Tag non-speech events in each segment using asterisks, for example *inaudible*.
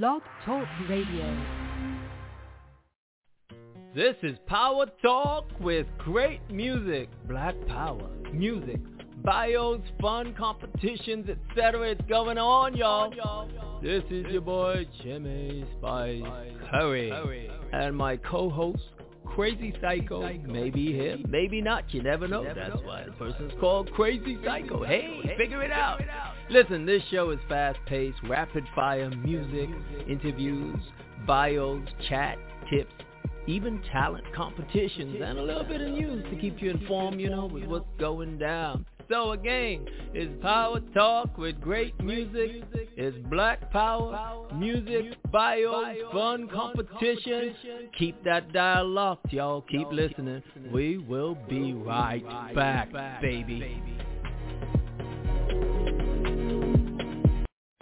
Blog Talk Radio. This is Power Talk with great music, black power, music, bios, fun competitions, etc. It's going on, y'all. This is your boy Jimmy Spice Curry and my co-host Crazy Psycho. Maybe him, maybe not. You never know. That's why the person's called Crazy Psycho. Hey, figure it out. Listen, this show is fast-paced, rapid-fire music, interviews, bios, chat, tips, even talent competitions, and a little bit of news to keep you informed, you know, with what's going down. So again, it's Power Talk with great music. It's Black Power, music, bios, fun competition. Keep that dial locked, y'all. Keep listening. We will be right back, baby.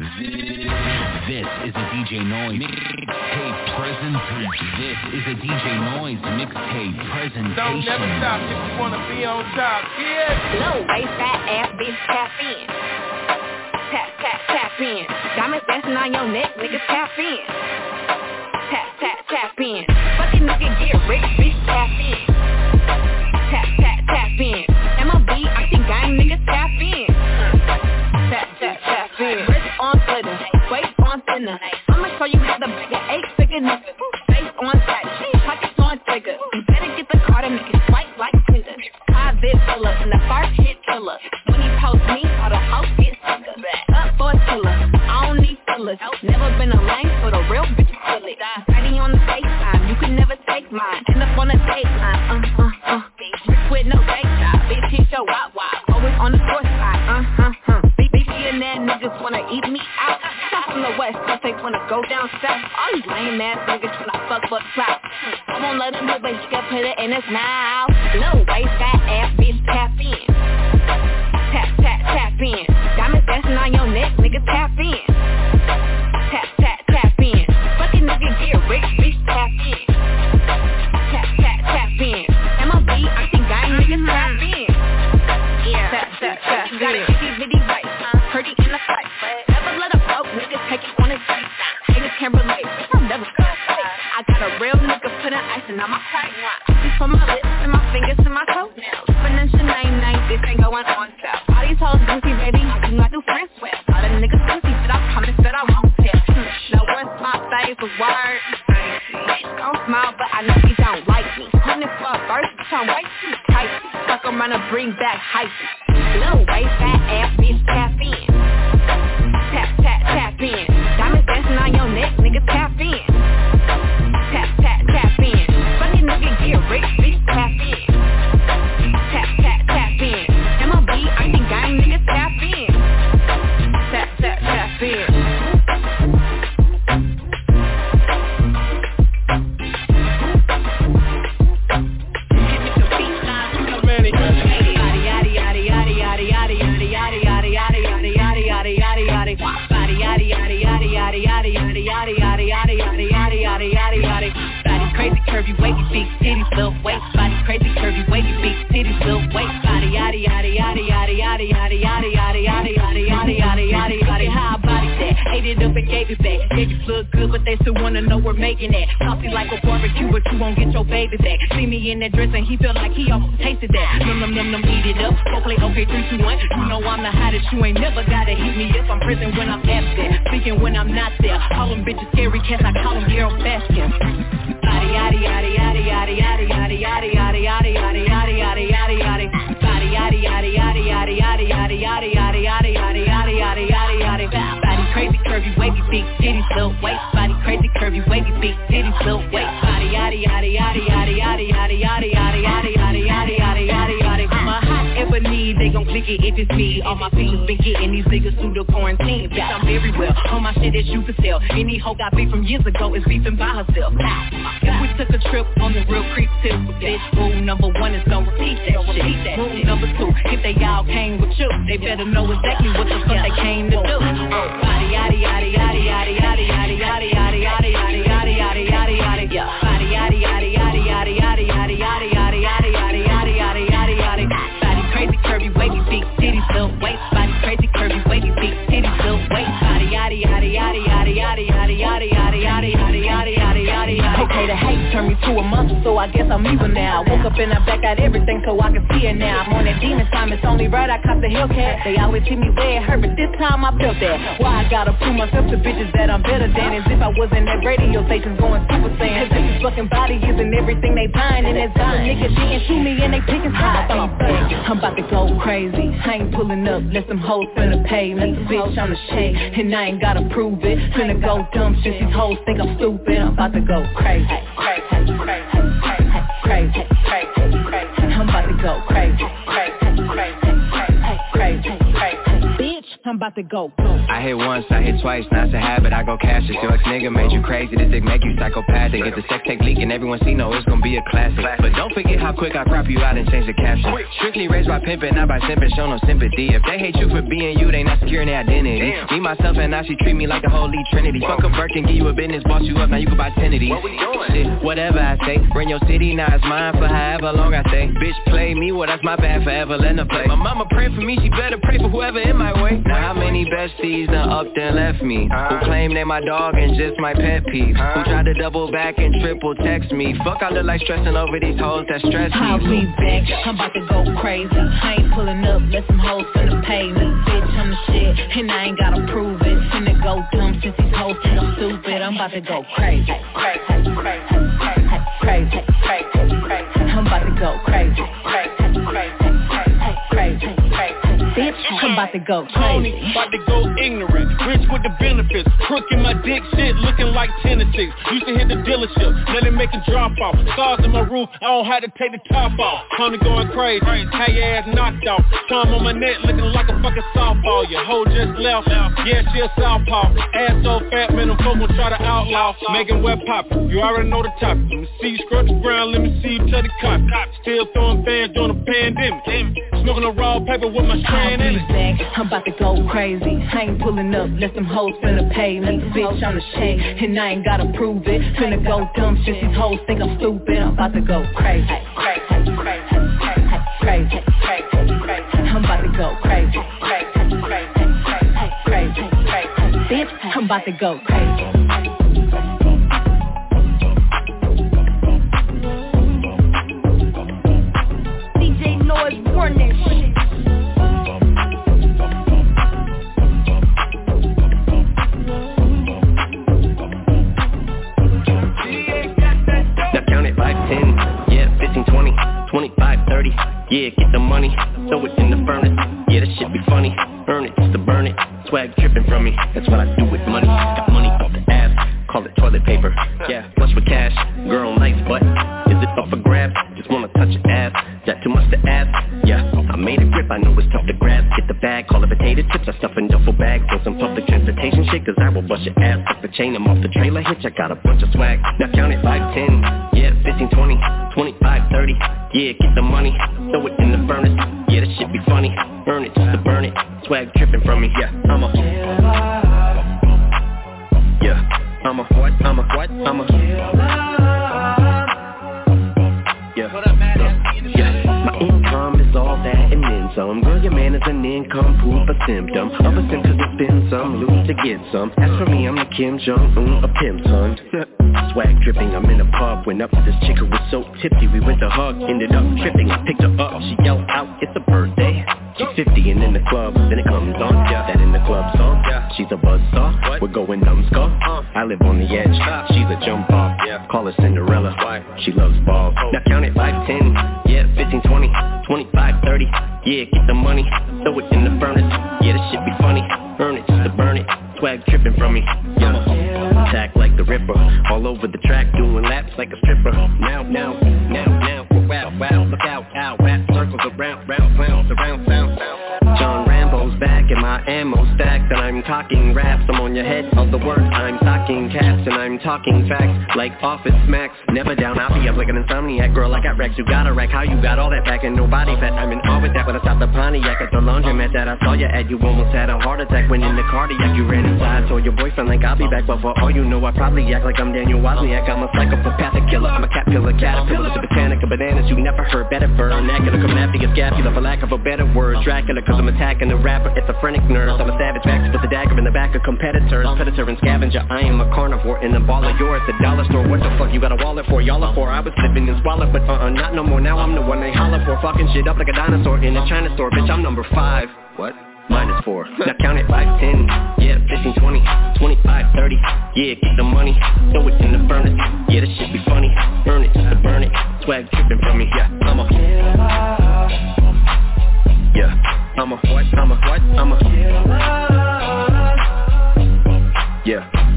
This is a DJ Noise mixtape presentation. This is a DJ Noise mixtape presentation. Don't never stop if you wanna be on top, yeah. Low waist, fat ass, bitch, tap in. Tap, tap, tap in. Diamonds dancing on your neck, nigga, tap in. Tap, tap, tap in. Fucking nigga get rich, bitch, tap in. Tap, tap, tap in. MLB, I think gang, nigga, tap in. Thinner. I'ma show you how to make an eight figure nigga. Face on tight, pockets on trigger. You better get the card and make it swipe like Tinder. High vid filler, and the first hit killer. When he post me, all the house get sicker. Up for a killer, I don't need fillers. Never been a lane for the real bitch feel it. Ready on the FaceTime, you can never take mine. End up on a dateline, uh, uh, uh. Rich with no fake job, bitch hit your wop wop. Always on the source side, uh, huh, huh. Big billionaire niggas wanna eat me out. From the west, cause they wanna go down south. All these lame ass niggas tryna fuck for clout. I won't let them know, but you can put it in his mouth. Little waist, fat ass, bitch, tap in. Tap, tap, tap in. Diamonds dancing on your neck, nigga, tap in. Tap, tap, tap in. Fucking nigga get rich, bitch, tap in. On my pipe. This from my lips and my fingers to my toenails. Nine nine, this ain't going on south. All these hoes goofy, baby, I do not do friends with. All the niggas goofy, but I promise that I won't tell. No one's my favorite word. Don't smile, but I know you don't like me. Hundred for a verse, trying way too tight. Fuck around and bring back hype. Little waist, fat ass, bitch, tap in. Tap, tap, tap in. Curvy wavy big titties, little waist it up and gave it back. Niggas look good, but they still wanna know we're making that. Saucy like a barbecue, but you won't get your baby back. See me in that dress and he feel like he almost tasted that. Num num num num, eat it up. Go play okay, three two one. You know I'm the hottest. You ain't never gotta hit me up. I'm prison when I'm absent, speaking when I'm not there. Call them bitches scary cats. I call them Carole Baskin. Body yaddy yaddy yaddy yaddy yaddy yaddy yaddy yaddy yaddy yaddy yaddy yaddy yaddy yaddy body yaddy yaddy yaddy yaddy yaddy yaddy yaddy curvy wavy big titties little waist body crazy curvy wavy big titties little waist body yaddy yaddy yaddy yaddy yaddy yaddy yaddy yaddy yaddy yaddy yaddy yaddy yaddy yaddy I'm a hot ebony they gon' click it if it's me all my features been getting these niggas through the quarantine bitch I'm very well on my shit that you can sell any hoe got beef from years ago is beefing by herself if we took a trip on the real creep tip bitch rule number one is don't they better know exactly what the fuck they came to do. Body yaddy yaddy yaddy so I guess I'm evil now. Woke up and I back out everything so I can see it now. I'm on that demon time, it's only right I caught the Hellcat. They always hit me where it hurt, but this time I felt that. Why I gotta prove myself to bitches that I'm better than? As if I wasn't at radio stations going super saiyan. Cause this fucking body isn't everything they buying, and that's why niggas didn't shoot me and they picking sides. I'm about to go crazy. I ain't pulling up, let some hoes finna pay me. Bitch, I'm the shit, and I ain't gotta prove it. Finna go dumb shit, these hoes think I'm stupid. I'm about to go crazy. Crazy, crazy, crazy, crazy, crazy. I'm about to go crazy. I'm about to go. I hit once, I hit twice, now it's a habit, I go cash it. Your ex nigga made you crazy, this dick make you psychopathic. Get the sex tape leaking, everyone see no, it's gonna be a classic. But don't forget how quick I crop you out and change the caption. Strictly raised by pimping, not by simping, show no sympathy. If they hate you for being you, they not securing their identity. Me, myself, and now she treat me like the holy trinity. Fuck a Birkin, give you a business, boss you up, now you can buy ten of these. Shit, whatever I say, bring your city, now it's mine for however long I stay. Bitch, play me, well that's my bad, forever let her play. My mama pray for me, she better pray for whoever in my way. Now how many besties done then left me? Who claim they my dog and just my pet peeve? Who tried to double back and triple text me? Fuck, I look like stressing over these hoes that stress me. I'll be back, I'm about to go crazy I ain't pulling up, let some hoes finna pay me Bitch, I'm the shit, and I ain't gotta prove it Finna go dumb since these hoes think I'm stupid I'm about to go crazy Crazy, crazy, crazy, crazy, crazy I'm about to go crazy Crazy, crazy, Bitch, I'm about to go Tony, crazy about to go ignorant, rich with the benefits. Crook in my dick shit, looking like 10 to 6. Used to hit the dealership, let it make a drop off. Stars in my roof, I don't have to take the top off. Tony going crazy, how your ass knocked off. Time on my neck, looking like a fucking softball. Your hoe just left, yeah, she a southpaw. Ass so fat, man, them folk gon' try to outlaw. Making wet pop, you already know the topic. Let me see you scrub the ground, let me see you touch the cop. Still throwing fans during the pandemic. Smoking a raw paper with my I'll strand in it. back, I'm about to go crazy. I ain't pulling up, let some hoes finna pay me. Bitch, I'm the shit, and I ain't gotta prove it. Finna go dumb. Shit, these hoes think I'm stupid. I'm about to go crazy. Crazy, crazy, crazy, crazy, crazy. I'm about to go crazy. Crazy, crazy, crazy, crazy Bitch, I'm about to go crazy DJ Yeah, get the money, throw it in the furnace. Yeah, that shit be funny, earn it just to burn it. Swag dripping from me, that's what I do with money. Got money off the ass, call it toilet paper. Yeah, flush with cash, girl nice but Is it off for grabs? Just wanna touch your ass. That too much to ask? Yeah, I made a grip, I know it's tough to grab. Get the bag, call it potato chips I stuff in duffel bags. On some public transportation shit Cause I will bust your ass. Off the chain, I'm off the trailer hitch I got a bunch of swag, now count it 5, 10 Yeah, 15, 20, 25, 30 Yeah, get the money, throw it in the furnace. Yeah, that shit be funny, burn it just to burn it. Swag dripping from me, yeah, I'm a Yeah, I'm a what, I'm a what, I'm a that and then some. Girl, your man is an income proof, a symptom Of a cause it's been some loot to get some. As for me, I'm the Kim Jong-un, a pimp son Swag dripping, I'm in a pub Went up to this chick who was so tipsy. We went to hug, ended up tripping. I picked her up, she yelled out, it's a birthday. She's 50 and in the club, then it comes on yeah. That in the club song, yeah. she's a buzzsaw We're going numbskull, uh, I live on the edge She's a jump off, yeah. call her Cinderella Why? She loves ball, now count it 5, 10 Yeah, 15, 20, 25, 30 Yeah, get the money, throw it in the furnace. Yeah, this shit be funny, earn it just to burn it. Swag tripping from me, yeah Attack like the Ripper, all over the track Doing laps like a stripper. Now, now, now, now. Wow, wow, look out, ow, rap circles around, round, clowns, around, sound ammo stacked And I'm talking raps, I'm on your head of the work I'm talking caps and I'm talking facts. Like office smacks Never down, I'll be up like an insomniac. Girl, I got racks, you got a rack How you got all that back? And no body fat. I'm in awe with that when I stopped the Pontiac At the laundromat that I saw you at. You almost had a heart attack when in the cardiac You ran inside, told your boyfriend like I'll be back But for all you know, I probably act like I'm Daniel Wozniak. I'm a psychopathic killer, I'm a cat killer Caterpillar, the botanic of bananas. You never heard better. Vernacular Come at me, scapula for lack of a better word. Dracula, cause I'm attacking the rapper. It's a phrenic nurse, I'm a savage Max with the dagger in the back of competitors. Predator and scavenger, I am a carnivore In the ball of yours, the dollar store. What the fuck you got a wallet for? Y'all are for. I was living in squalor, but uh-uh, not no more. Now I'm the one they holler for. Fucking shit up like a dinosaur in a China store. Bitch, I'm number five. What? minus four. *laughs* Now count it 5, 10, yeah, 15, 20, 25, 30, yeah, get the money, throw it in the furnace, yeah, this shit be funny, burn it just to burn it, swag tripping from me, yeah, I'm a, yeah, I'm a, I'm a, I'm a, yeah.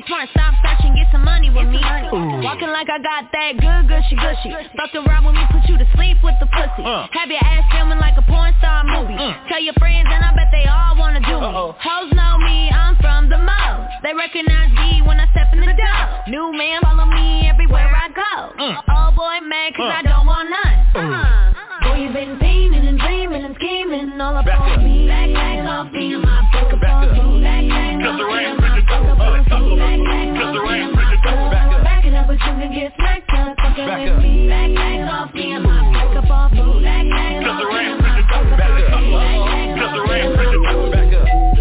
She smart, stop searching, get some money with me. Ooh. Walking like I got that good, gushy, gushy. Fuck around with me, put you to sleep with the pussy. Uh. Have your ass filming like a porn star movie. Mm. Tell your friends and I bet they all wanna do Uh-oh. me. Hoes know me, I'm from the mall. They recognize me when I step in the door. New man follow me everywhere I go. Mm. Oh boy, man, cause uh. I don't want none. Uh. You've been painting and dreaming and scheming all up back on up. me. Back, back off me, up. Back, back off me, up. Back, back off me, my up. Back up, you up. Back, back up. Back, back up. Back, back up. Back up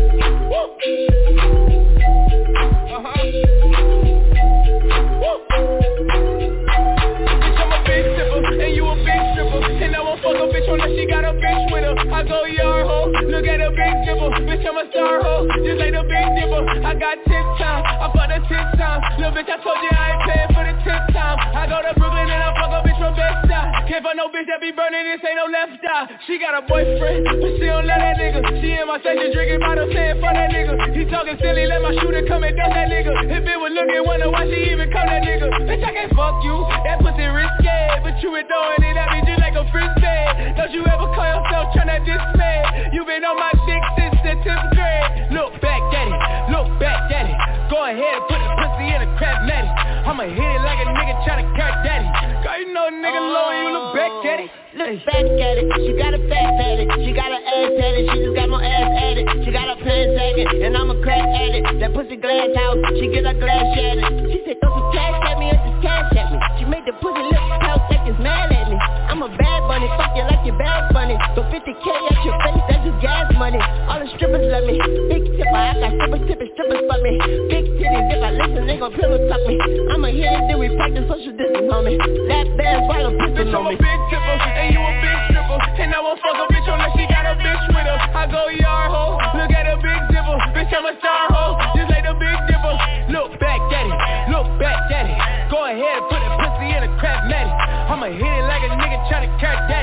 and you a big dribble, And I won't fuck a bitch unless she got a bitch with her. I go yard ho, look at a big dribble. Bitch I'm a star ho, just like a big dribble. I got tip time, I fuck the tip time. Little bitch I told you I ain't paying for the tip time. I go to Brooklyn and I fuck a bitch from Best Can't find no bitch that be burning, this ain't no left eye. She got a boyfriend, but she don't let that nigga. She in my section drinking bottles, saying for that nigga. He talking silly, let my shooter come and dust that nigga. If it was looking, wonder why she even come that nigga. Bitch I can't fuck you, that pussy risky, But you in throwing it at me just like a frisbee Don't you ever call yourself tryna diss me You been on my dick since 10th grade Look back at it, look back at it. Go ahead and put the pussy in a crab natty I'ma hit it like a nigga tryna catch daddy. Girl, you know nigga low you look back at it. Look back at it, she got a fat at it She got a ass at it, she just got more ass at it. She got her pants at it, and I'm a crack at it. That pussy glass out. she get her glass shattered. She said throw some cash at me and some cash at me. She made the pussy look how like it's mad at me. I'm a bad bunny, fuck you like your bad bunny. Throw 50k at your face, that's just gas money. All the strippers love me. Big tip, I got strippers tipping, strippers fuck me. Big titties, if I listen, they gon' pillow talk me. I'ma hit it, then we practice social distance, homie That band's right on pistol on me. Bitch, I'm a big tipper, and you a big stripper And I won't fuck a bitch unless she got a bitch with her. I go yard ho, look at a big dipper Bitch, I'm a star ho, just like the big dipper. Look back at it, look back at it. Go ahead, put the pussy in a crap matty I'ma hit it like a nigga tryna catch that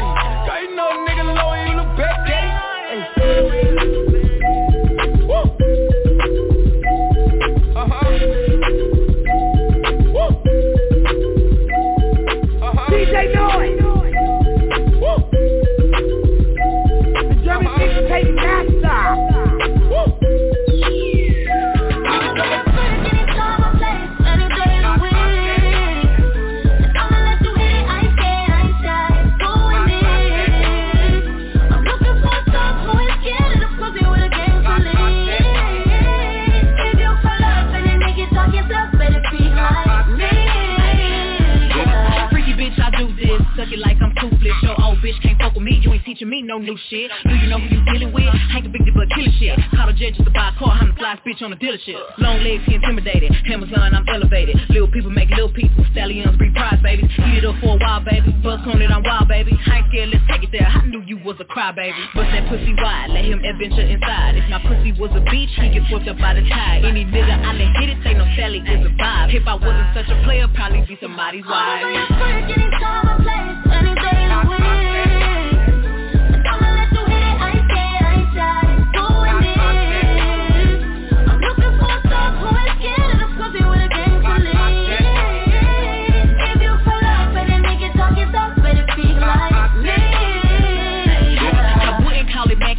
me no new shit. Do you know who you dealing with? Ain't the big but killing shit. Call a jet just to buy a car, I'm the flyest bitch on the dealership. Long legs, he intimidated. Amazon, I'm elevated. Little people make little people. Stallions prize babies. Eat it up for a while, baby. Bust on it, I'm wild, baby. I ain't scared, let's take it there. I knew you was a crybaby. Bust that pussy wide, let him adventure inside. If my pussy was a beach, he get swept up by the tide. Any nigga I let hit it, say no Sally is a vibe. If I wasn't such a player, probably be somebody's wife.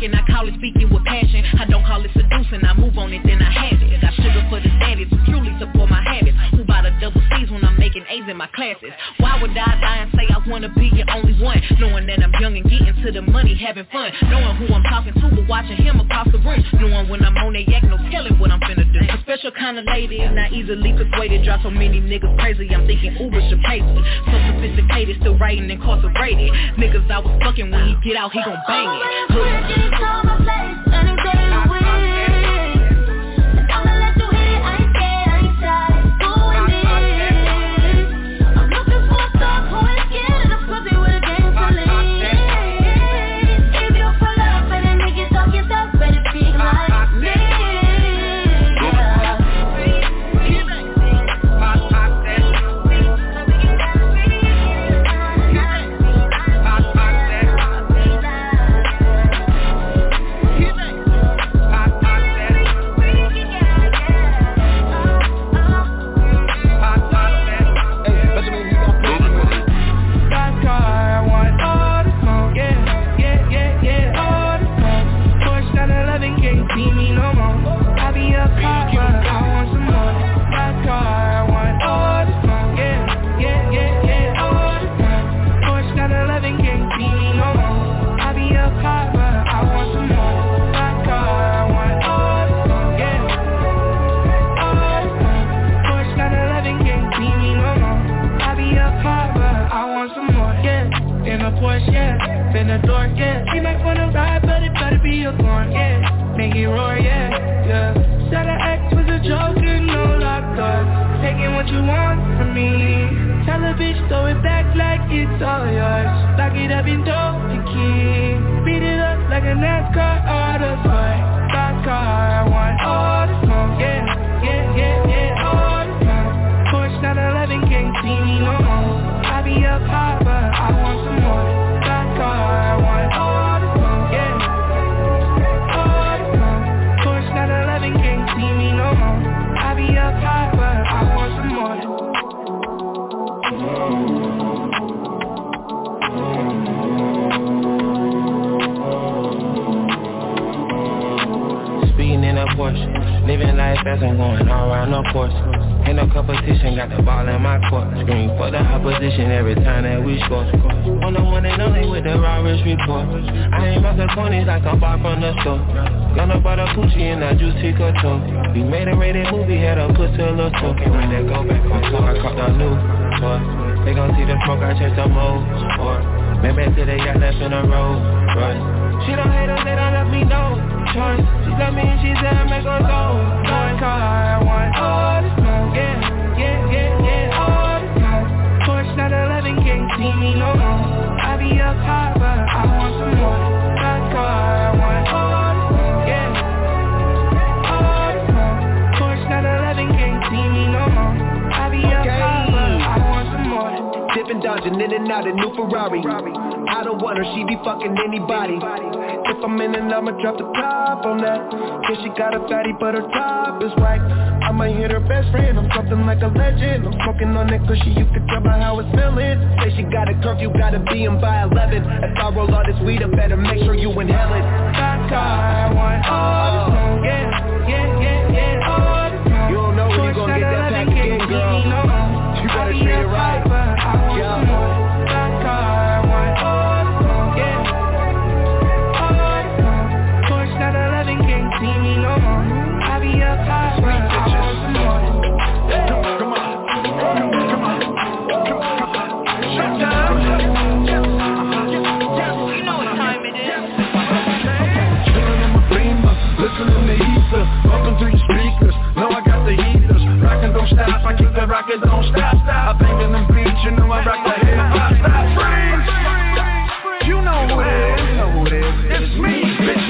working, I call it speaking with passion. I don't call it seducing, I move on it, then I hash in my classes. Why would I die and say I wanna be your only one? Knowing that I'm young and getting to the money, having fun. Knowing who I'm talking to, but watching him across the room. Knowing when I'm on that yak, no telling what I'm finna do. A special kind of lady, not easily persuaded. Drive so many niggas crazy, I'm thinking Uber should pay me. So sophisticated, still writing incarcerated. Niggas I was fucking when he get out, he gon' bang it. Hood. in the door, yeah. T-Max wanna ride, but it better be a thorn, yeah. Make it roar, yeah, yeah. Shout out X was a joke and no locked door Taking what you want from me. Tell a bitch, throw it back like it's all yours. Lock it up and throw the key. Beat it up like a NASCAR auto toy Box car, I want all the smoke, yeah Yeah, yeah, yeah, all the smoke. Porsche 911 can't see me no Living life fast, I'm going all around the course. Ain't no competition, got the ball in my court. Scream for the opposition every time that we score. On the one and only with the rawest report. I ain't about the corners like I'm far from the store. Gonna about the Gucci and that juicy couture. We made a rated movie, had a pussy little toe. Can't go back on tour, I caught the new tour. They gon' see the smoke, I chase the mold. Or maybe back to they got left in a row, right? She don't hate us, they don't love me, no choice She love me and she's a man in and out a new Ferrari. I don't want her, she be fucking anybody. If I'm in and I'ma drop the top on that. Cause she got a fatty but her top is whack. I'ma hit her best friend, I'm something like a legend. I'm smoking on that cushy, you can tell by how it's feeling. Say she got a curfew, gotta be in by 11. If I roll all this weed, I better make sure you inhale it. Back I want all this yeah, yeah, yeah, You don't know when you gon' get that package girl. You better treat it right. niggas don't stop. stop. I think in the beat, you know I rock the hip hop. Stop, freeze. You know who it is. It is. Me, bitch.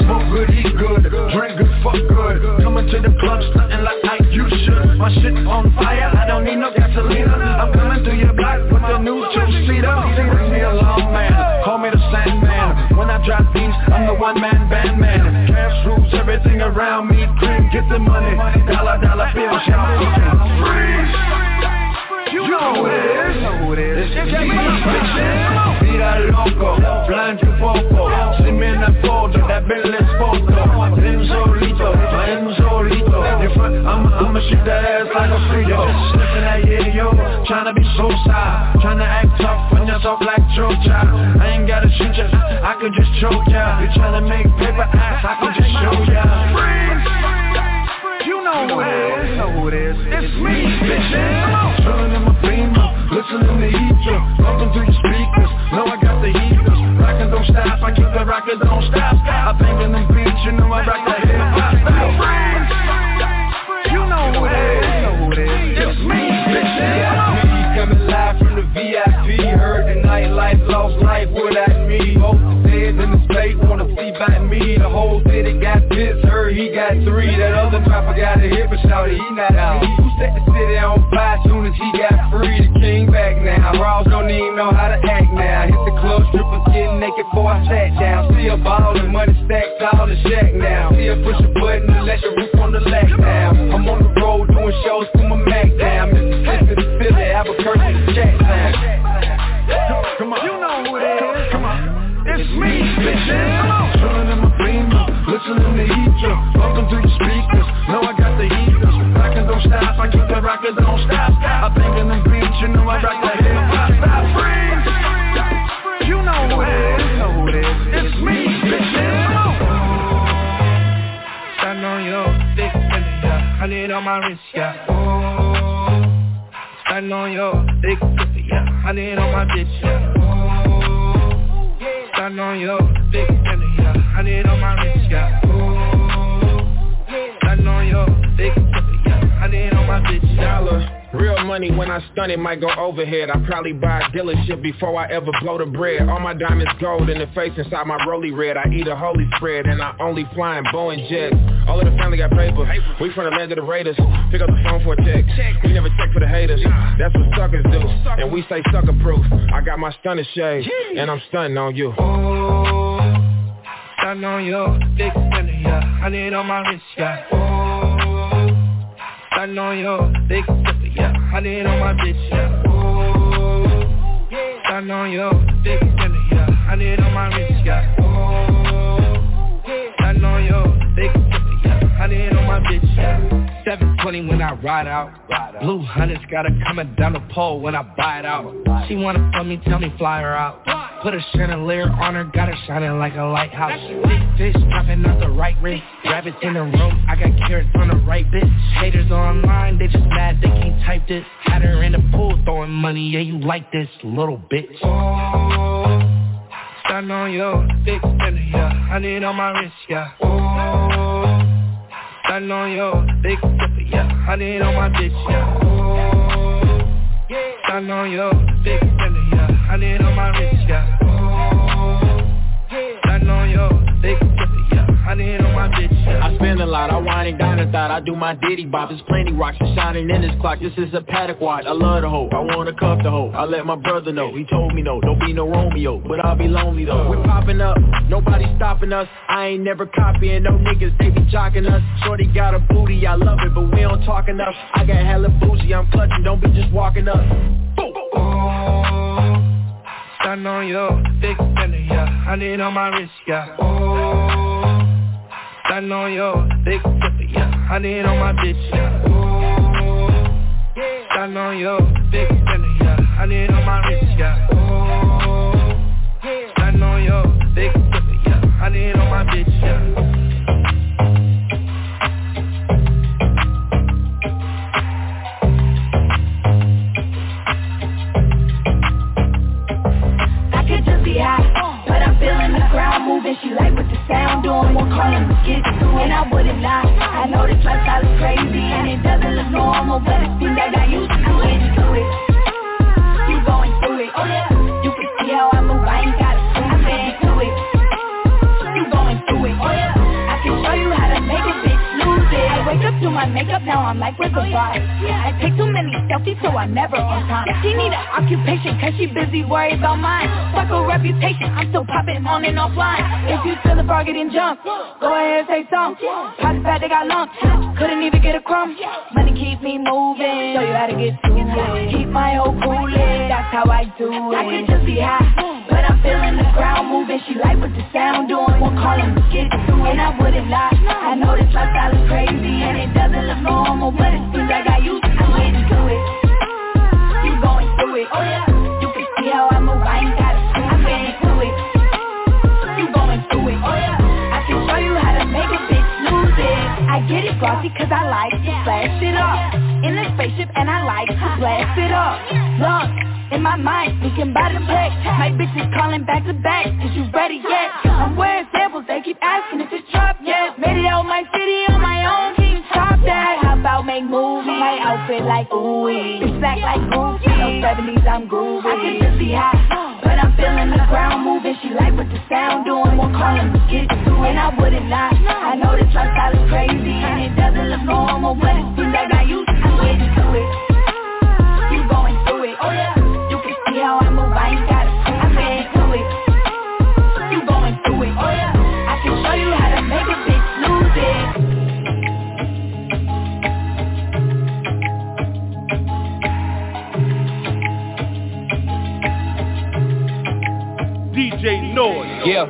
Smoke good, eat good, drink good, fuck good. Coming to the club, stunting like I you should. My shit on fire, I don't need no gasoline. I'm coming through your block with the new two-seater. Bring me a long man, call me the Sandman. When I drop these, I'm the one-man band man. Cash rules everything around me. Cream, get the money, dollar dollar bills, y'all. You know who it is. It's me, Vida loco, blind you poco Si me la foto, that Bentley photo En solito, en solito I'ma, I'ma shoot that ass like a frito Sniffing that yeah, yo Tryna be so shy Tryna act tough on yourself like Child I ain't gotta shoot ya I could just choke ya You tryna make paper ass I could just show ya Freeze You know who it is You know who it is It's me, bitches Chillin' in Listening to Ether Bumping through your speakers. Know I got the heat heaters. Rockin' don't stop. I keep the rockin' don't stop. I bang in them beats. You know I rock the hip hop by me The whole city got pissed, heard he got three. That other rapper got a hit but shouted he not out. Who set the city on fire soon as he got free. The king back now, Raws don't even know how to act now. Hit the club, strippers getting naked before I sat down. See a ball and money stacked all the shack now. See a push a button and let your roof on the leg now. I'm on the road doing shows through my Mac down Mississippi to Philly, Albuquerque to Jackson Come on, you know who it is. Come on, it's me, bitches. Listening to Ether, bumping through the speakers. I got the rockin' don't stop. I keep the rockin' don't stop. I in them beats, you know I rock the hip hop. Stop. You know it is. You know it is. Me, on. Stand on your dick, yeah. I on my wrist, yeah. Oh, stand on your dick, yeah. I on my bitch, yeah. Oh, stand on your dick, yeah. I need on my wrist, yeah. Oh, stand on your dick, yeah. I need on my bitch. Dollar. Real money when I stun it might go overhead. I probably buy a dealership before I ever blow the bread. All my diamonds gold in the face inside my rolly red. I eat a holy spread and I only fly in Boeing jets. All of the family got paper We from the land of the Raiders. Pick up the phone for a check. We never check for the haters. That's what suckers do. And we say sucker proof. I got my stunner shade And I'm stunting on you. Oh, stand on your dick, yeah. I on my wrist, yeah. Oh, stand on your dick, yeah. I on my bitch, yeah. Oh, stand on your dick, yeah. I on my wrist, yeah. Oh, stand on your dick, yeah. I on my bitch, yeah. 720 when I ride out. Blue hunters got her coming down the pole when I buy it out. She wanna fuck me, tell me fly her out. Put a chandelier on her, got her shining like a lighthouse. Big fish dropping out the right wrist. Rabbits in the room, I got carrots on the right bit. Haters online, they just mad they can't type this. Had her in the pool throwing money, yeah you like this little bitch. Oh, stand on your dick, yeah. I need on my wrist, yeah. Oh. Stand on your dick, yeah. I need on my bitch, yeah. Oh, stand on your dick, yeah. I need on my wrist, yeah. Oh, stand on your dick, yeah. I need on my. I spend a lot, I wine and dine and I do my ditty bop. There's plenty rocks and shining in this clock. This is a Patek watch, I love the hoe. I wanna cuff the hoe, I let my brother know. He told me no, don't be no Romeo But I'll be lonely though. We popping up, nobody stopping us. I ain't never copying no niggas, they be jocking us. Shorty got a booty, I love it, but we don't talk enough. I got hella bougie, I'm clutching, don't be just walking up. Boom. Oh, stand on your dick, yeah. I need on my wrist, yeah. Oh, stand on your dick, yeah. I need on my bitch, yeah. Oh, stand on your dick, yeah. I need on my wrist, yeah. Oh, stand on your dick, yeah. I need on my bitch, yeah. Crowd. She like what the sound doing, won't call him to And I wouldn't lie, I know this lifestyle is crazy and it doesn't look normal, but it's thing that I used to it. You going through it, oh yeah. You can see how I to my makeup, now I'm like, where's the vibe? I take too many selfies, so I'm never on time. She need an occupation cause she busy worried about mine. Fuck her reputation, I'm still popping on and offline. If you feel the bar getting jumped, go ahead and say something. Pockets fat, they got lumps, couldn't even get a crumb. Money keep me moving, show you how to get to it. Keep my whole cool that's how I do it. I could just be high, but I'm feeling the ground moving. She like what the sound doing, won't call him get to it And I wouldn't lie, I know this lifestyle is crazy And it doesn't look normal, but it seems like I used to get to it. You going through it, oh yeah. You can see how I move, I ain't gotta I'm getting to it. You going through it, oh yeah. I can show you how to make a bitch lose it. I get it glossy cause I like to flash it up. In the spaceship and I like to blast it up. Look in my mind, thinking about the check My bitch is calling back to back, is you ready yet? I'm wearing samples, they keep asking if it's dropped yet. Made it out my city on my own, stop that? How about make movies? My outfit like ooey, it's black like goofy No 70s, I'm groovy. I can just be hot, but I'm feeling the ground moving. She like what the sound doing, won't call him get to And I wouldn't lie, I know this lifestyle is crazy And it doesn't look normal, but it seems like I used to get to it. You going through it, oh yeah. You can see how I move, I ain't Noise. Yeah.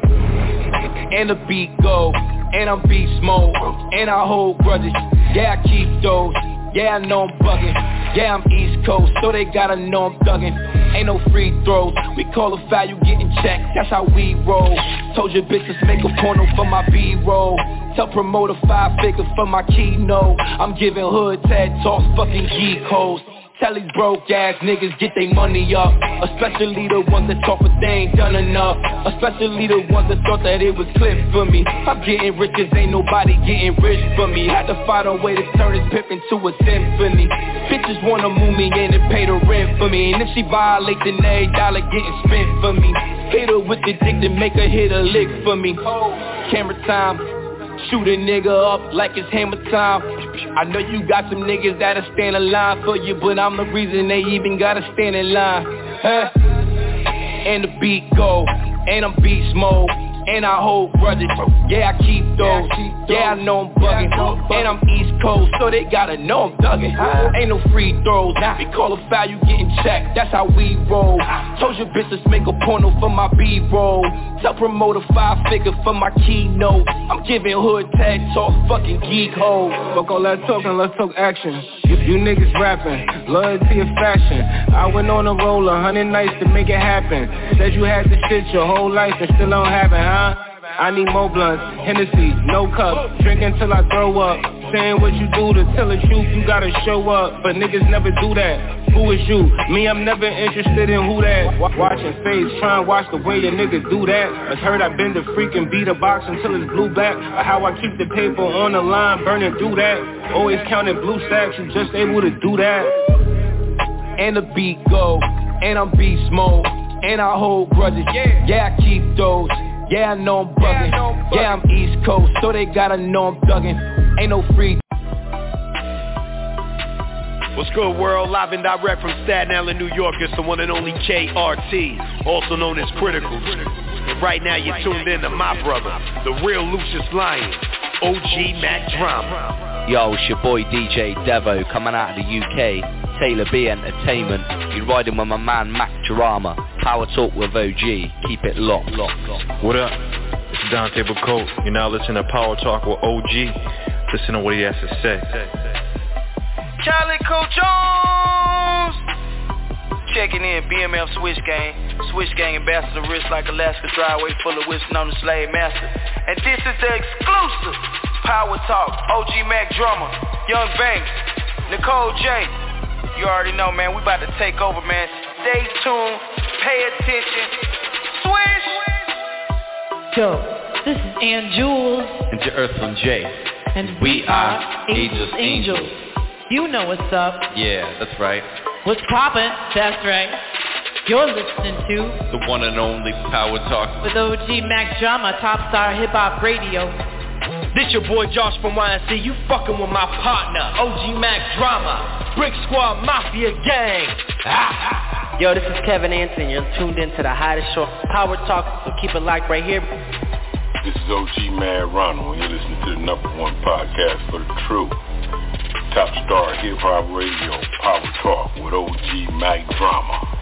And the beat go, and I'm beast mode, and I hold grudges. Yeah, I keep those. Yeah, I know I'm bugging. Yeah, I'm East Coast, so they gotta know I'm thugging. Ain't no free throws. We call a foul, you getting checked. That's how we roll. Told your bitches make a porno for my B-roll. Tell promoter five figures for my keynote. I'm giving hood TED talks, fucking geek hoes. Tell these broke ass niggas get their money up. Especially the ones that talk but they ain't done enough. Especially the ones that thought that it was clipped for me. I'm getting rich cause ain't nobody getting rich for me. Had to find a way to turn this pip into a symphony. Bitches wanna move me in and pay the rent for me. And if she violate then every dollar getting spent for me. Hit her with the dick to make her hit a lick for me. Camera time Shoot a nigga up like it's hammer time. I know you got some niggas that'll stand in line for you But I'm the reason they even gotta stand in line. Huh? And the beat go, and I'm beast mode and I hold grudges. Yeah, I keep those. Yeah, I know I'm bugging. And I'm East Coast, so they gotta know I'm thugging. Ain't no free throws. We call a foul, you getting checked. That's how we roll. Told your bitches make a porno for my B-roll. Tell promoter five figure for my keynote. I'm giving hood tag talk, fucking geek hoes. Fuck all that talking, let's talk action. You, you niggas rapping, loyalty of fashion. I went on a roll, a hundred nights to make it happen. Said you had to shit your whole life and still don't have it, I need more blunts, Hennessy, no cup. Drinking till I throw up. Saying what you do to tell the truth, you gotta show up. But niggas never do that. Who is you? Me, I'm never interested in who that. Watching face, trying to watch the way a nigga do that. I heard I've been the freaking beat a box until it's blue black Or how I keep the paper on the line, burning through that. Always counting blue stacks, you just able to do that. And the beat go, and I'm beast mode. And I hold grudges. Yeah, yeah I keep those. Yeah, I know I'm bugging. Yeah, I'm East Coast, so they gotta know I'm thugging. Ain't no free. What's good, world? Live and direct from Staten Island, New York. It's the one and only KRT, also known as Critical. And right now, you're tuned in to my brother, the real Lucious Lyon, OG Mac Drama. Yo, it's your boy DJ Devo coming out of the UK. Taylor B Entertainment. You're riding with my man Mac Drama. Power Talk with OG. Keep it locked. locked, locked. What up? It's Dante Bacote. You're now listening to Power Talk with OG. Listen to what he has to say. Charlie Cole Jones! Checking in, BMF Switch Gang. Switch Gang ambassador, wrist like Alaska driveway full of whiskey on the slave master. And this is the exclusive Power Talk, OG Mac Drama, Young Banks, Nicole J, you already know, man. We about to take over, man. Stay tuned. Pay attention. Swish! Yo, this is Ann Jules. And your Earthling J. And we, we are Angels, Angels. Angels. You know what's up. Yeah, that's right. What's poppin'? That's right. You're listening to the one and only Power Talk with OG Mac Drama, Top Star Hip Hop Radio. This your boy Josh from YNC, you fucking with my partner, OG Mac Drama, Brick Squad Mafia Gang. Ah. Yo, this is Kevin Anson. You're tuned in to the hottest show, Power Talk, so keep it locked right here. This is OG Mad Ronald, and you're listening to the number one podcast for the truth. Top Star Hip Hop Radio, Power Talk with OG Mac Drama.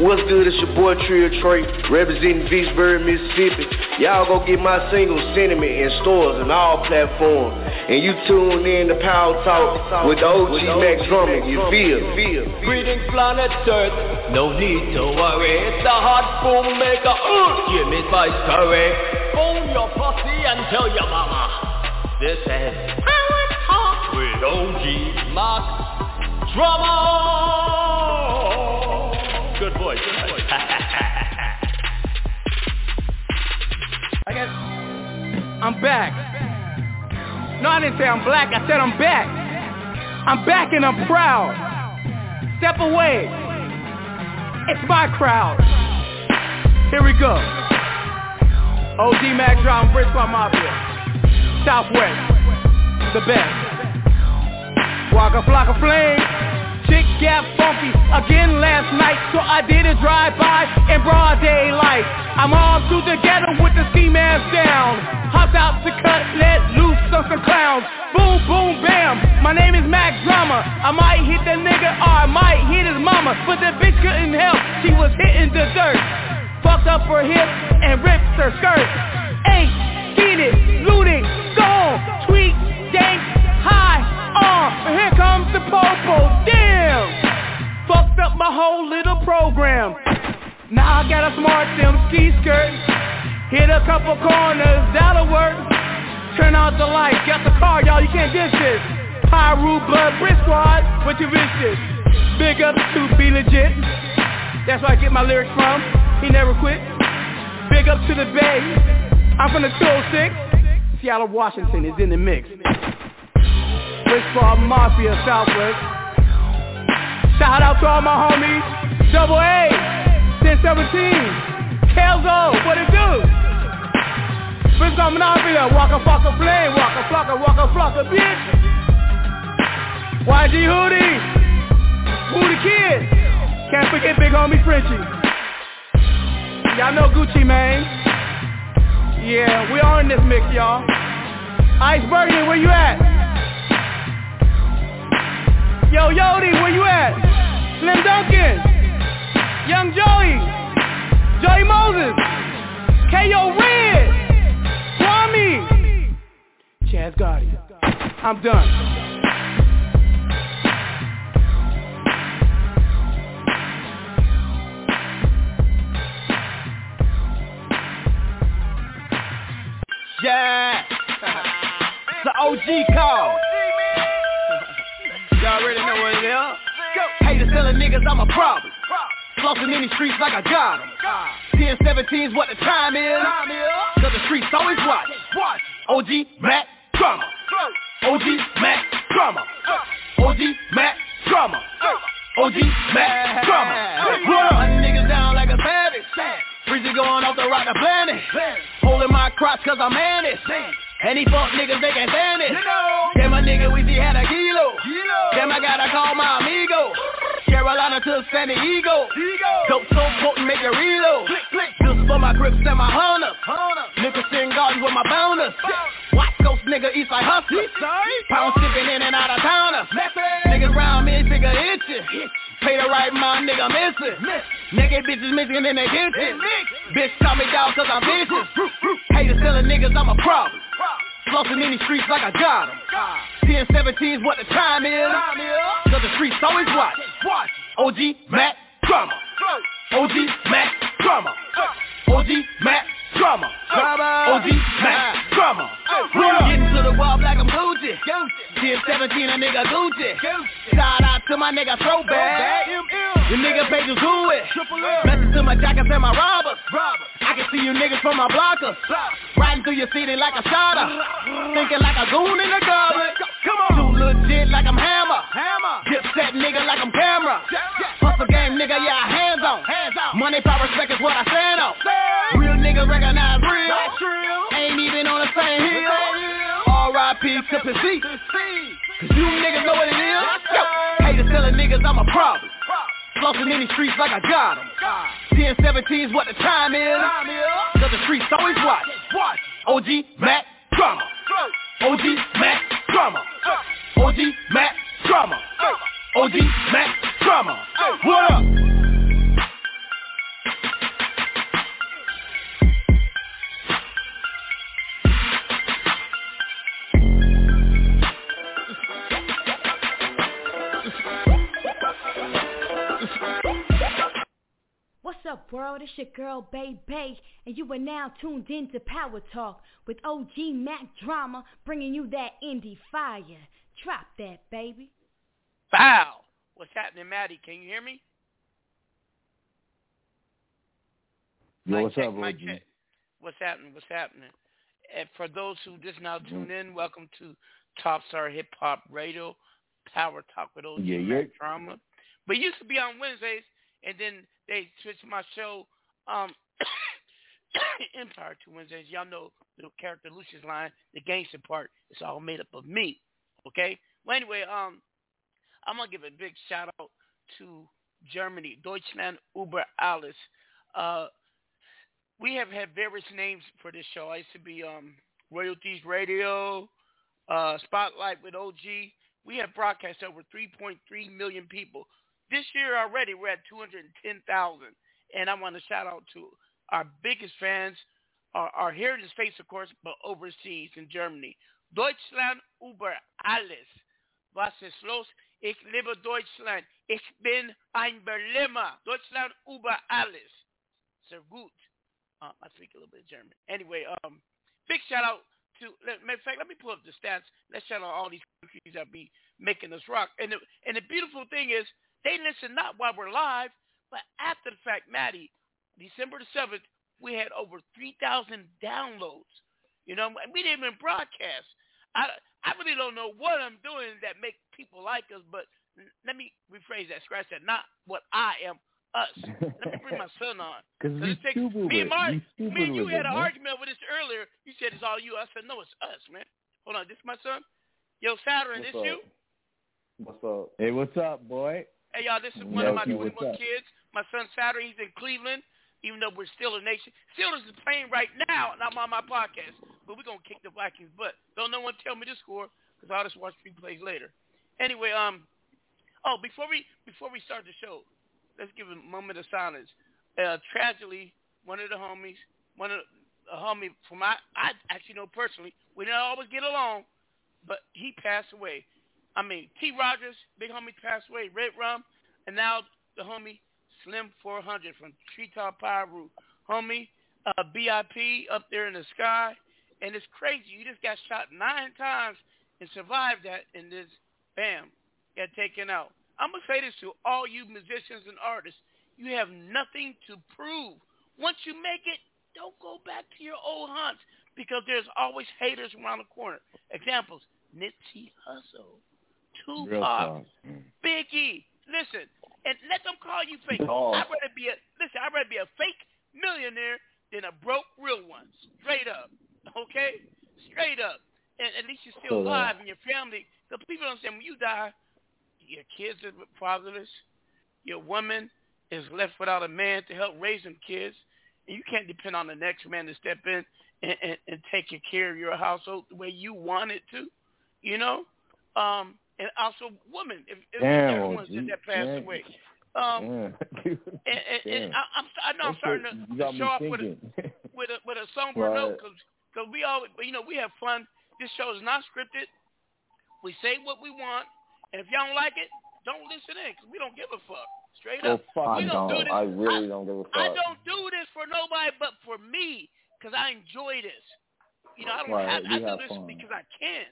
What's good? It's your boy Trio Trey, representing Vicksburg, Mississippi. Y'all go get my single Sentiment in stores and all platforms. And you tune in to Power Talk with the OG Mac Drama. You feel? Feel? Greetings, planet Earth. No need to worry. It's the hot boom maker. Uh, give me spice curry. Phone your pussy and tell your mama. This is Power Talk with OG Mac Drama. I guess I'm back. No, I didn't say I'm black. I said I'm back. I'm back and I'm proud. Step away. It's my crowd. Here we go. OG Mac Drama, Brick Squad Mafia. Southwest. The best. Waka Flocka Flame. Chick got funky again last night, so I did a drive-by in broad daylight. I'm all through together with the ski mask down. Hopped out to cut, let loose on some clowns. Boom, boom, bam. My name is Mac Drama. I might hit the nigga or I might hit his mama, but the bitch couldn't help. She was hitting the dirt. Fucked up her hip and ripped her skirt. Ain't seen it, looted, gone, tweet, dank, high, on. Uh, here comes the popo. Fucked up my whole little program. Now I got a smart sim ski skirt. Hit a couple corners, that'll work. Turn out the lights, got the car, y'all, you can't dish this. Pyru Blood Brick Squad, what you this? Big up to B-Legit. That's where I get my lyrics from. He never quit. Big up to the Bay. I'm from the 206. Seattle, Washington is in the mix. Brick Squad Mafia Southwest. Shout out to all my homies. Double A, 1017. Kelzo, what it do? Brick Squad Mafia, Waka Flocka Flame, walk a Waka Flocka, Waka Flocka, bitch. YG Hoodie, Hoodie Kid. Can't forget big homie Frenchie. Y'all know Gucci Mane. Yeah, we all in this mix, y'all. Iceberg, where you at? Yo, Yodi, where you at? Slim Duncan, Young Joey, Joey Moses, K.O. Red, Kwame, Chaz Gotti. I'm done. Yeah. *laughs* It's the OG call. *laughs* Y'all already know what it is. Haters telling niggas I'm a problem. Flossing in these streets like I got got 'em. 10, 17's what the time is. Cause the streets always watch. OG Mac Drama. OG Mac Drama. OG Mac Drama. OG Mac Drama. Hunting niggas down like a savage. Breezy going off the rock the planet. Holding my crotch cause I'm managed. And he fuck niggas, they can't stand it. You know. Damn, my nigga, we see had a kilo. Damn, I gotta call my amigo. Carolina to San Diego. Dope so potent, make it reload. Just for my grips and my hunters. Nicholson Gardens with my bounders. West Coast nigga, East Side hustlers. Pound shipping in and out of towners. Niggas round me, figure itching. Pay the right mind, nigga missing. Naked bitches missing in the kitchen. Bitch call me down cause I'm vicious. Haters telling niggas I'm a problem. Flossing in these streets like I got 'em. 10, 17's what the time is. Cause the streets always watch. OG Mac Drama. OG Mac Drama. OG Mac Drama. OG Mac Drama. When I'm getting to the wall like I'm Gucci. Gucci. 17, a nigga Gucci. Shout out to my nigga Throwback. The nigga pages who it. Message to my jackets and my robbers. I can see you niggas from my blockers. Riding through your city like a shotter. Thinking like a goon in the garbage. Come on. Too legit like I'm hammer. Hammer. Dip set nigga like I'm Cam'ron. Hustle game nigga, yeah, hands on. Hands on. Money, power, respect is what I stand on. Real niggas recognize real. Ain't even on the same hill. R.I.P. to P.C. Cause you niggas know what it is. Yo, haters telling niggas I'm a problem. Flossing in these streets like I got them. 10, 17 is what the time is. Cause the streets always watch. Watch. OG Mac Drama. OG Mac Drama. OG Mac Drama. OG Mac Drama. What up? What's up, world? It's your girl, Bay Bay, and you are now tuned in to Power Talk with OG Mac Drama, bringing you that indie fire. Drop that, baby. Bow. What's happening, Maddie? Can you hear me? Yo, Mic what's check, up, OG? check. What's happening? What's happening? And for those who just now Mm-hmm. tuned in, welcome to Top Star Hip Hop Radio, Power Talk with OG Yeah, Mac yeah. Drama. But it used to be on Wednesdays, and then they switched my show, um, *coughs* Empire to Wednesdays. Y'all know the character Lucious Lyon, the gangster part. It's all made up of me. Okay. Well, anyway, um, I'm gonna give a big shout out to Germany, Deutschland über alles. Uh, we have had various names for this show. I used to be um, Royalties Radio, uh, Spotlight with OG. We have broadcast over 3.3 million people. This year already, we're at 210,000. And I want to shout out to our biggest fans, our, our here in the States, of course, but overseas in Germany. Deutschland über alles. Was ist los? Ich liebe Deutschland. Ich bin ein Berliner. Deutschland über alles. Sehr gut. Um, I speak a little bit of German. Anyway, um, big shout out to. Let, matter of fact, let me pull up the stats. Let's shout out all these countries that be making us rock. And the, and the beautiful thing is, they listen not while we're live, but after the fact. Maddie, December the seventh, we had over three thousand downloads. You know, and we didn't even broadcast. I I really don't know what I'm doing that make people like us, but n- let me rephrase that. Scratch that. Not what I am. Us. Let me bring my *laughs* son on. Cause we it takes- stupid me with and it. Mark, We stupid me and you had it, an man. argument over this earlier. You said it's all you. I said no, it's us, man. Hold on, this is my son. Yo, Saturn, What's this up? you? What's up? Hey, what's up, boy? Hey y'all, this is one of my Nephew, what's 21 kids. My son Saturn, he's in Cleveland. Even though we're still a nation, Steelers is playing right now, and I'm on my podcast. But we're gonna kick the Vikings' butt. Don't no one tell me the score, because I'll just watch replays later. Anyway, um, oh, before we before we start the show, let's give a moment of silence. Uh, tragically, one of the homies, one of a homie from my I actually know personally. We didn't always get along, but he passed away. I mean, T. Rogers, big homie, passed away. Red Rum, and now the homie Slim 400 from Treetop Pyru. Homie, uh, BIP up there in the sky, and it's crazy. You just got shot nine times and survived that, and this, bam, got taken out. I'm gonna say this to all you musicians and artists: you have nothing to prove. Once you make it, don't go back to your old haunts because there's always haters around the corner. Examples: Nipsey Hussle, Tupac. Mm. Biggie. Listen, and let them call you fake. Dog. I'd rather be a listen. I'd rather be a fake millionaire than a broke real one. Straight up, okay? Straight up. And at least you're still So, alive and your family. Because people don't understand when you die, your kids are fatherless. Your woman is left without a man to help raise them kids, and you can't depend on the next man to step in and, and, and take care of your household the way you want it to. You know. Um, and also women. If, if Damn, everyone's OG. that passed Yeah. away. Um, *laughs* and, and, and. I, I'm, I know I'm starting to, to show off with a, *laughs* with a with a somber Right. note because cause we always, you know, we have fun. This show is not scripted. We say what we want, and if y'all don't like it, don't listen in because we don't give a fuck. Straight Oh up, we don't, do no! this. I really don't give a fuck. I don't do this for nobody but for me because I enjoy this. You know, I don't Right, have, we I do this fun. because I can.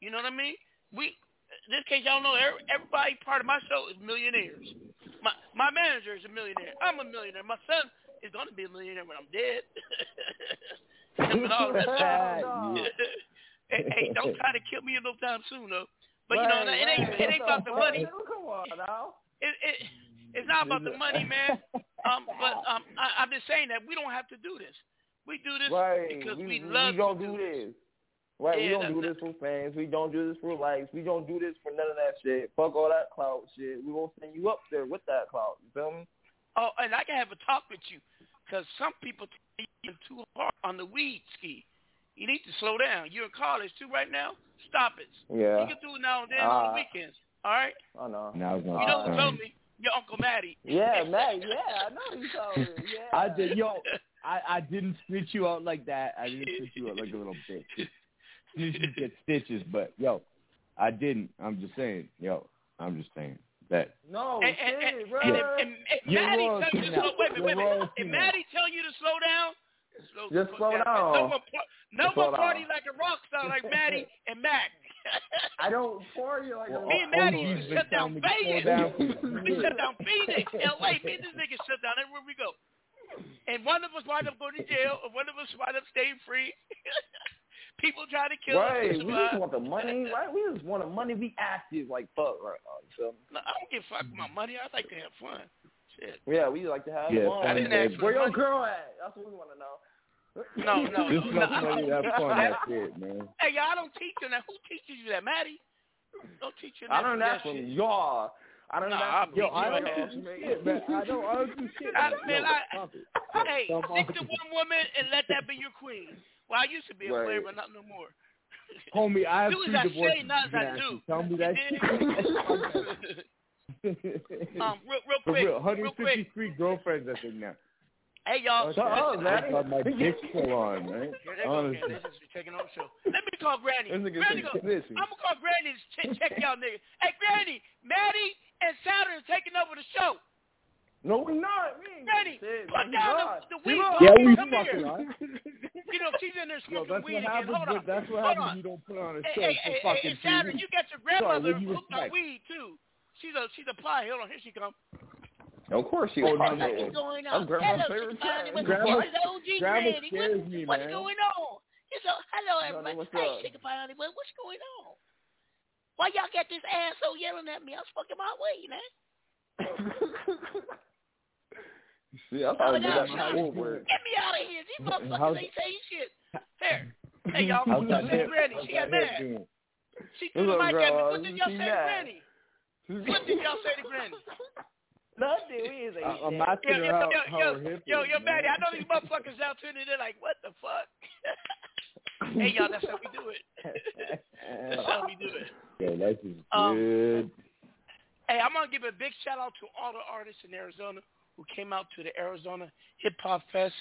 You know what I mean? We, this case, y'all know everybody part of my show is millionaires. My my manager is a millionaire. I'm a millionaire. My son is going to be a millionaire when I'm dead. and all that hey, hey, don't try to kill me no time soon, though. But you know, it ain't it ain't about the money. Come on now. It, it it's not about the money, man. Um, but um, I, I'm just saying that we don't have to do this. We do this right. because we, we love we don't to do do this. Right, Yeah, we don't do this for fans. We don't do this for likes. We don't do this for none of that shit. Fuck all that clout shit. We won't send you up there with that clout. You feel me? Oh, and I can have a talk with you because some people take you too hard on the weed ski. You need to slow down. You're in college too right now. Stop it. Yeah. You can do it now and then Uh, on the weekends. All right. I know. Now it's You know who fun. told me? Your uncle Matty. Yeah, *laughs* Matt. Yeah, I know you told me. Yeah. I did, yo. I, I didn't spit you out like that. I didn't spit you out like a little bitch. *laughs* Snitches get stitches, but yo, I didn't. I'm just saying, yo. I'm just saying that. No, And, and, and, shit, bro. and if, and, if Maddie royalty tell you to slow, wait a minute, wait a You're minute. royalty If. Maddie tell you to slow down, slow, Just slow down. No one, no Just one party down. like a rock star like Maddie *laughs* and Mac. I don't pour you like Well, a Me and Maddie used to shut down telling me Vegas. *laughs* we shut down Phoenix, LA. Me and this nigga shut down everywhere we go. And one of us wind up going to jail, and one of us wind up staying free. *laughs* People try to kill Right, us. *laughs* we just want the money, right? We just want the money. Be active, like fuck, right? now, You? No, I don't give a fuck about money. I like to have fun. Shit. Yeah, we like to have Yeah, fun. I didn't ask for Where your money. girl at? That's what we want to know. No, *laughs* no, Just no. enough money to have fun. That's it, man. *laughs* Hey, y'all don't teach you that. Who teaches you that, Maddie? Don't teach you that. I learned that shit. from y'all. I learned No, that I'm Yo, I don't man. do shit, man. I don't, I don't do shit. I, man. man, I, stop it. hey, Stop stick to one woman and let that be your queen. Well, I used to be a Right. player, but not no more. *laughs* Homie, I have Do as three I divorces. say, not as I do. Tell me that *laughs* um, *laughs* real, real quick, real, real quick. 153 girlfriends, I think now. Hey, y'all. Shut up, listen, I got my dick full on, man. Here go Honestly. This is taking over show. Let me call Granny. Granny go. I'm gonna call Granny to check, check y'all niggas. Hey, Granny, Maddie and Saturn is taking over the show. No, we're not. We ain't Granny, put down the, the weed. not. Yeah, bottle. we fucking are. You know, she's in there Yo, smoking that's weed what again. happens. Hold on. That's what Hold happens on. when you don't put on a Hey, show hey, for hey, fucking hey, Saturn, two you got your grandmother what you hooked on weed too. She's a she's a pie. Hold on, here she comes. Of course she Oh, was. no, hot What's going I'm on? grandma's Hello, favorite child. What's Grandma- going on? OG grandma Granny. scares What- me, What's man. going on? It's a, hello, everybody. what's hey, up? Chicken Pie Honey, what's going on? Why y'all got this asshole yelling at me? I was fucking my way, man. *laughs* See, I Oh, thought no, that no. was word. Get me out of here. These How's- motherfuckers ain't saying shit. There. *laughs* Hey, y'all. How's Y'all that say hip? Granny. How's She got mad. doing? She threw the What's mic at me. What did y'all say to mad. Granny? What did y'all say to Granny? Nothing. We ain't say I- I'm shit. asking Yo, her yo, how, yo, yo, yo, yo, man. Maddie, I know these *laughs* motherfuckers out tuning in. They're like, what the fuck? *laughs* hey, y'all, that's how we do it. That's how we do it. Yeah, that's just Um, good. Hey, I'm gonna give a big shout out to all the artists in Arizona who came out to the Arizona Hip Hop Fest.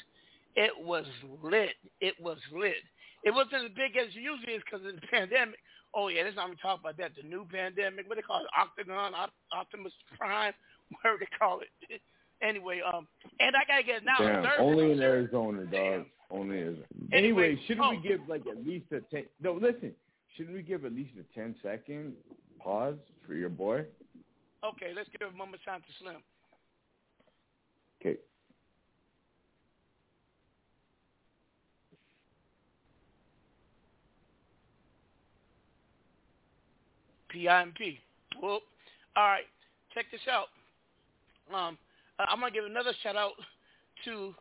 It was lit. It was lit. It wasn't as big as it usually is because of the *laughs* pandemic. Oh yeah, let's not even talk about that. The new pandemic, what they call it, Octagon, Op- Optimus Prime, *laughs* whatever they call it. *laughs* anyway, um, and I gotta get now. Damn, only in Arizona, dog. Only in Arizona. Anyway, Anyway, shouldn't we oh. give like at least a ten? No, listen. Shouldn't we give at least a ten second pause for your boy? Okay, let's give a moment time to Slim. Okay. P-I-M-P. Whoop. All right, check this out. Um, uh, I'm gonna give another shout out to.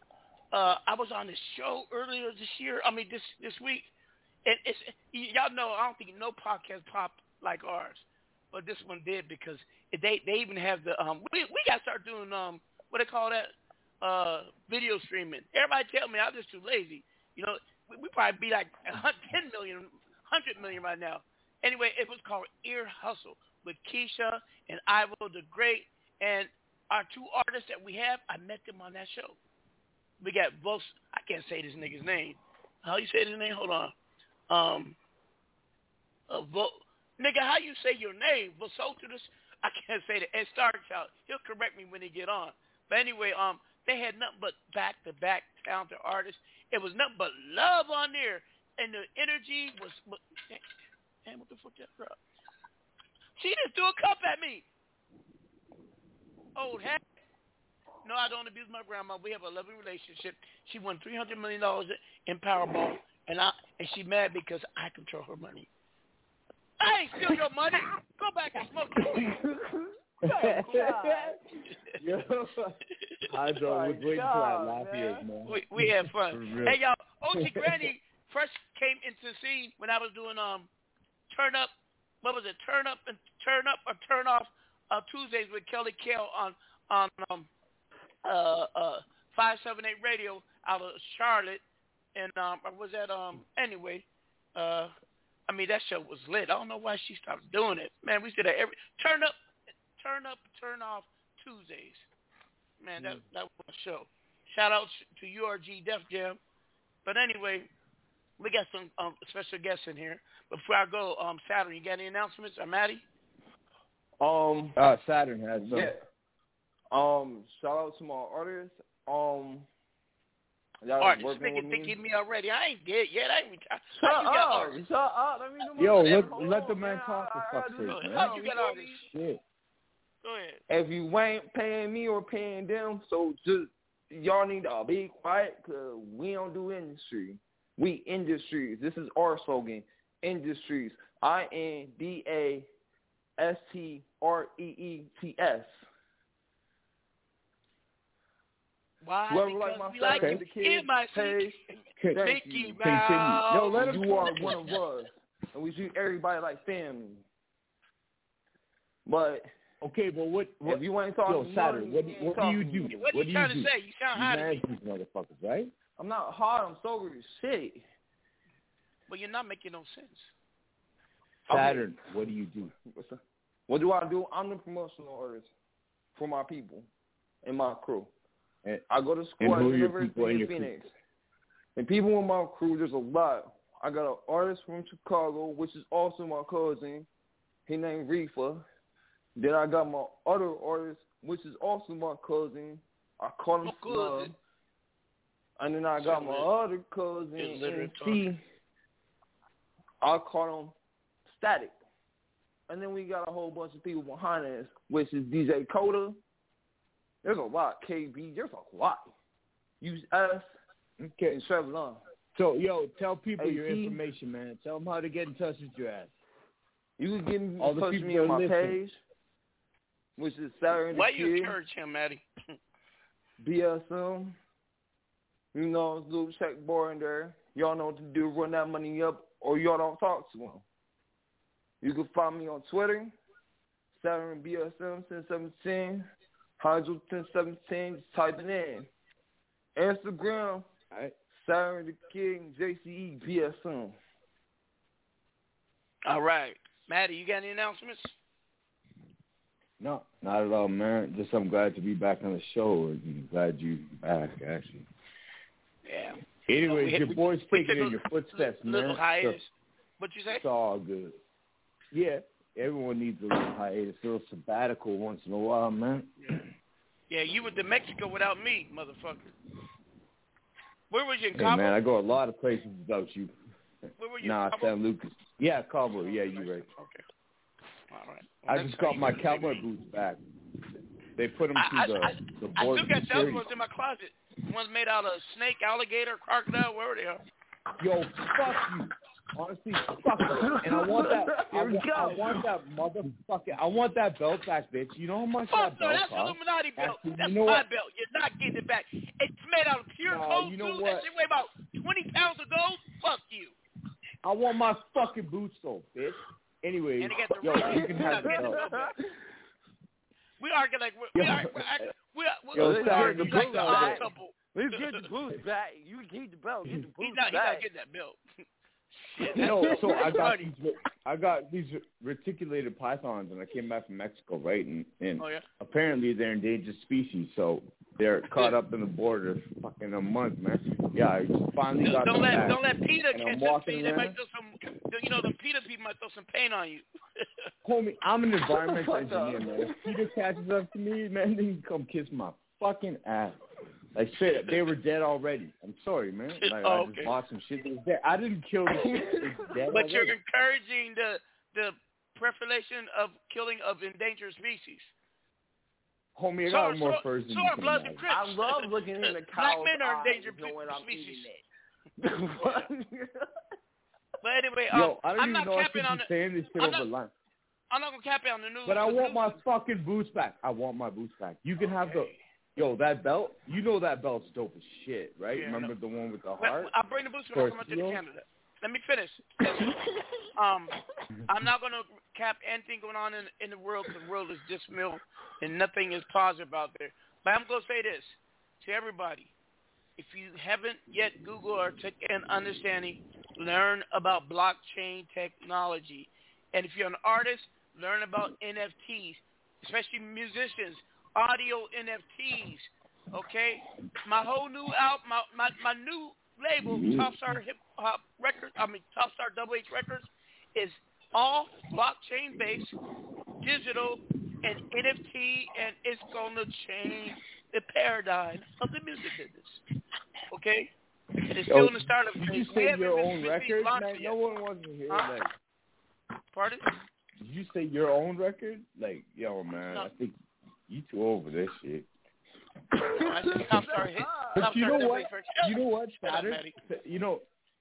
Uh, I was on this show earlier this year. I mean this this week, and it's y'all know I don't think no podcast pop like ours, but this one did because they they even have the um we we got to start doing um what they call that uh video streaming. Everybody tell me I'm just too lazy. You know we, we probably be like *laughs* 10 million, 100 million right now. Anyway, it was called Ear Hustle with Keisha and Ivo the Great and our two artists that we have. I met them on that show. We got both. I can't say this nigga's name. How you say his name? Hold on. Um. Uh, nigga, how you say your name? Vosotus? I can't say that. It starts out. He'll correct me when he get on. But anyway, um, they had nothing but back-to-back talented artists. It was nothing but love on there, and the energy was. Damn, what the fuck that girl? She just threw a cup at me. Old heck. No, I don't abuse my grandma. We have a loving relationship. She won three hundred million dollars in Powerball, and I and she mad because I control her money. I ain't steal your money. Go back and smoke. *laughs* *laughs* Yo, Hydro was waiting for that laugh man. We, we had fun. *laughs* Hey, y'all, OG *laughs* Granny first came into the scene when I was doing um turn up. What was it? Turn up and turn up or turn off uh, Tuesdays with Kelly Kale on on um uh uh five seven eight radio out of Charlotte, and um or was that um anyway uh. I mean that show was lit. I don't know why she stopped doing it. Man, we did that every turn up, turn up, turn off Tuesdays. Man, that that was a show. Shout out to URG Def Jam. But anyway, we got some um, special guests in here. Before I go, um, Saturn, you got any announcements? Or Maddie? Um, Uh, Saturn has some. yeah. Um, shout out to my artists. Um, y'all Artist, working nigga with me. thinking me already. I ain't dead yet. I ain't retired. Shut How up! artists? Shut up! Let me do my Yo, shit. let, let the man talk for fuck's sake, man. How you got artists? Shit. If you ain't paying me or paying them, so just y'all need to be quiet because we don't do industry. We industries. This is our slogan. Industries. I N D A S T R E E T S. Why? Whoever because like my we like you. kids, my thank Mickey you. Mouse. Yo, let You are one of us, and we treat everybody like family. But Okay, but what? what if you ain't talking, yo, Saturn, what, you ain't what do you do? to me. What are you trying you to say? You sound You to manage these motherfuckers, right? I'm not hard. I'm sober as shit. But you're not making no sense. Saturn, what do you do? What's up? What do I do? I'm the promotional artist for my people and my crew. And, I go to school at who the are your University people and of your crew? Phoenix. And people in my crew, there's a lot. I got an artist from Chicago, which is also my cousin. He named Reefa. Then I got my other artist, which is also my cousin. I call him Slug. And then I got my other cousin, It's literally MC. I call him Static. And then we got a whole bunch of people behind us, which is DJ Coda. There's a lot. KB, there's a lot. Use us Okay. and Trevor Long. So, yo, tell people your information, man. Tell them how to get in touch with your ass. You can get in All the touch with people me on that my listen. page, which is Saturn Why you encourage him, Maddie? BSM. You know, little check bar in there. Y'all know what to do. Run that money up, or y'all don't talk to him. You can find me on Twitter, Saturn BSM 1017, Hydro 1017. Just type it in. Instagram, Alright. Saturn the King, JCE BSM. All right. Maddie, you got any announcements? No, not at all, man. Just I'm glad to be back on the show. and glad you back, actually. Yeah. Anyways, hit- your boy's we taking in your footsteps, man. Little So hiatus. What you say? it's all good. Yeah, everyone needs a little hiatus, a little sabbatical once in a while, man. Yeah, you went to Mexico without me, motherfucker. Where was you in Hey, man, I go a lot of places without you. Where were you? Nah, Cabo? San Lucas. Yeah, Cabo. Yeah, you're right. Okay. All right. I just next got my you go to cowboy boots back. They put them I, through I, the, I, the I still got the other security. ones in my closet. Ones made out of snake, alligator, crocodile, wherever they are. Yo, fuck you. Honestly, fuck you. And I want that. *laughs* I, Here we want, I want that motherfucker. I want that belt back, bitch. You know how much Fuck that no, belt that's costs? Illuminati belt. Actually, That's you know my what? belt. You're not getting it back. It's made out of pure Nah, gold you know too. what? That shit weigh about 20 pounds of gold. Fuck you. I want my fucking boots though, bitch. Anyways, And he got the yo, ring. you can You're have not the getting the belt. belt back. We argue like we're, we Yo. are, we're, act- we're, we're, Yo, we're Saturn, arguing the like the belt odd back. couple. Let's get the boots back. You can keep the belt. Get the *laughs* boots He's not, he's back. not getting that belt. *laughs* No, so I got these, I got these reticulated pythons, and I came back from Mexico, right? And, and Oh, yeah? apparently they're endangered species, so they're caught up in the border fucking a month, man. Yeah, I finally got Don't them let back. don't let PETA catch up to walking you. They might throw some, you know, the PETA people might throw some paint on you. *laughs* Homie, I'm an environmental engineer, man. If PETA catches up to me, man, then he come kiss my fucking ass. Like straight up, they were dead already. I'm sorry, man. *laughs* Like Oh, I okay. just bought some shit that was dead. I didn't kill the shit. It's *laughs* dead But you're encouraging the the proliferation of killing of endangered species. Homie, I So got are- more so- furs than so you are can Bloods and I love looking in the *laughs* Black cow's men are endangered knowing I'm species. eating. But anyway, Yo, um, I don't I'm even not know I capping should on the. saying this shit I'm over not- line. I'm not gonna cap it on the news. But I want news my fucking boots back. I want my boots back. You can have the yo that belt. You know that belt's dope as shit, right? Yeah, Remember know. the one with the Well, heart? I'll bring the boots when I come out to Scorpio? Canada. Let me finish. *laughs* um, I'm not going to cap anything going on in, in the world because the world is dismal and nothing is positive out there. But I'm going to say this to everybody. If you haven't yet Google or took an understanding, learn about blockchain technology. And if you're an artist, learn about NFTs, especially musicians, audio NFTs. Okay? My whole new album, my, my, my new label, mm-hmm. Top Star Hip Hop Records, I mean Top Star Double H Records, is all blockchain based, digital, and NFT, and it's gonna change the paradigm of the music business. Okay, and it's still Yo, in the startup phase. you say your own record? Man, no one wants to hear Huh? like. Pardon? Did you say your own record? Like, yo, man, No. I think you too old for this shit. I said Top Star Hit. But Top you know what? You know what, Shut Saturn? You know,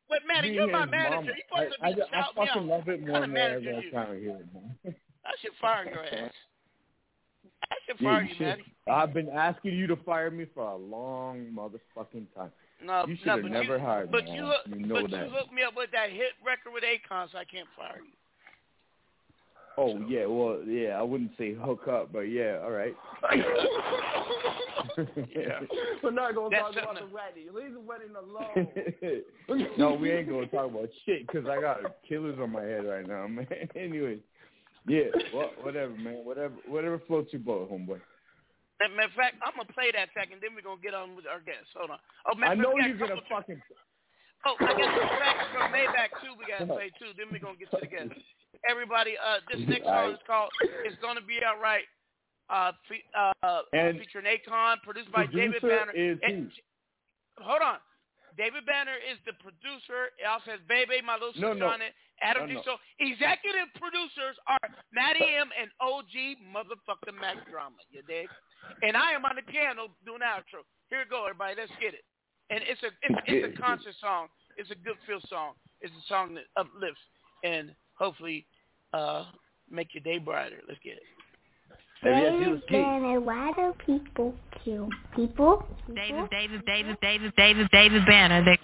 But Matty, me you're and my manager. mama, You're supposed to I, be I, I shout fucking love it more kind and of more uh, manager every time I hear it, man. I should fire your ass. I should Yeah, fire you you, should. Matty. I've been asking you to fire me for a long motherfucking time. No, You should no, have but never you, hired but me. you, man. hook, you know but that. you hooked me up with that hit record with Akon, so I can't fire you. Oh yeah, well yeah, I wouldn't say hook up, but yeah, all right. Yeah. *laughs* We're not gonna That's talk about something- the wedding. Leave the wedding *laughs* alone. no, we ain't gonna talk about shit because I got killers on my head right now, *laughs* man. anyway, yeah, well, whatever, man. Whatever, whatever floats your boat, homeboy. As a matter of fact, I'm gonna play that second, then we're gonna get on with our guests. Hold on. Oh, matter I know you're gonna couple- fucking. Oh, I got some facts from Maybach too. We gotta play too. Then we're gonna get to the guests. Everybody, uh, this next song is called "It's Gonna Be Alright." Uh, fe- uh, And featuring Akon, produced by David Banner. is And- hold on. David Banner is the producer. It also has Bebe, my little No, sister no. on it. Adam No, no. So executive producers are Matty M and OG motherfucking Mac Drama. You dig? And I am on the piano doing the outro. Here we go, everybody. Let's get it. And it's a it's, it's a conscious song. It's a good feel song. It's a song that uplifts and hopefully uh, make your day brighter. Let's get it. David Banner, why do people kill people? David, David, David, David, David, David Banner. They...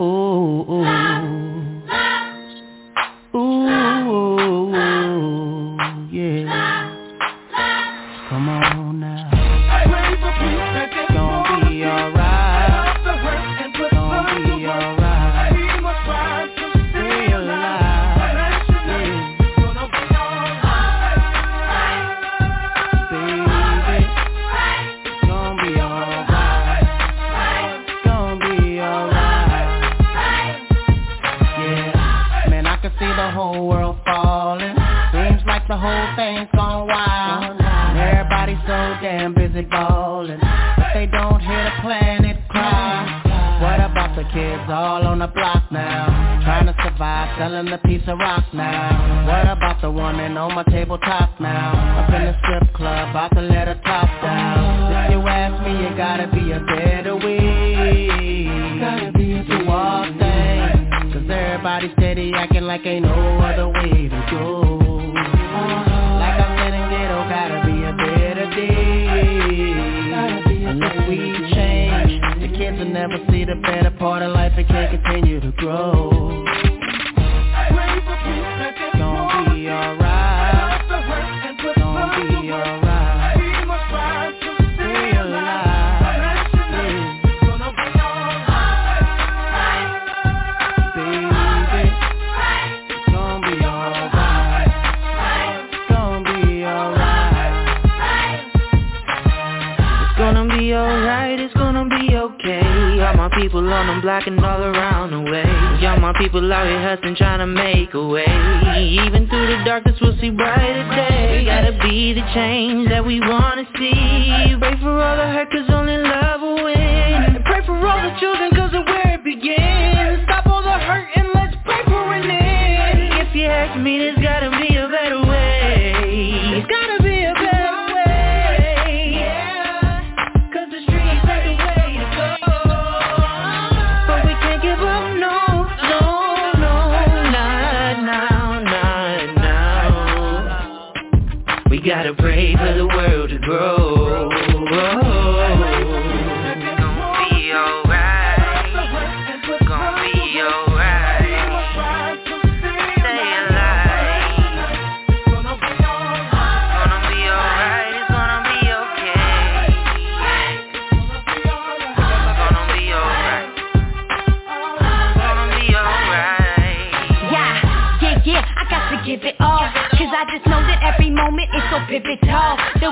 Ooh, ooh. Ooh, a piece of rock now. What about the woman on my tabletop now? Up in the strip club, about to let her top down. If you ask me, you gotta be a better way. Gotta be a to all things. Cause everybody steady acting like ain't no other way to go. Uh-huh. Like I said in ghetto, gotta be a better day. Unless we change, the kids will never see the better part of life and can't continue to grow. People on them block and all around the way. All my people out here hustling trying to make a way. Even through the darkness we'll see brighter day. Gotta be be the change that we wanna see. Pray for all the hurt cause only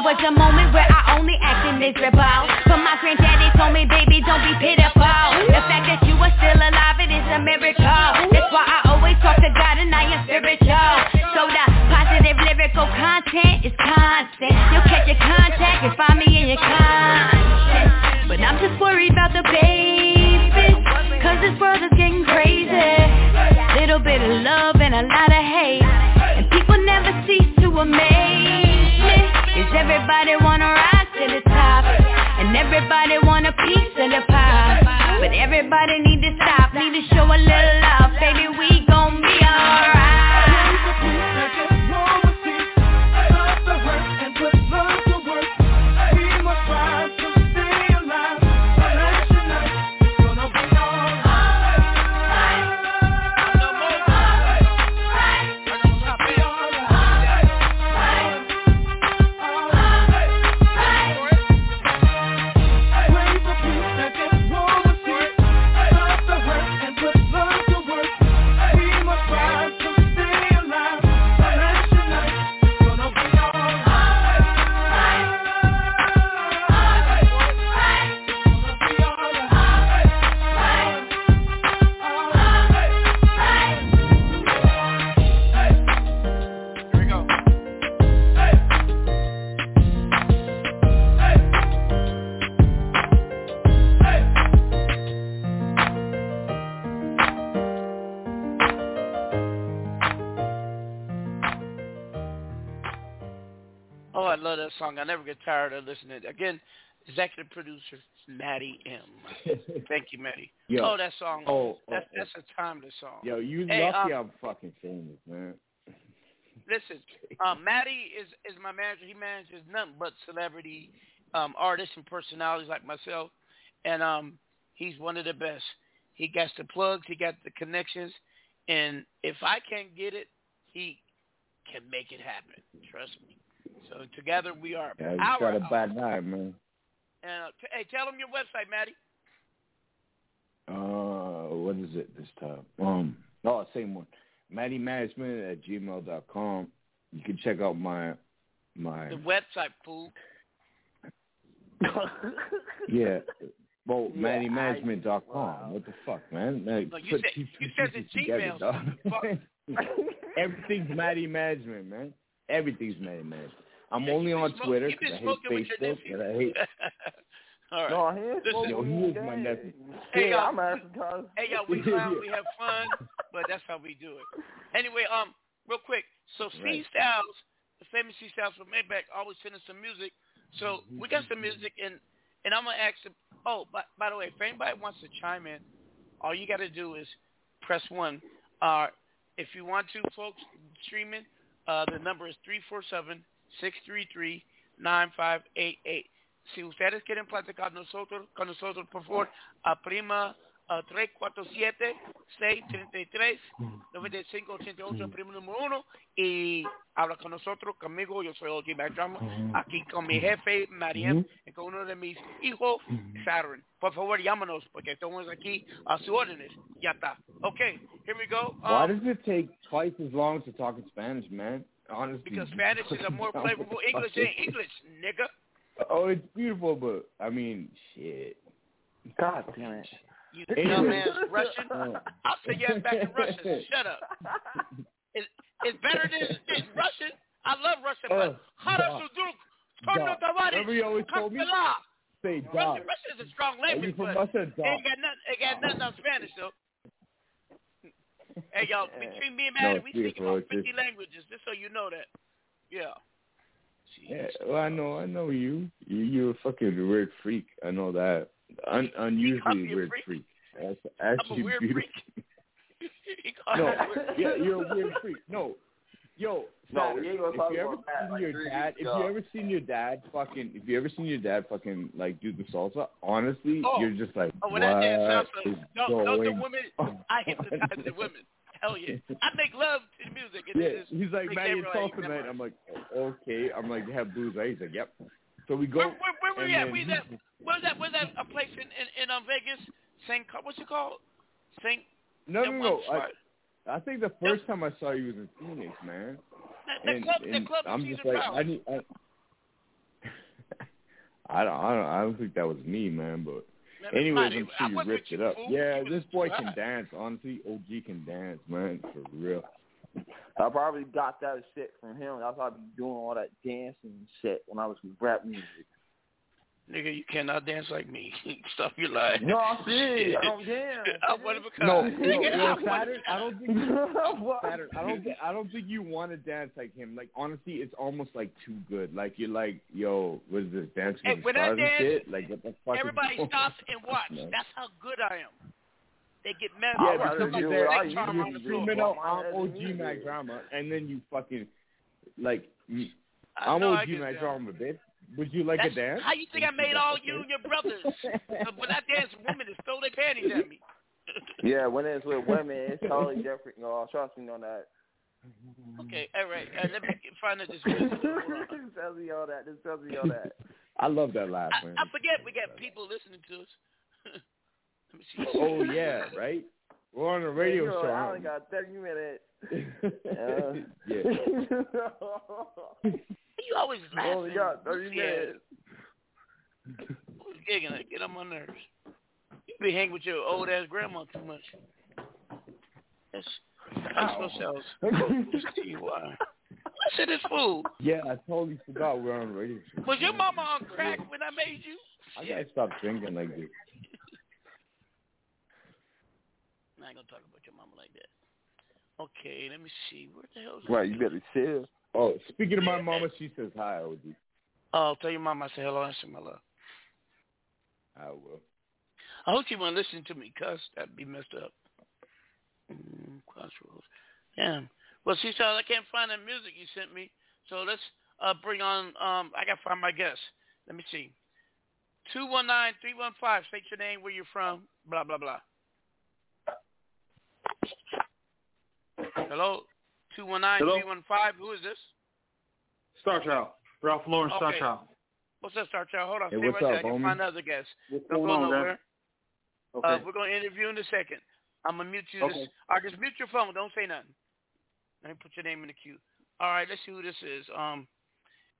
was a moment where I only acted miserable. But my granddaddy told me, baby, don't be pitiful. The fact that you are still alive, it is a miracle. That's why I always talk to God and I am spiritual. So the positive lyrical content is constant. You'll catch your contact and find me in your conscience. But I'm just worried about the babies everybody need to stop, need to show a little love tired of listening. Again, executive producer Maddie M. *laughs* Thank you, Maddie. Yo. Oh, that song. Oh, that's oh, that's a timeless song. Yo, you Hey, lucky um, I'm fucking famous, man. Listen, um, *laughs* Maddie is is my manager. He manages nothing but celebrity um, artists and personalities like myself, and um, he's one of the best. He got the plugs, he got the connections, and if I can't get it, he can make it happen. Trust me. So together we are Yeah, you power. got a bad night, man. And uh, t- hey, tell them your website, Maddie. Uh, what is it this time? Um, oh, same one. Matty Management at gmail dot com. You can check out my my The website, fool. *laughs* yeah. Well, *laughs* Yeah, MattyManagement dot com. What the fuck, man? Man, No, you put said you said together, Gmail. *laughs* Everything's Matty Management, man. Everything's Matty Management. I'm Yeah, only on smoke- Twitter because I hate Facebook and I hate. *laughs* All right. No, he ain't Listen. Yo, he is my nephew. Hey, Yeah. I'm advertising. Hey, y'all, we *laughs* clown, we have fun, but that's how we do it. Anyway, um, real quick. So C Right. Styles, the famous C Styles from Maybach, always sending some music. So we got some music, and and I'm gonna ask him. Oh, by, by the way, if anybody wants to chime in, all you got to do is press one. Uh, if you want to, folks, streaming, uh, the number is three four seven six three three nine five eight eight. Si ustedes quieren platicar nosotros, con nosotros, por favor, a prima uh, 347-633-9588, primo número uno, y habla con nosotros, conmigo, yo soy OG Mac Drama, aquí con mi jefe, Matty M, y con uno de mis hijos, Saturn. Por favor, llámanos, porque estamos aquí a sus órdenes. Ya está. Okay, here we go. Why Um, does it take twice as long to talk in Spanish, man? Honestly, because Spanish is a more flavorful English than English, nigga. Oh, it's beautiful, but I mean, shit. God damn it. You dumbass Russian. *laughs* I'll say yes back to Russian. Shut up. *laughs* It's, it's better than, than Russian. I love Russian, but Oh, how the Remember you always told me? Kakala. Say Russian. Russian is a strong language, from but Russia? it Dog. ain't got nothing. It got nothing on Spanish though. Hey y'all, *laughs* between me and No, we speak about it's just- 50 languages, just so you know that. Yeah. Yeah, well, I know, I know you. You, you're a fucking weird freak. I know that. Un, unusually weird freak. That's actually weird beautiful. *laughs* Called No, a yeah, you're a weird freak. No, yo, No, Saturn, we ain't gonna if you ever seen like, your dad, if you ever seen your dad fucking, if you ever seen your dad fucking like do the salsa, honestly, Oh. you're just like, Oh, what when I is salsa, no, no, the going women. I hypnotize the women. Hell yeah. I make love to the music. And Yeah, it just he's like, man, it's everybody salsa night. I'm like, okay. I'm like, you have blues, right? He's like, yep. So we go. Where, where, where were we at? then We that, where's that? Where's that? A place in in, in um, Vegas? Saint, what's it called? Saint. No, that no, no. Spot. I, I think the first time I saw you was in Phoenix, man. That, that and, club, and that club I'm Caesar just like, Palace. I need. I, *laughs* I don't, I don't, I don't think that was me, man. But Man, anyways, Friday, I'm sure you ripped it up. fool. Yeah, You this boy dry. can dance. Honestly, OG can dance, man, for real. I probably got that shit from him. That's why I be doing all that dancing shit when I was with rap music. Nigga, you cannot dance like me. *laughs* Stop your lying. No, I'm serious. *laughs* I don't dance. I'm one of a No, kind. no, Nigga, no, I'm Saturn, a I don't think *laughs* Saturn, I don't think I don't think you want to dance like him. Like honestly, it's almost like too good. Like you're like, yo, what is this dancing Hey, when I stars and dance, shit? Like what the fuck? Everybody going stops and watch. No. That's how good I am. They get mad. Yeah, because got you're a there, you, charm you're the floor. screaming out, I'm OG isn't Mac. Drama, and then you fucking, like, I I'm OG get Mac. Drama, bitch. Would you like That's, a dance? How you think I made all you and your brothers? But when I dance, with women just throw their panties at me. *laughs* Yeah, when it's with women, it's totally different. Y'all trust me on that. Okay, all right. Uh, let me find out this. video. Hold on. *laughs* This tells me all that. This tells me all that. *laughs* I love that laugh, I, man. I forget we got people listening to us. let me see. Oh yeah, right. We're on a radio you know, show. I aren't only got 30 minutes. we? yeah. You always laughing. only got 30 Yeah. minutes. Who's giggling? Get on my nerves. You be hanging with your old ass grandma too much. That's I'm supposed to you why. I said this fool. Yeah, I totally forgot we're on a radio. Was your mama on crack when I made you? I gotta stop drinking like this. I ain't gonna talk about your mama like that. Okay, let me see. Where the hell is Right, you better chill. Oh, speaking of my mama, she says hi, OG. Oh, tell your mama I say hello and say my love. I will. I hope she won't listen to me cuss. That'd be messed up. Mm, crossroads. Damn. Well, see, Charles, I can't find the music you sent me. So let's uh, bring on. Um, I gotta find my guest. Let me see. Two one nine three one five. State your name, where you're from. Blah blah blah. Hello. Two one nine three one five. Who is this? Star Child. Ralph Lauren Star Child. What's up, Star Child? Hold on. Hey, Stay what's right there. up, I can homie? find other guests. What's Don't going go on, nowhere. man? Okay. Uh, we're gonna interview in a second. I'm gonna mute you. Okay. This, or just mute your phone. Don't say nothing. Let me put your name in the queue. All right, let's see who this is. Um,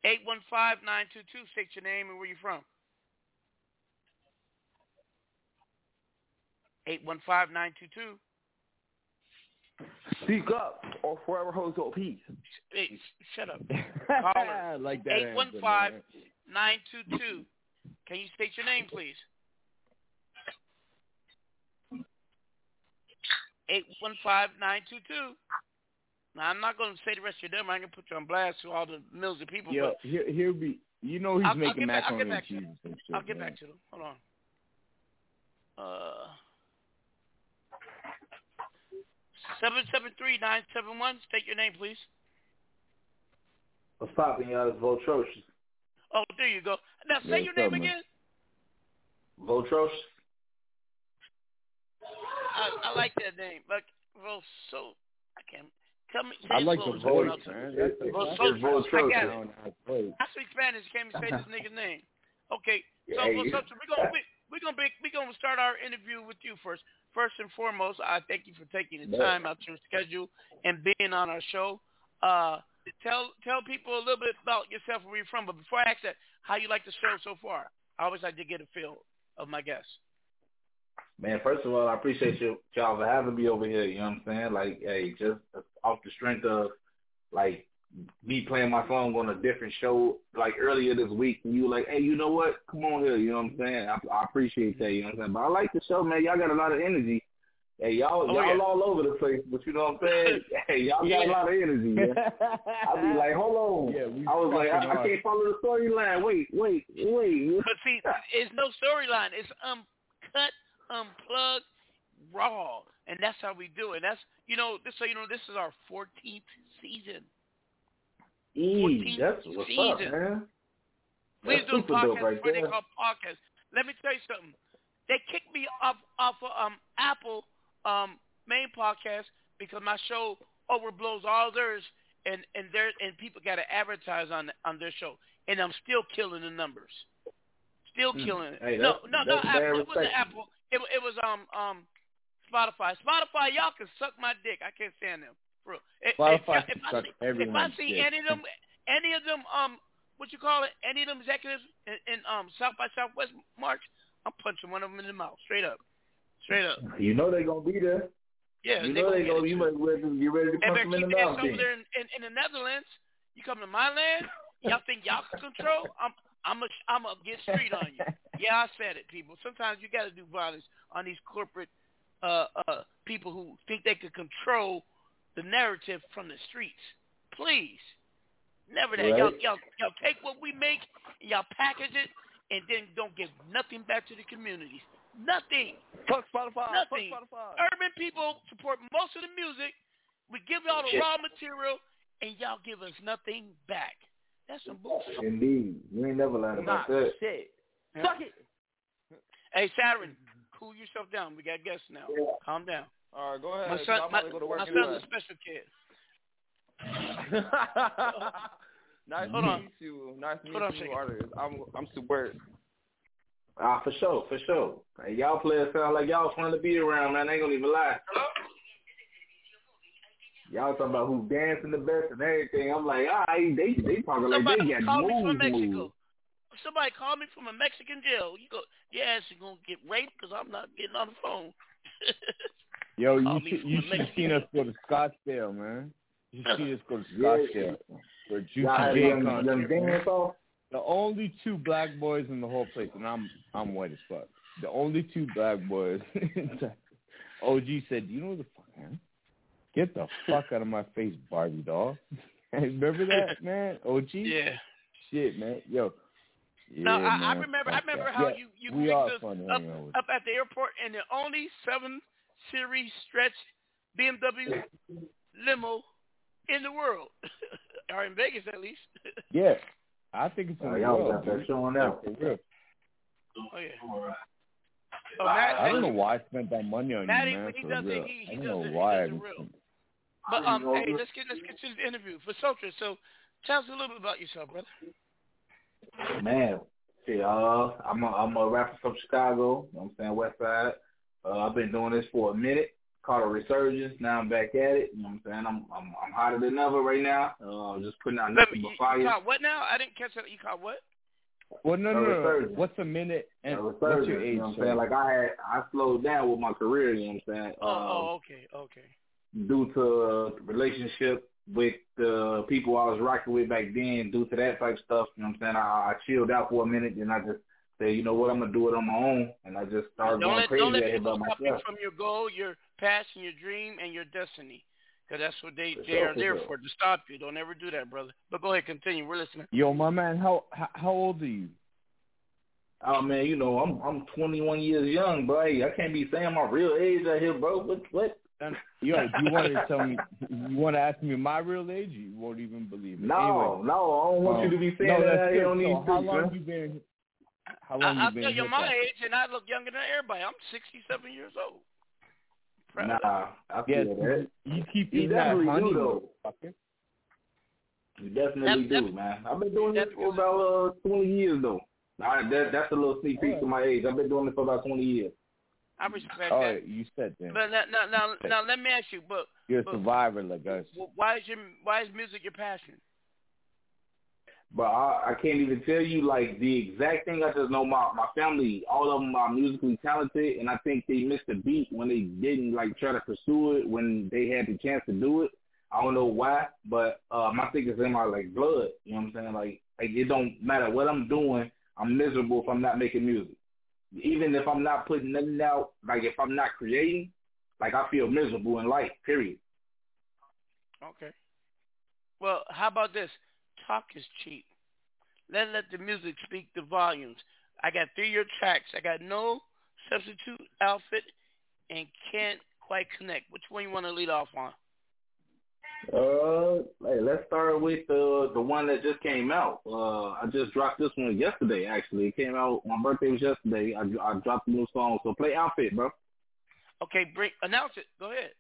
eight one five nine two two. State your name and where you're from. Eight one five nine two two. Speak up or forever holds your peace. Hey, sh- shut up. *laughs* I Caller. like that. Eight one answer, five man. nine two two. Can you state your name, please? Eight one five nine two two. Now I'm not going to say the rest of your number. I'm going to put you on blast to all the millions of people. Yeah, but here, he'll be. You know he's I'll- I'll making get back- I'll get macaroni and back to cheese and shit. I'll get man. back to them. Hold on. Uh, seven seven three nine seven one. State your name, please. What's poppin', y'all? It's Votrocious. Oh, there you go. Now Yeah, say your name again. Votrocious? I, I like that name. Like, well, so I can't. Tell me. Say I it like slow the so voice, man. That's the, Well, that's so- the voice. I got it. Down, that voice. I speak Spanish. Can't even say this *laughs* nigga's name. Okay, so, Hey, well, so, so we're gonna *laughs* we, we're gonna be, we're gonna start our interview with you first. First and foremost, I thank you for taking the time out your schedule and being on our show. Uh, tell tell people a little bit about yourself where you're from. But before I ask that, how you like the show so far? I always like to get a feel of my guests. Man, first of all, I appreciate you, y'all for having me over here. You know what I'm saying? Like, hey, just off the strength of like me playing my song on a different show like earlier this week, and you were like, hey, you know what? Come on here. You know what I'm saying? I, I appreciate that. You know what I'm saying? But I like the show, man. Y'all got a lot of energy. Hey, y'all, Oh, y'all yeah. all over the place, but you know what I'm saying? *laughs* hey, y'all got a lot of energy, man. *laughs* I be like, hold on. Yeah, I was like, I, I can't follow the storyline. Wait, wait, wait. But see, it's no storyline. It's uncut, unplugged, raw, and that's how we do it. That's you know, this so you know, this is our 14th season. E, that's what's up, man. We That's do podcasts right where they there. call podcasts. Let me tell you something. They kicked me off off of um Apple um main podcast because my show overblows all theirs and and their and people got to advertise on on their show and I'm still killing the numbers. Still Hmm. killing it. Hey, no, no, no, Apple. It wasn't. Apple. It, it was um um Spotify. Spotify, y'all can suck my dick. I can't stand them. For real. If- if if, I suck see, if I see dick. any of them, any of them, um, what you call it, any of them executives in, in um South by Southwest March, I'm punching one of them in the mouth, straight up, straight up. You know they're gonna be there. Yeah, you they know gonna they get gonna. it. You might get ready to punch them in the their mouth. ass over then. there in, in, in the Netherlands. You come to my land, y'all think y'all can control? I'm I'm a I'm a get street on you. Yeah, I said it, people. Sometimes you got to do violence on these corporate uh uh people who think they could control the narrative from the streets. Please, never that. Y'all Right. y'all y'all take what we make and y'all package it and then don't give nothing back to the communities. Nothing. Fuck Spotify. Nothing. Fuck Spotify. Urban people support most of the music. We give y'all the Shit. raw material, and y'all give us nothing back. That's some bullshit. Indeed, you ain't never learned about that. shit. Suck it. Hey, Saturn, cool yourself down. We got guests now. Calm down. All right, go ahead. My 'cause son, I'm my, go to work my son's a special kid. *laughs* nice Hold to on. meet you. Nice to Hold meet on you, second. artist. I'm I'm super. Ah, for sure, for sure. Hey, y'all players sound like y'all fun to be around, man. I ain't gonna even lie. Y'all talking about who's dancing the best and everything. I'm like, all right, they they talking like they got called me from Mexico. moves. Somebody called me from a Mexican jail. You go, your ass is gonna get raped because I'm not getting on the phone. *laughs* Yo, you Call should you should have seen us go to Scottsdale, man. You should see us go to *laughs* Yeah. Scottsdale for Juicy Y'all J them, them concert. The only two black boys in the whole place, and I'm I'm white as fuck. The only two black boys. *laughs* OG said, "You know the fuck, man? Get the *laughs* fuck out of my face, Barbie doll." Remember that, man? OG. Yeah. Shit, man. Yo. Yeah, no, I, I man, remember. I remember that. how Yeah, you you picked are us up hanging out with. up at the airport and the only seven series stretch BMW limo in the world, *laughs* or in Vegas at least. *laughs* Yeah, I think it's in Oh, the y'all world, got that dude. showing out. For oh yeah. Oh, Matt, I don't know why I spent that money on Matty, you, man. when he For does it, real. he- he I don't does know it- he why. does I it real. didn't- But um, hey, let's get let's get to the interview for Sotra. So, tell us a little bit about yourself, brother. Man, shit, uh, I'm a, I'm a rapper from Chicago. You know what I'm saying West Side. Uh, I've been doing this for a minute. Caught a resurgence. Now I'm back at it. You know what I'm saying? I'm I'm, I'm hotter than ever right now. Uh, just putting out nothing you, but you fire. caught what now? I didn't catch that. You caught what? Well, no, A no, no. resurgence. What's a minute and A what's resurgence, your age? You know what I'm saying? Like I had, I slowed down with my career. You know what I'm saying? Oh, Um, oh, okay, okay. due to uh, relationship with the people I was rocking with back then, due to that type of stuff. You know what I'm saying? I, I chilled out for a minute, and I just said, you know what, I'm gonna do it on my own, and I just started Don't going let crazy don't let out here by people stop you myself. from your goal, your passion, your dream, and your destiny. Because that's what they For they sure, are for there sure. for to stop you. Don't ever do that, brother. But go ahead, continue. We're listening. Yo, my man, how how, how old are you? Oh man, you know I'm I'm 21 years young, bro. Hey, I can't be saying my real age out here, bro. What what? Yo, you want to tell me? You want to ask me my real age? You won't even believe it. No, anyway, no, I don't want you oh. to be saying no, that that's out here good. on these So how streets, long man. you been? How I, long I'll you been? tell you hip my age, and I look younger than everybody. I'm 67 years old. Proud Nah, I feel Yes, that. you keep You eating that definitely honey, do, though. motherfucker. You definitely That- do, man. I've been doing this for about uh, 20 years though. I, that, that's a little sneak peek to my age. I've been doing this for about 20 years. I respect Oh, that. you said that. But now, now, now, now, let me ask you. But You're a but survivor like us. why is your why is music your passion? But I, I can't even tell you like the exact thing. I just know my my family, all of them are musically talented, and I think they missed a beat when they didn't like try to pursue it when they had the chance to do it. I don't know why, but uh, my thing is in my like blood. You know what I'm saying? Like, like it don't matter what I'm doing. I'm miserable if I'm not making music. Even if I'm not putting nothing out, like if I'm not creating, like I feel miserable in life. Period. Okay. Well, how about this? Talk is cheap. Let let the music speak the volumes. I got three year tracks. I got no substitute outfit and can't quite connect. Which one you want to lead off on? Uh, hey, let's start with the the one that just came out. Uh, I just dropped this one yesterday. Actually, it came out. My birthday was yesterday. I I dropped a new song. So play outfit, bro. Okay, bring announce it. Go ahead.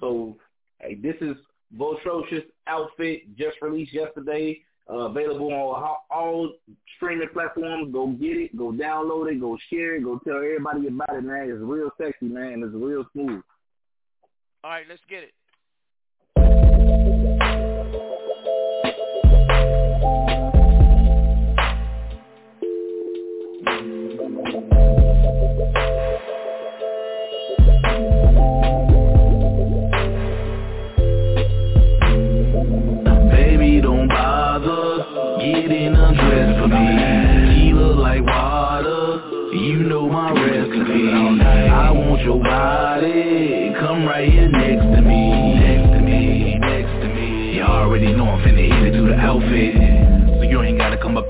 So, hey, this is Votrocious outfit just released yesterday. Uh, available on all, all streaming platforms. Go get it. Go download it. Go share it. Go tell everybody about it, man. It's real sexy, man. It's real smooth. All right, let's get it. Getting undressed for me. Tequila like water, you know my recipe. I want your body, come right here next to me, next to me, next to me. You already know I'm finna hit it to the outfit.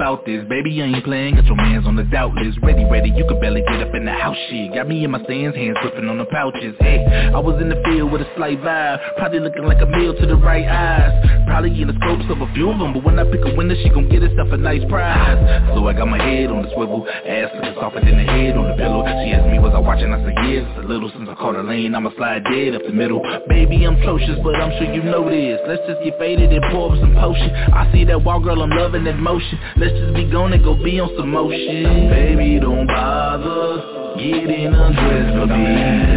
About this. Baby, I ain't playing, got your mans on the doubt list. Ready, ready, you could barely get up in the house shit. Got me in my stands, hands gripping on the pouches. Hey, I was in the field with a slight vibe. Probably looking like a meal to the right eyes. Probably in the scopes of a few of them But when I pick a winner, she gon' get herself a nice prize. So I got my head on the swivel Ass looking softer than the head on the pillow. She asked me, was I watching? I said, yes. A little since I caught her lane I'ma slide dead up the middle. Baby, I'm atrocious, but I'm sure you know this. Let's just get faded and pour up some potion. I see that wall, girl, I'm loving that motion. Let's just be gone and go be on some motion Baby, don't bother getting undressed for me.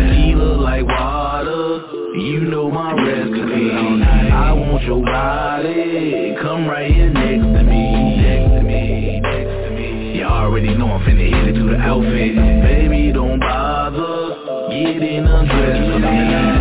Tequila like water, you know my recipe. I want your body, come right here next to me. Next to me, next to me. You already know I'm finna hit it to the outfit. Baby, don't bother getting undressed for me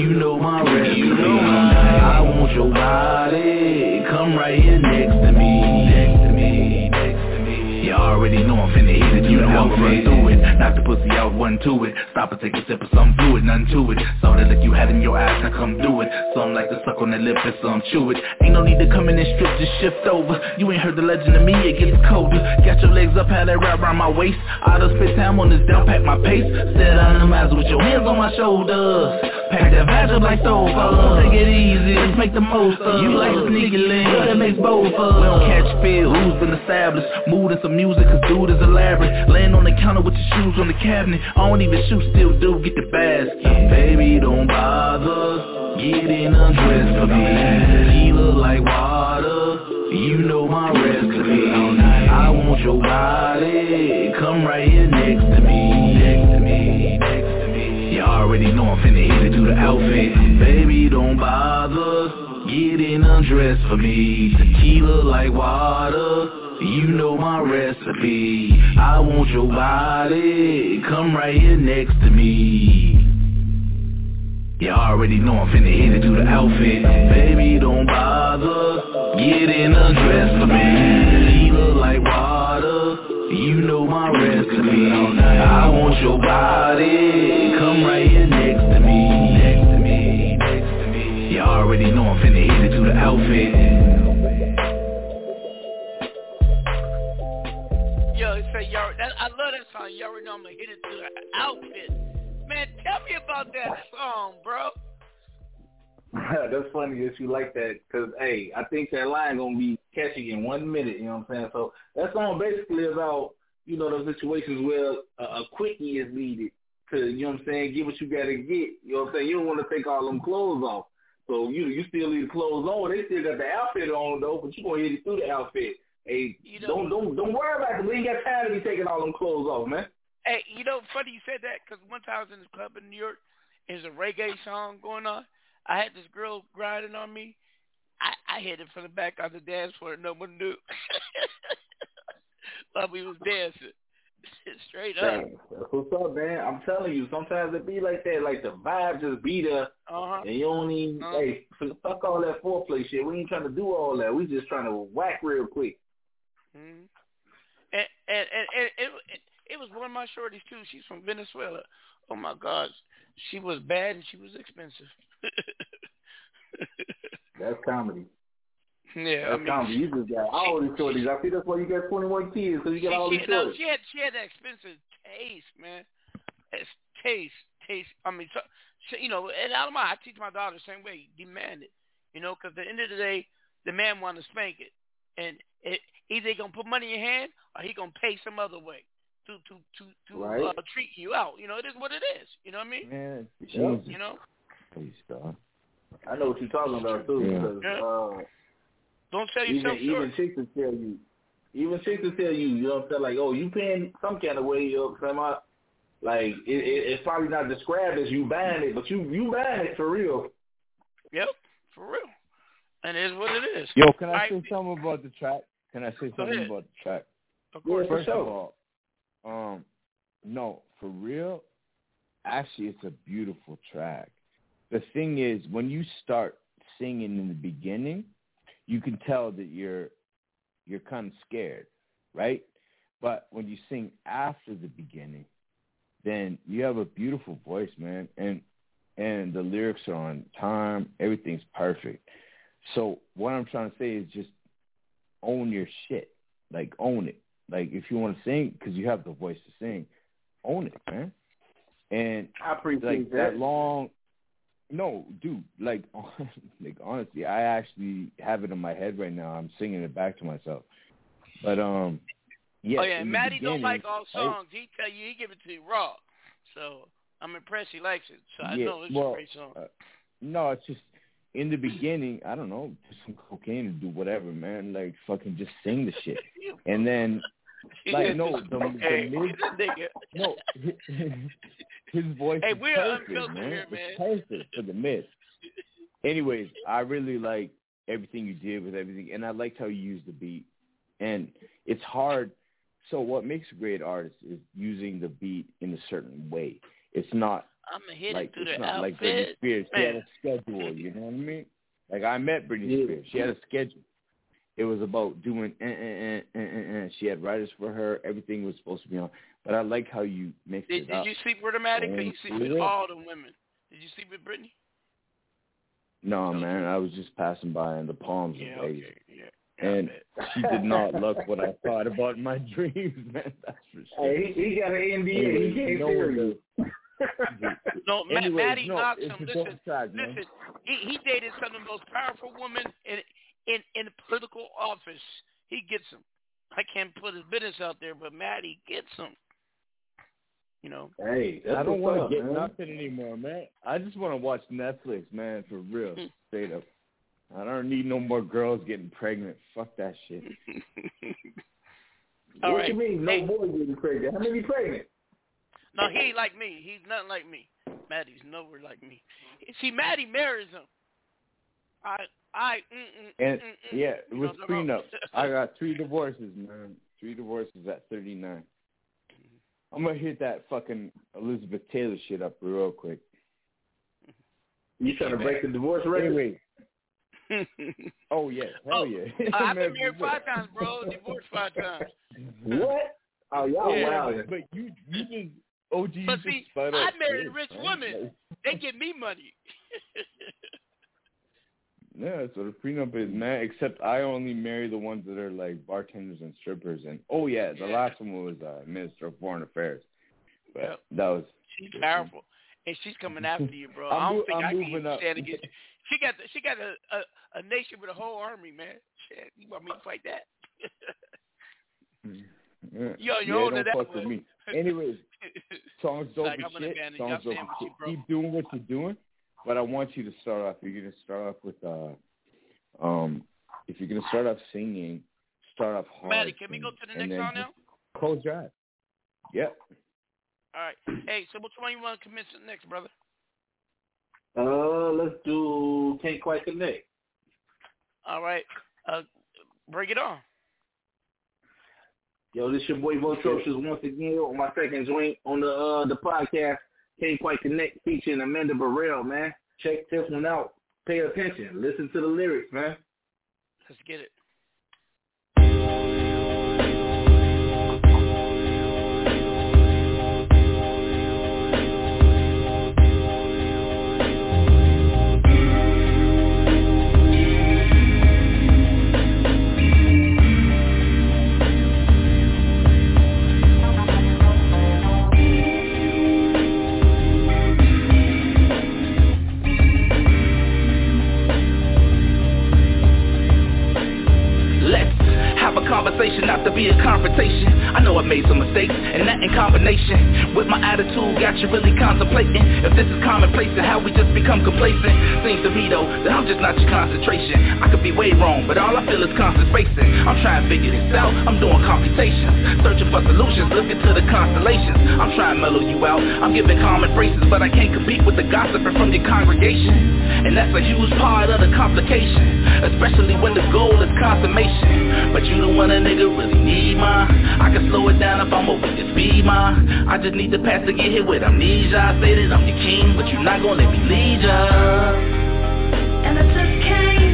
you know my recipe I want your body, come right here next to me. Next to me, next to me. You already know I'm finna hit it. To the outfit through it, knock the pussy out, one to it. Stop and take a sip of some fluid, none to it. Saw the look you had in your eyes, now come do it. Some like to suck on the lip and some chew it. Ain't no need to come in and strip, just shift over. You ain't heard the legend of me, it gets colder. Got your legs up, had that wrap around my waist. I done spent time on this down, pack my pace. On the miles with your hands on my shoulders Pack that vag up like sofa Take it easy, let's make the most of You like sneaky link, that makes both of us. We don't catch feel, who's been established? Mood and some music, cause dude is elaborate. Laying on the counter with your shoes on the cabinet. I don't even shoot, still do get the basket. Baby, don't bother getting undressed for me. Look like water, you know my recipe. I want your body, come right here next already know I'm finna hit it to the outfit. Baby, don't bother getting undressed for me. Tequila like water you know my recipe. I want your body Come right here next to me. You already know I'm finna hit it to the outfit. Baby, don't bother Getting undressed for me. Tequila like water You know my recipe I want your body Come right here next to me Next to me, next to me You already know I'm finna hit it to the outfit Yo, say y'all. I love that song. You already know I'm gonna hit it to the outfit. Man, tell me about that song, bro. *laughs* That's funny that you like that because, hey, I think that line going to be catchy in one minute, you know what I'm saying? So that song basically is about, you know, those situations where a, a quickie is needed to, you know what I'm saying, get what you got to get. You know what I'm saying? You don't want to take all them clothes off. So you you still the clothes on. They still got the outfit on, though, but you going to hit it through the outfit. Hey, You know- don't don't don't worry about it. We ain't got time to be taking all them clothes off, man. Hey, you know, funny you said that because one time I was in this club in New York. There's a reggae song going on. I had this girl grinding on me. I, I hit it from the back on the dance floor. No one knew. *laughs* While we was dancing. *laughs* Straight up. Dang, what's up, man? I'm telling you, sometimes it be like that. Like the vibe just be there, Uh-huh. and you don't even. Uh-huh. Hey, fuck all that foreplay shit. We ain't trying to do all that. We just trying to whack real quick. Mhm. And, and, and, and it, it, it was one of my shorties too. She's from Venezuela. Oh my God, she was bad and she was expensive. That's comedy. yeah, I That's mean, comedy. You just got all these shorties. I see that's why you got 21 kids, because you got all she, these no, shorties. she had she had that expensive taste, man. It's taste, taste. I mean, so, she, you know, and I don't mind. I teach my daughter the same way. Demand it, you know, because at the end of the day, the man want to spank it, and it, either he gonna put money in your hand or he gonna pay some other way to to to to Right. uh, treat you out. You know, it is what it is. You know what I mean? Man, Yep. You know, Please, dog. I know what you're talking about too. Yeah. Because, Yeah. uh, don't sell even yourself short. even chicks will tell you, even chicks will tell you, you know what I'm saying? Like, oh, you paying some kind of way, you know what I'm saying? Like, it, it, it's probably not described as you buying it, but you you buying it for real. Yep, for real. And it is what it is. Yo, can I Right? say something about the track? Can I say something about the track? Of course. First of all, um, no, for real, actually, it's a beautiful track. The thing is, when you start singing in the beginning, you can tell that you're you're kind of scared, right? But when you sing after the beginning, then you have a beautiful voice, man, and and the lyrics are on time. Everything's perfect. So what I'm trying to say is just own your shit. Like own it. Like if you want to sing, because you have the voice to sing, own it, man. And I appreciate like that. that long. No, dude. Like, *laughs* like honestly, I actually have it in my head right now. I'm singing it back to myself. But um, yeah. oh yeah, Matty don't like all I- songs. He tell you he give it to you raw. So I'm impressed he likes it. So I yeah, know it's well, a great song. uh, no, it's just in the beginning. I don't know, just some cocaine and do whatever, man. Like fucking just sing the shit, *laughs* and then *laughs* like no, the, hey, the mid, *laughs* nigga. no, *laughs* his voice Hey, is we're perfect, unfiltered man. here, It's man. perfect for the mid. Anyways, I really like everything you did with everything, and I liked how you used the beat. And it's hard. So what makes a great artist is using the beat in a certain way. It's not I'm gonna hit like it through it's the not like Britney outfit. Spears. She had a schedule. You know what I mean? Like I met Britney Spears. She had a schedule. It was about doing. Eh, eh, eh, eh, eh, eh. She had writers for her. Everything was supposed to be on. But I like how you mixed Did, it did up. you sleep with her, Matty? Cause you sleep with Yeah. all the women. Did you sleep with Britney? No, man. I was just passing by in the palms Yeah, of Vegas. okay, yeah. And she did not look what I thought about in my *laughs* dreams, man. That's for sure. Hey, he, he got an NDA. Anyways, He can't no, tell. *laughs* No, Ma- Anyways, Matty no, knocks him. Listen, track, listen. He, he dated some of the most powerful women in in in political office. He gets them. I can't put his business out there, but Matty gets them. You know. Hey, that's I don't want to get man. nothing anymore, man. I just want to watch Netflix, man, for real, Hmm. straight up. I don't need no more girls getting pregnant. Fuck that shit. *laughs* All what right. you mean, no Hey. boy getting pregnant? How many pregnant? No, he ain't like me. He's nothing like me. Matty's nowhere like me. See, Matty marries him. I, I, mm, mm, And mm, mm, yeah, you it was know what I'm prenup. I got three divorces, man. Three divorces at 39. I'm gonna hit that fucking Elizabeth Taylor shit up real quick. You trying to break the divorce record? Anyway, *laughs* oh yeah, hell Oh, yeah. I've been *laughs* married five times, bro. Divorced five times. What? Oh, y'all yeah, wild. but, but you you just OG you But see, spun I married shit, rich man. women. *laughs* They give me money. Yeah, what a prenup is, man. Except I only marry the ones that are like bartenders and strippers. And oh yeah, the Yeah. last one was uh, Minister of Foreign Affairs. But Yep. that was She's powerful, and she's coming after you, bro. *laughs* I'm don't think I'm I can moving up. stand against. *laughs* you. She got the, she got a, a a nation with a whole army, man. Shit, you want me to fight that? yeah, Yo, you're older don't that fuck with me. *laughs* Anyways, songs dope Like, shit. Songs dope stand as with shit. Keep doing what you're doing. But I want you to start off. You're gonna start off with uh, um, if you're gonna start off singing, start off hard. Matty, can we go to the next then song now? Close your eyes. Yep. All right. Hey, so which one you want to commit to next, brother? Uh, let's do Can't Quite Connect. All right. Uh, bring it on. Yo, this your boy Votrocious once again on my second joint on the uh the podcast. Can't quite connect featuring Amanda Burrell, man. Check this one out. Pay attention. Listen to the lyrics, man. Let's get it. Conversation, not to be a confrontation. I know I made some mistakes, and that in combination with my attitude got you really contemplating if this is commonplace and how we just become complacent. Seems to me though that I'm just not your concentration. I could be way wrong, but all I feel is constant spacing. I'm trying to figure this out. I'm doing computations, searching for solutions, looking to the constellations. I'm trying to mellow you out. I'm giving common phrases, but I can't compete with the gossiping from your congregation, and that's a huge part of the complication, especially when the goal is consummation. But you the one a nigga really need my I can slow it down if I'm over your speed my I just need the pass to get hit with amnesia. I say that I'm your king, but you're not gonna let me lead ya. And I just can't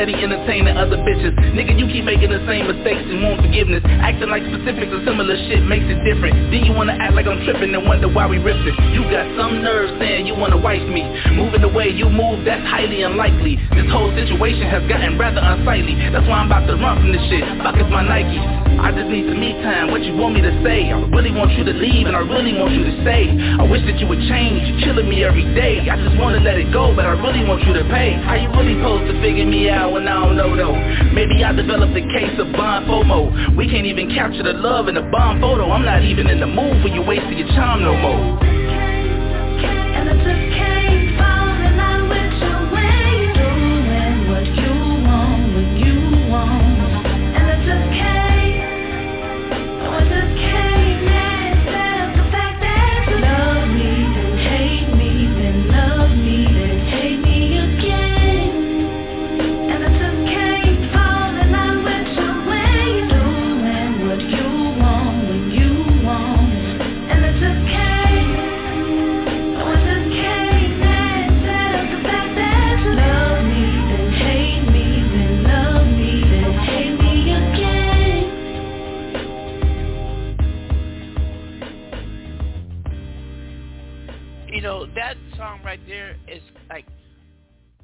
steady entertaining other bitches. Nigga, you keep making the same mistakes and want forgiveness. Acting like specifics of similar shit makes it different. Then you wanna act like I'm tripping and wonder why we ripped it You got some nerve saying you wanna wife me. Moving the way you move, that's highly unlikely. This whole situation has gotten rather unsightly. That's why I'm about to run from this shit. Fuck is my Nikes I just need some me time, what you want me to say? I really want you to leave and I really want you to stay. I wish that you would change, you're killing me every day. I just wanna let it go, but I really want you to pay. How you really supposed to figure me out when I don't know though. Maybe I developed a case of bond FOMO. We can't even capture the love in a bomb photo. I'm not even in the mood for you wasting your time no more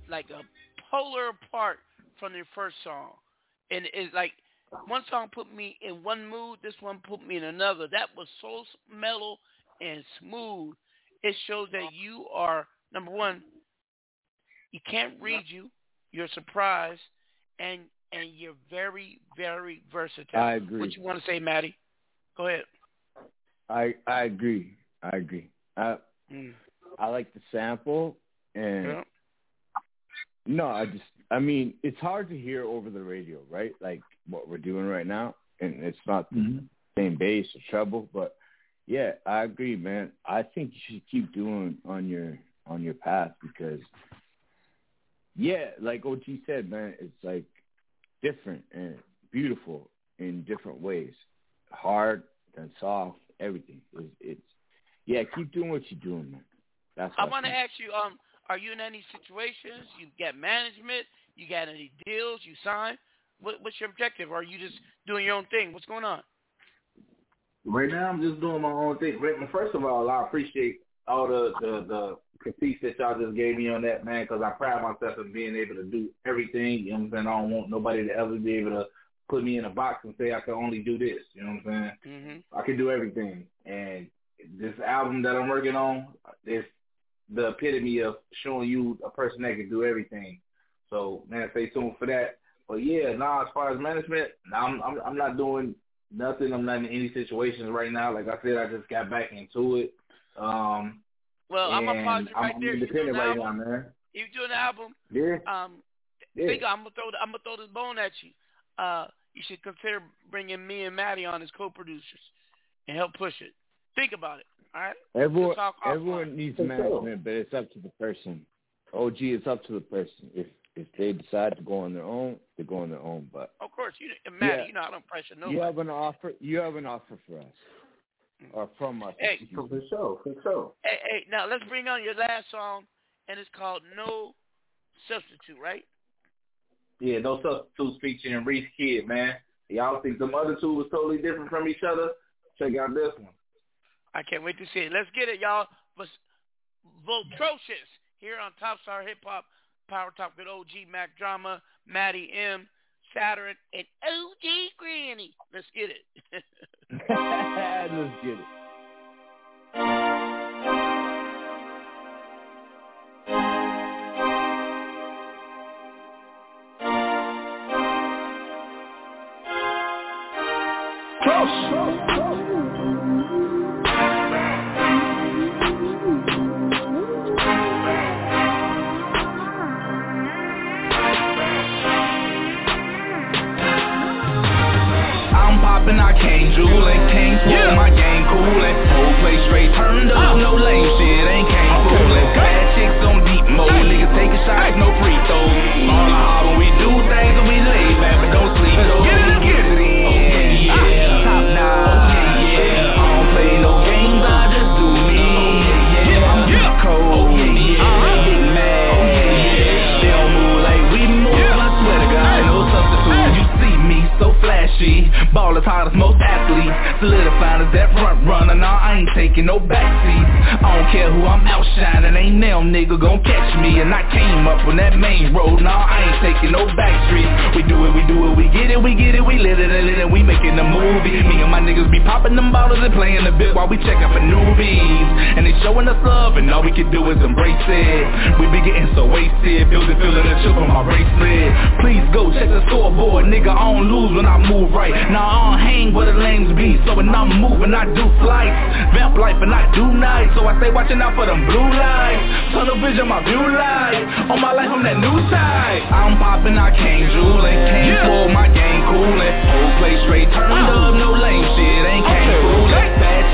like a polar apart from the first song, and it's like one song put me in one mood, this one put me in another. That was so mellow and smooth. It shows that you are number one. You can't read you. You're surprised, and and you're very very versatile. I agree. What you want to say, Matty? Go ahead. I I agree. I agree. I Mm. I like the sample and Yeah. No, I just I mean it's hard to hear over the radio, right? Like what we're doing right now, and it's not the same bass or treble, but yeah, I agree, man. I think you should keep doing on your on your path because yeah, like OG said, man, it's like different and beautiful in different ways. Hard and soft, everything. It's, it's yeah, keep doing what you're doing, man. That's I want to ask you, um, are you in any situations? You got management? You got any deals? You sign? What, what's your objective? Or are you just doing your own thing? What's going on? Right now, I'm just doing my own thing. First of all, I appreciate all the the, the critiques that y'all just gave me on that, man, because I pride myself in being able to do everything. You know what I'm saying? I don't want nobody to ever be able to put me in a box and say I can only do this. You know what I'm saying? Mm-hmm. I can do everything. And this album that I'm working on, it's the epitome of showing you a person that can do everything. So man, stay tuned for that. But yeah, nah, as far as management, nah, I'm I'm I'm not doing nothing. I'm not in any situations right now. Like I said, I just got back into it. Um, Well, I'm gonna pause you right I'm, there. You doing independent an right now, album? man. You doing an album? Yeah. Um, Yeah. think I'm gonna throw the, I'm gonna throw this bone at you. Uh, you should consider bringing me and Matty on as co-producers and help push it. Think about it. All right. Everyone, We'll talk everyone needs For sure. management, but it's up to the person. OG, it's up to the person. If if they decide to go on their own, they go on their own. But Of course, you and Matty, Yeah. you know I don't pressure nobody. you have an offer. You have an offer for us, mm. or from us. Hey. For me. sure, for sure. Hey, hey, now let's bring on your last song, and it's called No Substitute, right? Yeah, no substitutes featuring Reese Kid, man. Y'all think the other two was totally different from each other? Check out this one. I can't wait to see it. Let's get it, y'all. But Votrocious here on Top Star Hip Hop Power Talk with OG Mac Drama, Matty M, Saturn, and OG Granny. Let's get it. *laughs* *laughs* Let's get it. Bit while we checking for newbies. And they showing us love, and all we can do is embrace it. We be getting so wasted, the feeling the chip on my bracelet. Please go check the scoreboard, nigga. I don't lose when I move right. Now I don't hang where the lanes be. So when I'm moving, I do flights, vamp life, and I do nights. So I stay watching out for them blue lights. Tunnel vision, my view light. On my life, I'm that new side. I'm popping, I can't jewelin', can't pull my game coolin'. Whole place straight turned up, no lame shit, ain't can't foolin'.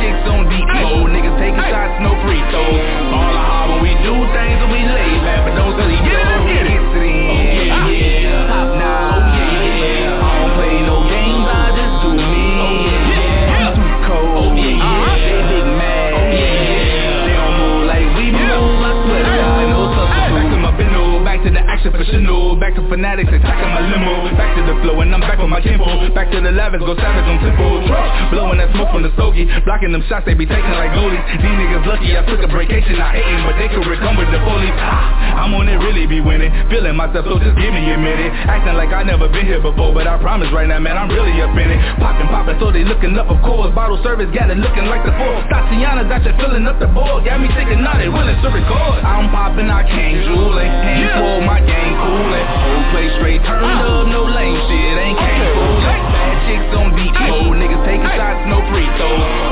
Chicks on deep mode, niggas taking shots, no free throws. All I hard when we do things fanatics attacking my limo. Back to the flow and I'm back on my tempo. Back to the lavish, go savage on tempo. Blowing that smoke from the stogie. Blocking them shots they be taking like goalies. These niggas lucky I took a vacation. I hating, but they could come with the police. Ah, I'm on it, really be winning. Feeling myself, so just give me a minute. Acting like I never been here before, but I promise right now, man, I'm really up in it. Popping, popping, so they looking up, of course. Bottle service got it looking like the four. Tatiana got you filling up the board. Got me thinking now they willing to record. I'm popping, I can't jewelin'. Can't pull my game coolin'. Whole place straight turned up, no lame shit, ain't can't. Bad chicks on deep mode, niggas taking shots, no free throws.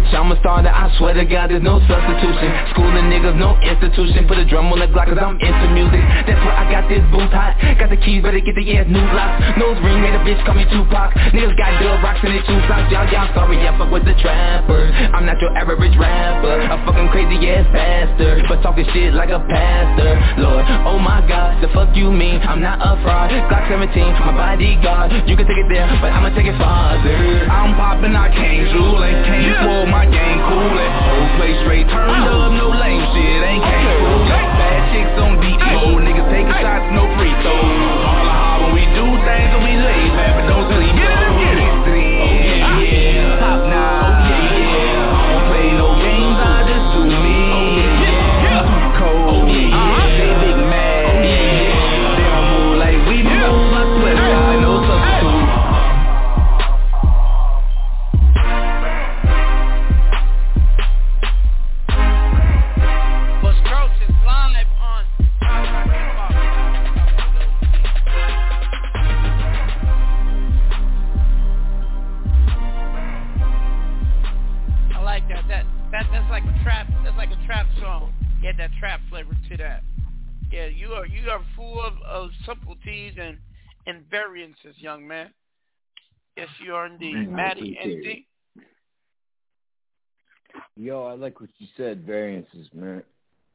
Bitch. I'm a starter. I swear to God, there's no substitution. Schooling niggas, no institution. Put a drum on the Glock, cause I'm into music. That's why I got this booth hot. Got the keys, better get the ass new locks. Nose ring, made a bitch call me Tupac. Niggas got dub rocks in their two socks. Y'all, y'all sorry, I fuck with the trappers. I'm not your average rapper. A fucking crazy ass bastard. But talking shit like a pastor. Lord, oh my God, the fuck you mean? I'm not a fraud. Glock 17, my bodyguard. You can take it there, but I'ma take it farther. I'm poppin', I can't jewelin'. Can't pull my game coolin'. Whole place straight turned up, no lame shit, ain't can't foolin'. Bad chicks on mode, niggas taking shots, no free throws. That trap flavor to that. Yeah, you are you are full of, of subtleties and and variances, young man. Yes, you are indeed. Man, Matty, anything? Yo, I like what you said, variances, man.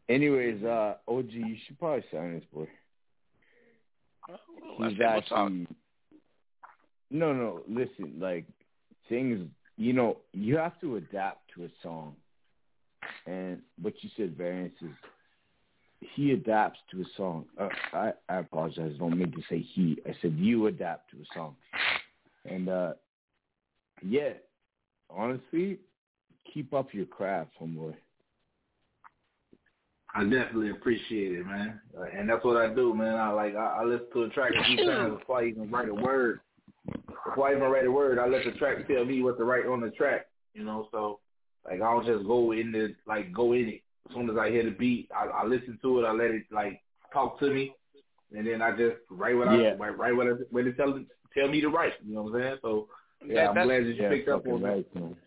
Anyways, uh, OG, you should probably sign this boy. Well, He's actually no, no. Listen, like things, you know, you have to adapt to a song, and what you said, variance is He adapts to a song. Uh, I I apologize. I don't mean to say he. I said you adapt to a song, and uh, yeah, honestly, keep up your craft, homeboy. I definitely appreciate it, man. Uh, and that's what I do, man. I like I, I listen to a track a few times before I even write a word. Before I even write a word, I let the track tell me what to write on the track. You know, so like I don't just go in the like go in it. As soon as I hear the beat, I, I listen to it. I let it like talk to me, and then I just write what Yeah. I write, write what I, what it tell tell me to write. You know what I'm saying? So yeah, That- I'm glad that you Yeah, picked up fucking on that. man.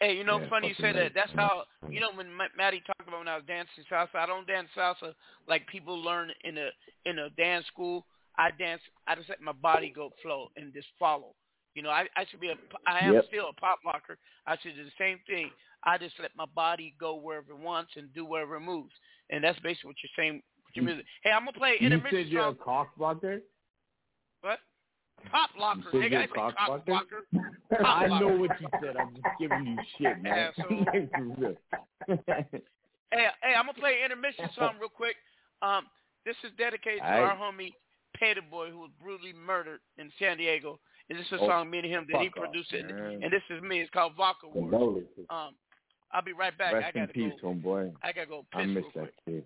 Hey, you know, Yeah, funny you say right. that. That's how you know when Matty talked about when I was dancing salsa. I don't dance salsa like people learn in a in a dance school. I dance. I just let my body go flow and just follow. You know, I I should be a. I am Yep. still a pop locker. I should do the same thing. I just let my body go wherever it wants and do wherever it moves. And that's basically what you're saying with your music. Hey, I'm gonna play intermission. You said you're a cock blocker? What? Pop locker, said nigga. I a say cock cock blocker? blocker. *laughs* I Pop know what you said. I'm just giving you shit, man. *laughs* *laughs* Hey, hey, I'm gonna play intermission song real quick. Um, this is dedicated to our homie Peta Boy, who was brutally murdered in San Diego. And this is a Oh, song me and him that he fuck off, produced it, man. and this is me. It's called Vodka Wars. Um, I'll be right back. I Rest in gotta peace, go. homeboy. I gotta go piss I miss real that quick. kid.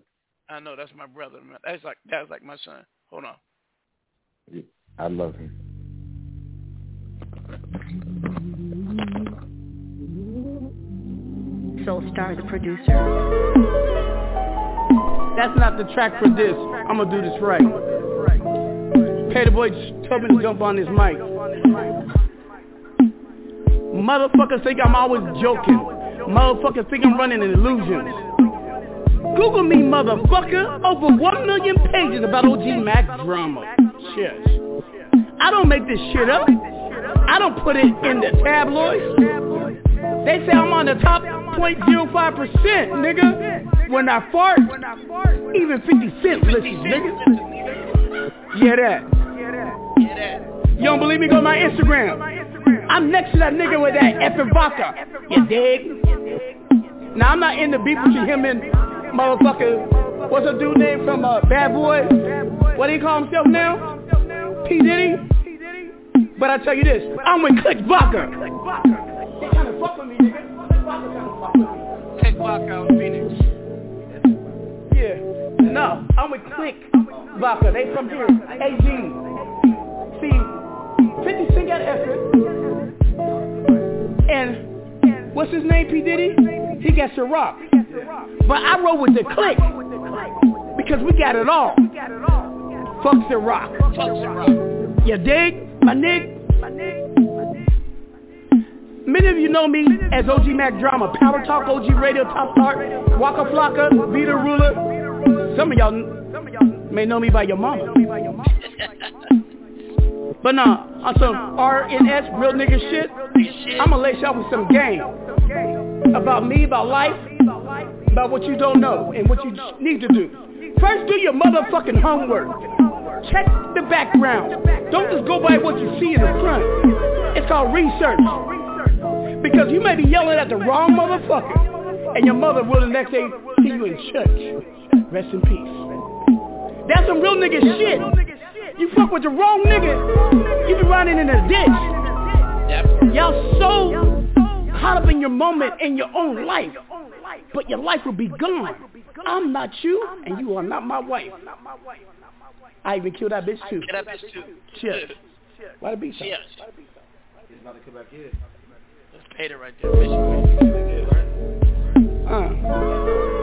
I know that's my brother. Man. That's like that's like my son. Hold on. I love him. Soul Star, the producer. That's not the track for this. I'm gonna do this right. Pay the boy told me to jump Motherfuckers think I'm always joking. Motherfuckers think I'm running an illusion. Google me, motherfucker. Over one million pages about OG Mac drama. Shit. I don't make this shit up. I don't put it in the tabloids. They say I'm on the top 0.05%, nigga. When I fart, even 50 Cent listens, nigga. Yeah, that. You don't believe me? Go to my Instagram. I'm next to that nigga with that effing vodka. You dig? Now, I'm not in the beef with him and motherfucker. What's a dude name from uh, Bad Boy? What do he call himself now? P. Diddy? But I tell you this, I'm with Click Vodka. They kind of fuck with me, nigga. Take vodka out Phoenix. Yeah. No, I'm with Click Vodka. They from here. AG. See, 50 Cent got effort. And what's his name, P. Diddy? He got rock, But I roll with the Click. Because we got it all. Fuck. Fuck Ciroc. You dig? My nig? Many of you know me as OG Mac Drama, Power Talk, OG Radio, Top Star, Waka Flocka, Vita Ruler. Some of y'all may know me by your mama. *laughs* But nah, on some RNS, real nigga shit, I'ma lace y'all with some game. About me, about life, about what you don't know, and what you need to do. First, do your motherfucking homework. Check the background. Don't just go by what you see in the front. It's called research. Because you may be yelling at the wrong motherfucker, and your mother will the next day see you in church. Rest in peace. That's some real nigga shit. You fuck with the wrong nigga, you be running in a ditch. Y'all so caught up in your moment in your own life, but your life will be gone. I'm not you, and you are not my wife. I even killed that bitch too. Get that bitch too. Shit. Why the beat shot? Shit. He's about to come back here. That's Peta right there. Bitch. Uh.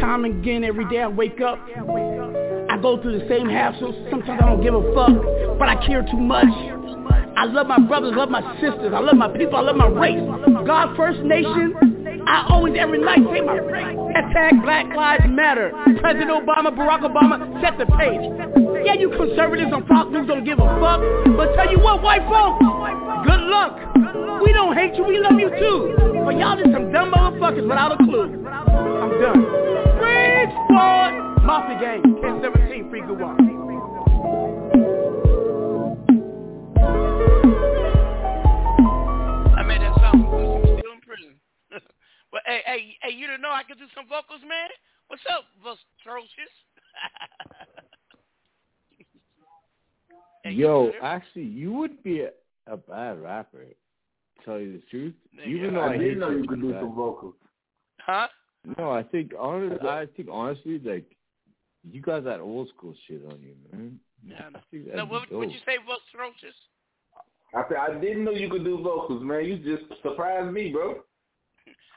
Time again, every day I wake up, I go through the same hassles. Sometimes I don't give a fuck, but I care too much. I I love my brothers, love my sisters. I love my people. I love my race. God First Nation. I always every night say my race. Hashtag Black Lives Matter. President Obama, Barack Obama, set the pace. Yeah, you conservatives on Fox News don't give a fuck. But tell you what, white folks, good luck. We don't hate you, we love you too. But y'all just some dumb motherfuckers without a clue. I'm done. Bridgeport Mafia Gang, hey, hey, hey, you didn't know I could do some vocals, man? What's up, Votrocious? *laughs* Yo, actually, you would be a, a bad rapper. Tell you the truth, even though I, I didn't know you could do do some vocals. Huh? No, I think honestly, I think honestly, like you got that old school shit on you, man. Yeah. I think No, that'd what would you say, Votrocious? I said I didn't know you could do vocals, man. You just surprised me, bro.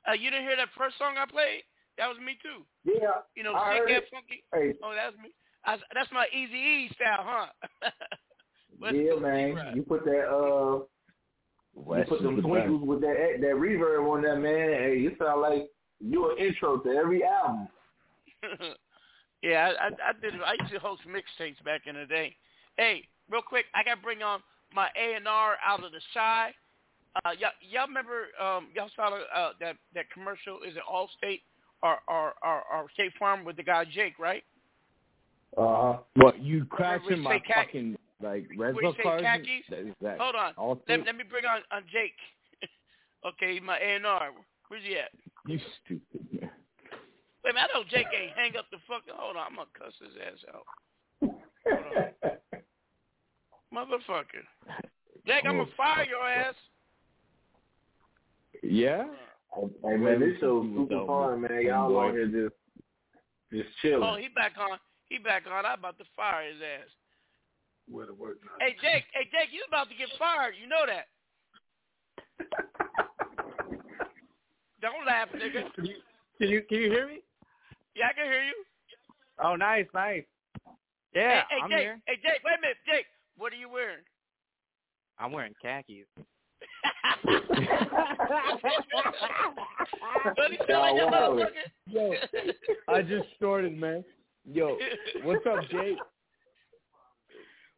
Uh, you didn't hear that first song I played? That was me too. Yeah, You know, I sick and funky. Hey. Oh, that's me. I, that's my Easy E style, huh? *laughs* Yeah, man. D-Rap. You put that uh, West you put is them twinkles with that that reverb on that, man. Hey, you sound like you an intro to every album. *laughs* yeah, I, I, I did. I used to host mixtapes back in the day. Hey, real quick, I got to bring on my A and R out of the shy. Uh, y'all, y'all remember um, y'all saw uh, that that commercial? Is it Allstate or or, or or State Farm with the guy Jake, right? Uh. What you Where crashing my khaki- fucking like where red you cars? khakis? That, is that Hold on. all Let, let me bring on, on Jake. *laughs* okay, my A and R. Where's he at? You stupid man. Wait a minute, I know Jake ain't hang up the fucking. Hold on, I'm gonna cuss his ass out. Hold on. *laughs* Motherfucker. Jake, I'm gonna fire your ass. Yeah. Hey man, this show's super fun, man. Y'all Boy. on here just just chilling. Oh, he back on. He back on. I'm about to fire his ass. Where to work now. Hey, Jake. Hey, Jake, you about to get fired. You know that. *laughs* Don't laugh, nigga. Can you can you can you hear me? Yeah, I can hear you. Oh, nice, nice. Yeah, hey, hey, I'm Jake. here. Hey, Jake. Wait a minute, Jake. What are you wearing? I'm wearing khakis. Buddy, feel like that motherfucker. Yo, I just started, man. Yo, what's up, Jake?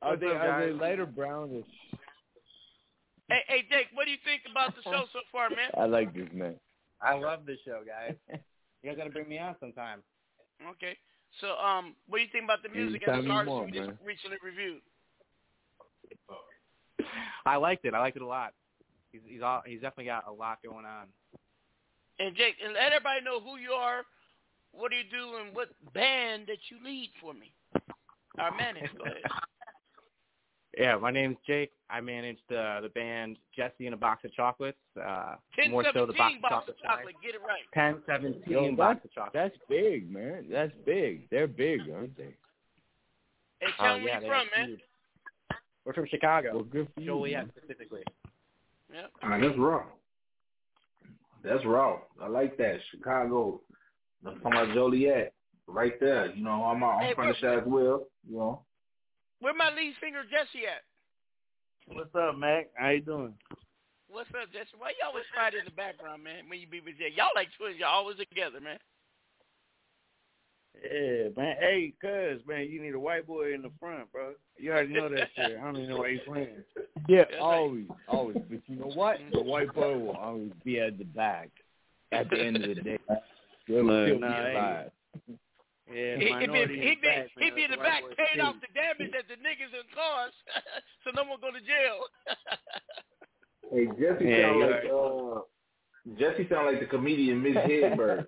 Are What's they up, are they guys? light or brownish? Hey, hey, Jake. What do you think about the show so far, man? I like this man. I love this show, guys. You guys gotta bring me on sometime. Okay. So, um, what do you think about the music and the artists we just recently reviewed? I liked it. I liked it a lot. He's he's all, he's definitely got a lot going on. And Jake, and let everybody know who you are, what do you do, and what band that you lead for me. Our manage. Go ahead. *laughs* Yeah, my name's Jake. I manage the the band Jesse and a Box of Chocolates. Uh, more so the Box seventeen of box Chocolates. of chocolate. Get it right. Ten seventeen Yo, Box of Chocolates. that's big, man. That's big. They're big, aren't they? Hey, Oh tell me yeah, where you they're from, man. huge. We're from Chicago. Well, good for you. Joliet man. specifically. Yeah. Man, that's raw. That's raw. I like that. Chicago. I'm talking about Joliet. Right there. You know, I'm, I'm Hey, from the bro. as well. You know. Where my lead singer Jesse at? What's up, Mac? How you doing? What's up, Jesse? Why you always fight in the background, man? When you be with Jay, y'all like twins. Y'all always together, man. Yeah, man. Hey, cuz, man, you need a white boy in the front, bro. You already know that shit. I don't even know why you playing. Yeah, always, always. But you know what? The white boy will always be at the back. At the end of the day, *laughs* he'll Look, still be nah, alive. Yeah, He, the he be, he in be, the back, he man. be in the White back boys paying off the damage that the niggas in caused, *laughs* so no one go to jail. *laughs* Hey, Jesse Yeah, sound you like uh, Jesse sound like the comedian Mitch Hedberg.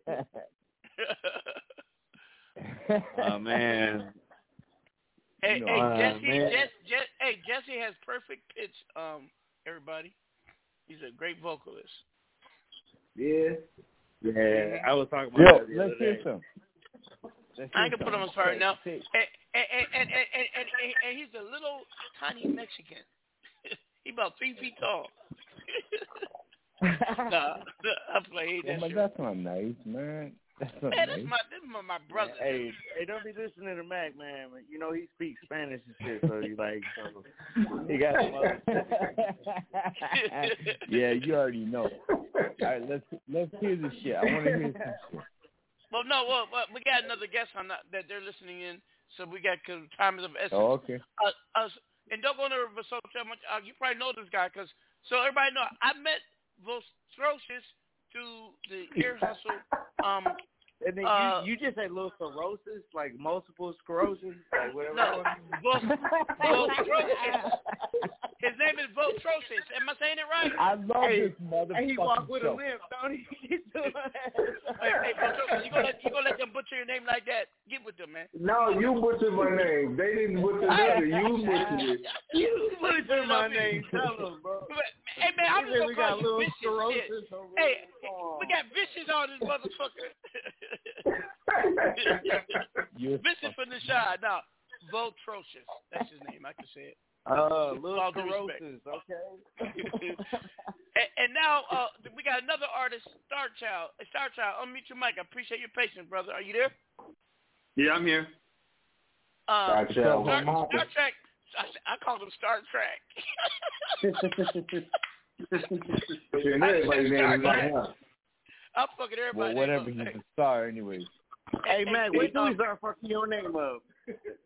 Oh man. hey, You know, hey, uh, Jesse, man. Jess, Jess, hey, Jesse has perfect pitch. Um, everybody, he's a great vocalist. Yeah. Yeah, I was talking Yo, about that the let's other hear day. some. Let's I hear ain't gonna put him some. on fire now. And and and and and, he's a little tiny Mexican. *laughs* he about three feet tall. *laughs* nah, *laughs* I play Yeah, that but shit. that's not nice, man. That's Man, that's nice. my this is my, my brother. Hey, hey, don't be listening to Mac, man. You know he speaks Spanish and shit, so you like, so he got *laughs* yeah, you already know. All right, let's let's hear the shit. I want to hear some shit. Well, no, well, well, we got another guest on that, that they're listening in, so we got cause time is of essence. Oh, okay. Uh, uh, and don't go to so much. Uh, you probably know this guy because so everybody know I met Votrocious through the ear hustle. Um, And then Uh, you, you just said little sclerosis, like multiple sclerosis, like *laughs* whatever. No, *laughs* Vos- His name is Votrocious. Am I saying it right? I love Hey, this motherfucking And he walk with a limp, don't he? *laughs* Hey, hey, Votrocious, you gonna let you gonna let them butcher your name like that? Get with them, man. No, you butchered my name. They didn't butcher nothing. You butchered it. you butchered my name. Tell him, bro. Hey man, I'm just we gonna got call you little vicious sclerosis shit. over Hey, we got vicious on this motherfucker. You're from the shot. Now, Votrocious. That's his name. I can say it. Uh, With little all due respect. sclerosis, okay. *laughs* and, and now uh, we got another artist, Star Child. Hey, Star Child, unmute your mic. I appreciate your patience, brother. Are you there? Yeah, I'm here. Uh, Star Child. Star, Star Trek. I, I called him Star Trek. And everybody's name is *laughs* not him. I'm fucking everybody. Well, whatever. name He's a star, anyways. *laughs* Hey, man, hey, wait till we start fucking your name up.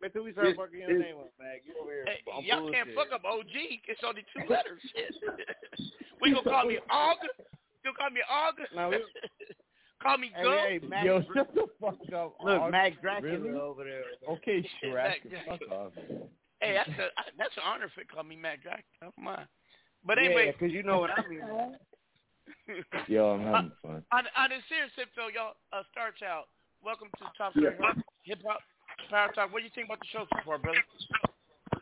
Wait till we start fucking your name up, man. Get over here. Hey, y'all can't fuck up OG. It's only two *laughs* letters. *laughs* We gonna call me August. You gonna call me August? No, we- call me Hey, Go. hey, Mac, Yo, shut the fuck up. look, Aug. Mac Dracula Really? over there. Okay, Shrek. Fuck off. Hey, that's a that's an honor if it call me Mac Jack. That's mine. But anyway, because you know what I mean. *laughs* Yo, I'm having fun. on on a serious tip though, y'all, uh, Star Child, welcome to the Top Star Hip Hop Power Talk. What do you think about the show so far, brother?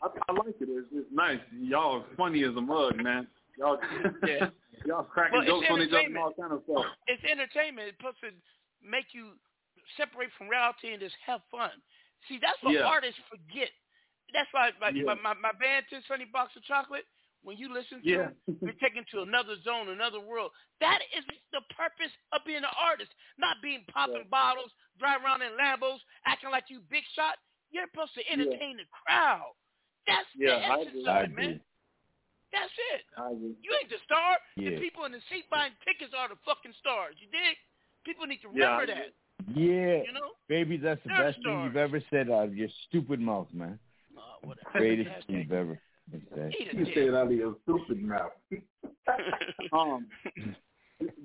I, I like it. It's, it's nice. Y'all are funny as a mug, man. Y'all, *laughs* Yeah. *laughs* y'all cracking Well, it's jokes on each other and all kind of stuff. It's entertainment. It's supposed to make you separate from reality and just have fun. See, that's what Yeah. artists forget. That's why my, Yeah. my, my, my band, Tin Sunny Box of Chocolate, when you listen to Yeah. *laughs* it, you're taken to another zone, another world. That is the purpose of being an artist, not being popping bottles, driving around in Lambos, acting like you big shot. You're supposed to entertain the crowd. That's Yeah, the I essence of I it, man. That's it. I agree. You ain't the star. Yeah. The people in the seat buying tickets are the fucking stars. You dig? People need to remember I that. Yeah, You know? baby, that's the They're best thing you've ever said out of your stupid mouth, man. Uh, whatever. Greatest thing you've ever said. eat a You say it out of your stupid mouth. *laughs* um,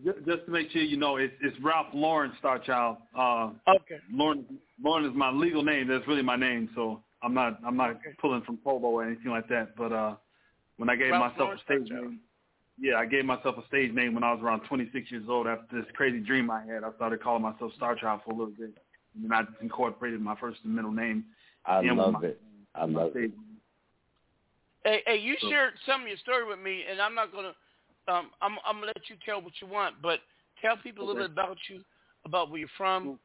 just, just to make sure you know, it's, it's Ralph Lauren Starchild. Uh, Okay. Lauren, Lauren is my legal name. That's really my name. So I'm not, I'm not Okay. pulling from Polo or anything like that. But uh, when I gave Ralph myself Lauren a stage Starchild. name, yeah, I gave myself a stage name when I was around 26 years old. After this crazy dream I had, I started calling myself Starchild for a little bit, and then I just incorporated my first and middle name. I in with love my- it. I my love it. stage Hey, hey, you shared some of your story with me, and I'm not gonna. Um, I'm, I'm gonna let you tell what you want, but tell people a little Okay. bit about you, about where you're from,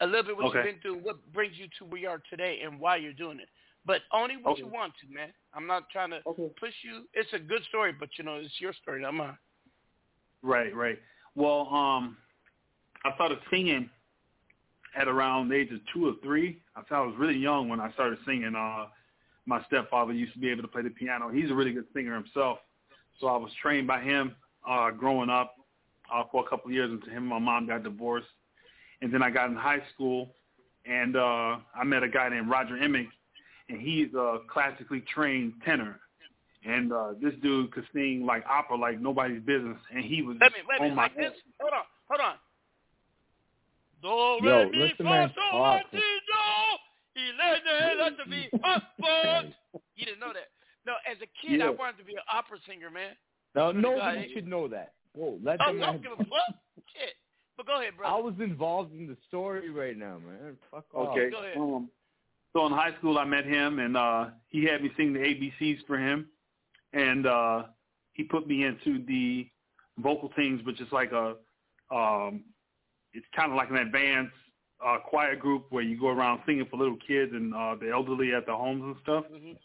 a little bit what Okay. you've been through, what brings you to where you are today, and why you're doing it. But only what you want to, man. I'm not trying to Okay. push you. It's a good story, but you know, it's your story, not mine. Right, right. Well, um, I started singing at around the age of two or three. I thought I was really young when I started singing. Uh, my stepfather used to be able to play the piano. He's a really good singer himself, so I was trained by him uh, growing up uh, for a couple of years until him and my mom got divorced. And then I got in high school, and uh, I met a guy named Roger Emick, and he's a classically trained tenor. And uh, this dude could sing like opera like nobody's business, and he was Let me, let me, on my like this. Hold on, hold on. Do, Yo, re, mi, let the fa, man sol, la, talk. do, y, le, ne, la, ti, mi, up, but. You didn't know that. No, as a kid, Yeah. I wanted to be an opera singer, man. No, Swear God, nobody should know that. Whoa, let Oh, the I man don't give a fuck. Shit. But go ahead, bro. I was involved in the story right now, man. Fuck off. Okay. Go ahead. Um, so in high school, I met him, and uh, he had me sing the ABCs for him, and uh, he put me into the vocal teams, which is like a, um, it's kind of like an advanced uh, choir group where you go around singing for little kids and uh, the elderly at the homes and stuff. Mhm.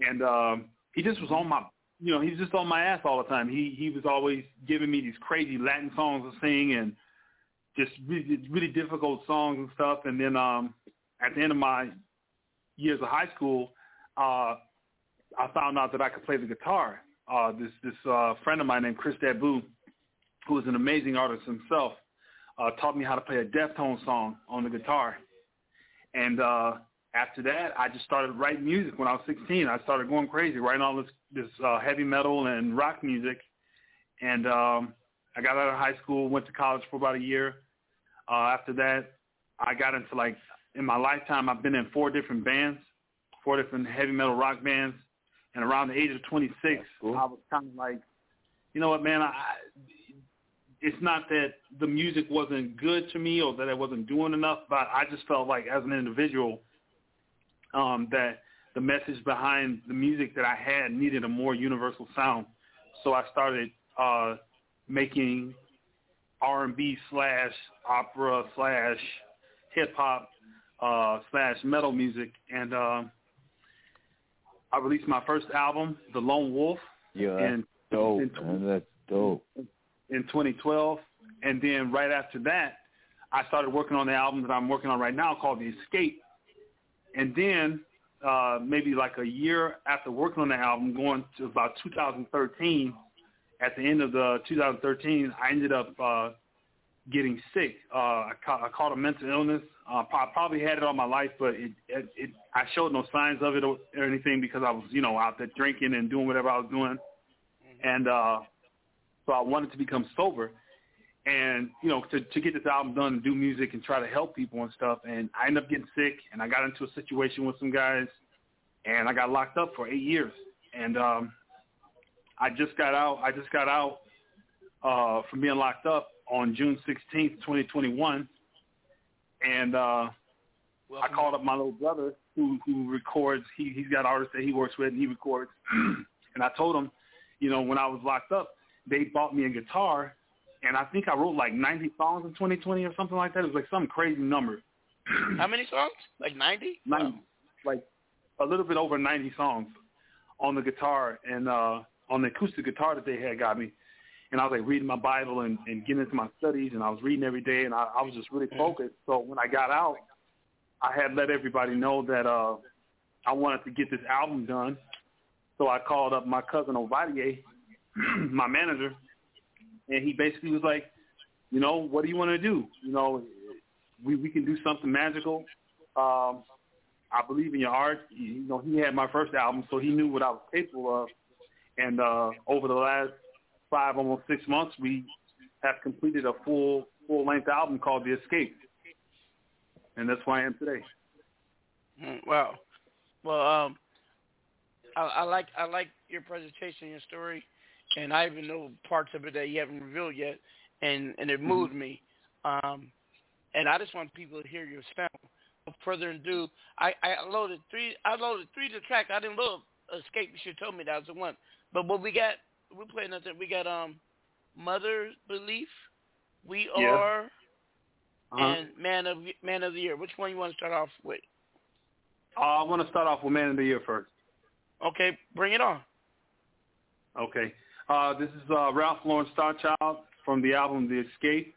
And um, he just was on my, you know, he's just on my ass all the time. He he was always giving me these crazy Latin songs to sing and just really, really difficult songs and stuff. And then um, at the end of my years of high school, uh, I found out that I could play the guitar. uh, this this uh, friend of mine named Chris Dabu, who is an amazing artist himself, uh, taught me how to play a Deftone song on the guitar. And uh, after that, I just started writing music when I was 16. I started going crazy, writing all this this uh, heavy metal and rock music. And um, I got out of high school, went to college for about a year. Uh, after that, I got into like in my lifetime, I've been in four different bands, four different heavy metal rock bands. And around the age of 26, cool. I was kind of like, you know what, man, I, it's not that the music wasn't good to me or that I wasn't doing enough, but I just felt like as an individual um, that the message behind the music that I had needed a more universal sound. So I started uh, making R&B slash opera slash hip hop uh, slash metal music, and uh, I released my first album, The Lone Wolf. Yeah, that's in, dope. in, man, that's dope. In 2012, and then right after that, I started working on the album that I'm working on right now called The Escape. And then uh, maybe like a year after working on the album, going to about 2013, at the end of the 2013, I ended up uh, getting sick. Uh, I, ca- I caught a mental illness. Uh, I probably had it all my life, but it, it, it I showed no signs of it or, or anything because I was, you know, out there drinking and doing whatever I was doing, and uh, so I wanted to become sober, and you know, to to get this album done and do music and try to help people and stuff. And I ended up getting sick, and I got into a situation with some guys, and I got locked up for eight years, and um, I just got out. I just got out uh, from being locked up on June 16th, 2021. And uh, I called up my little brother who who records. He he's got artists that he works with, and he records. *clears throat* and I told him, you know, when I was locked up, they bought me a guitar, and I think I wrote like 90 songs in 2020 or something like that. It was like some crazy number. *clears throat* How many songs? Like 90? 90, wow. like a little bit over 90 songs on the guitar and uh on the acoustic guitar that they had got me and I was like reading my Bible and, and getting into my studies, and I was reading every day, and I, I was just really focused. So when I got out, I had let everybody know that uh, I wanted to get this album done. So I called up my cousin Ovadia, *clears throat* my manager, and he basically was like, you know, what do you want to do? You know, we we can do something magical. Um, I believe in your art. You know, he had my first album, so he knew what I was capable of. And uh, over the last five, almost six months, we have completed a full full length album called The Escape, and that's why I am today. Mm, wow. Well, um, I, I like I like your presentation, your story, and I even know parts of it that you haven't revealed yet, and and it moved mm-hmm. me. Um, and I just want people to hear your sound. No further ado, I, I loaded three. I loaded three to track. I didn't load Escape. You should have told me that was the one. But what we got we're playing nothing. We got um, Mother Belief. We yeah. are. Uh-huh. And man of man of the year. Which one you want to start off with? Uh, I want to start off with man of the year first. Okay, bring it on. Okay. Uh, this is uh, Ralph Lauren Starchild from the album The Escape.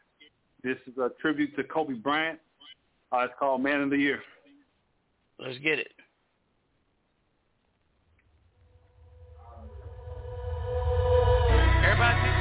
This is a tribute to Kobe Bryant. Uh, it's called Man of the Year. Let's get it. Everybody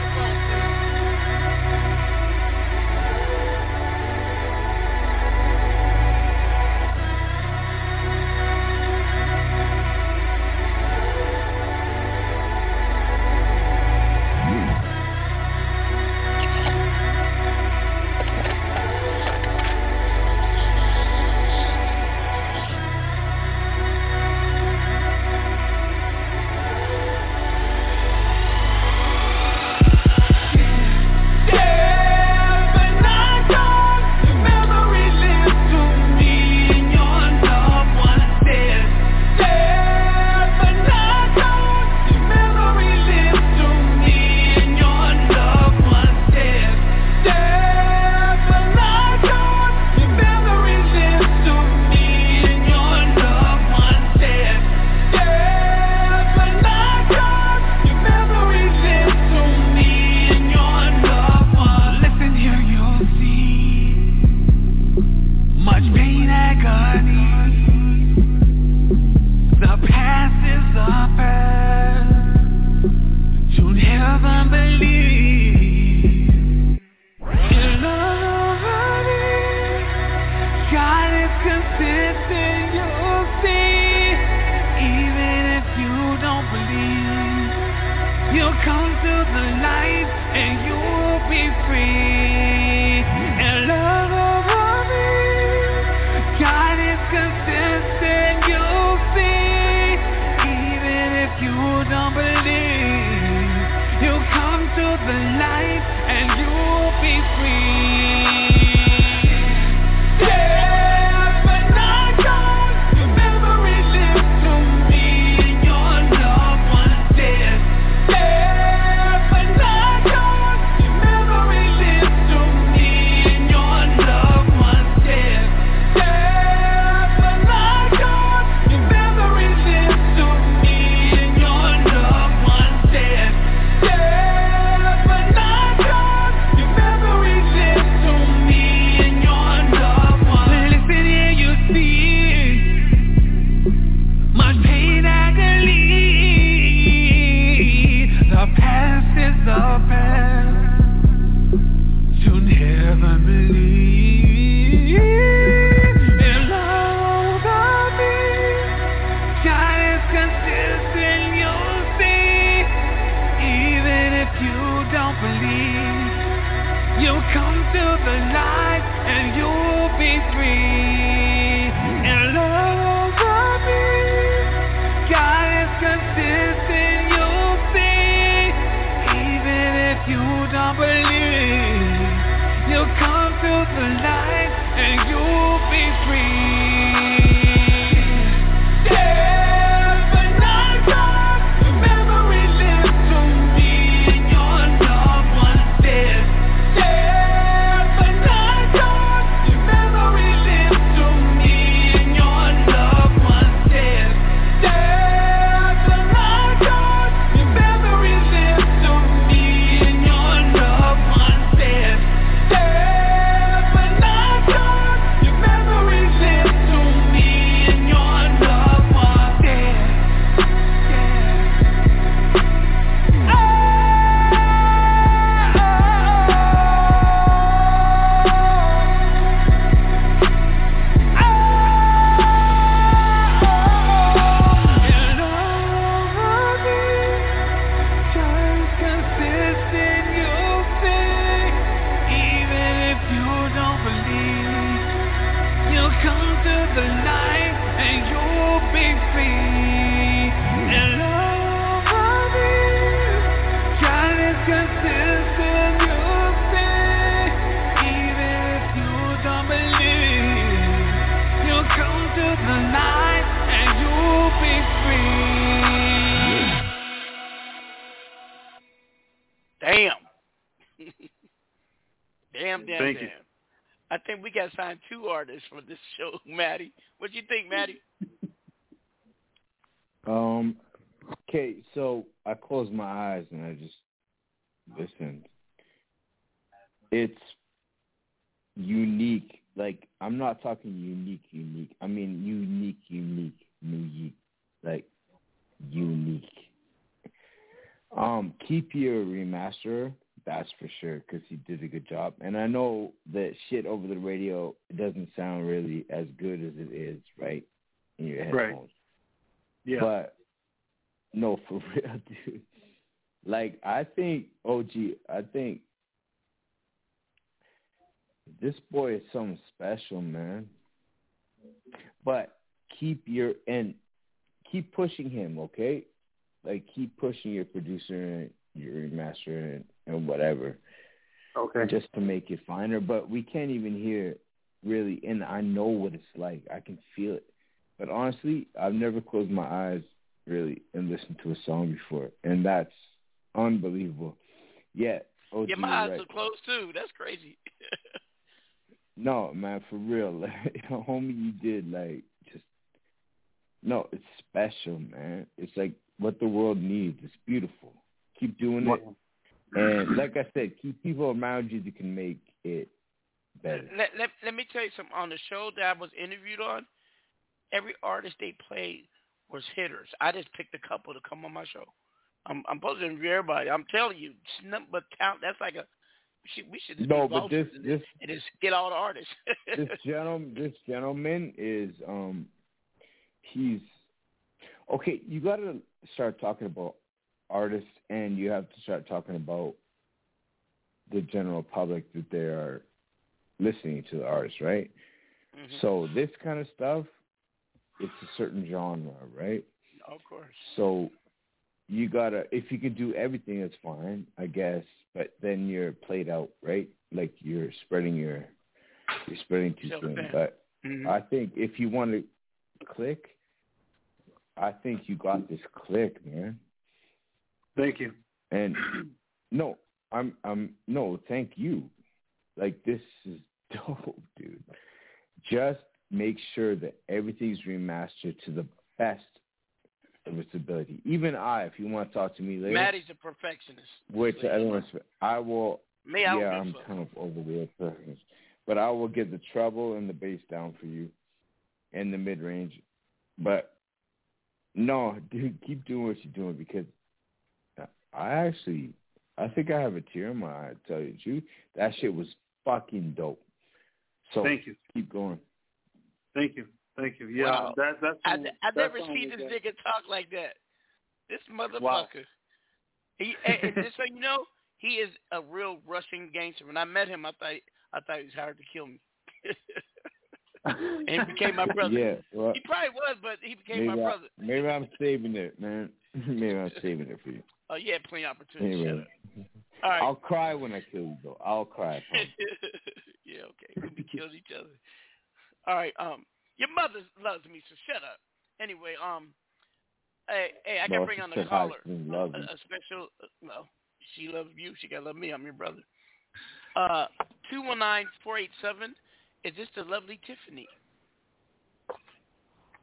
You think, Matty? Um. Okay, so I closed my eyes and I just listened. It's unique. Like I'm not talking unique, unique. I mean unique, unique, unique. Like unique. Um, keep your remaster. That's for sure because he did a good job. And I know that shit over the radio doesn't sound really as good as it is, right? In your Right. headphones. Yeah. But no, *laughs* for real, dude. Like I think OG, I think this boy is something special, man. But keep your and keep pushing him, okay? Like keep pushing your producer and your remaster and, and whatever. Okay. Just to make it finer. But we can't even hear really and I know what it's like. I can feel it. But honestly, I've never closed my eyes really and listened to a song before. And that's unbelievable. Yet OG, yeah, my eyes right. are closed too. That's crazy. *laughs* No, man, for real. *laughs* Like, homie, you did like just no. It's special, man. It's like what the world needs. It's beautiful. Keep doing it, and like I said, keep people around you that can make it better. let, let, let me tell you something. On the show that I was interviewed on, every artist they played was hitters. I just picked a couple to come on my show. I'm, I'm supposed to interview everybody. I'm telling you, it's nothing but talent. That's like a we should, we should No, but this and, this and just get all the artists. *laughs* this gentleman this gentleman is um he's okay. You got to start talking about artists and you have to start talking about the general public that they are listening to the artist, right? Mhm. So this kind of stuff, it's a certain genre, right? Of course. So you gotta if you can do everything, it's fine, I guess. But then you're played out, right? Like you're spreading your you're spreading too soon. But Mhm. I think if you want to click, I think you got this click, man. Thank you. And *clears throat* no, I'm I'm no, thank you. Like this is *laughs* dope, dude. Just make sure that everything's remastered to the best of its ability. Even I, if you want to talk to me later, Matty's a perfectionist. which I don't expect, I will. Me, I don't yeah, give a I'm fuck. kind of over the perfectionist, but I will get the treble and the bass down for you, and the mid range. But no, *laughs* dude, keep doing what you're doing because I actually, I think I have a tear in my eye. To tell you the truth, that shit was fucking dope. So Thank you. Keep going. Thank you. Thank you. Yeah, Wow. that that's I, I that never seen is this nigga talk like that. This motherfucker. Wow. He, and, and just so you know, he is a real Russian gangster. When I met him, I thought I thought he was hired to kill me. *laughs* and he became my brother. Yeah, well, he probably was, but he became maybe, my I, brother. maybe I'm saving it, man. *laughs* maybe I'm saving it for you. Oh, you had plenty of opportunity. Shut Anyway. All right. I'll cry when I kill you, though. I'll cry. *laughs* Yeah, okay. We be killed each other. All right. Um, your mother loves me, so shut up. Anyway, um, hey, hey, I No, can bring on the caller. she love a, a special. Uh, well, she loves you. She gotta love me. I'm your brother. Uh, two one nine four eight seven. Is this the lovely Tiffany?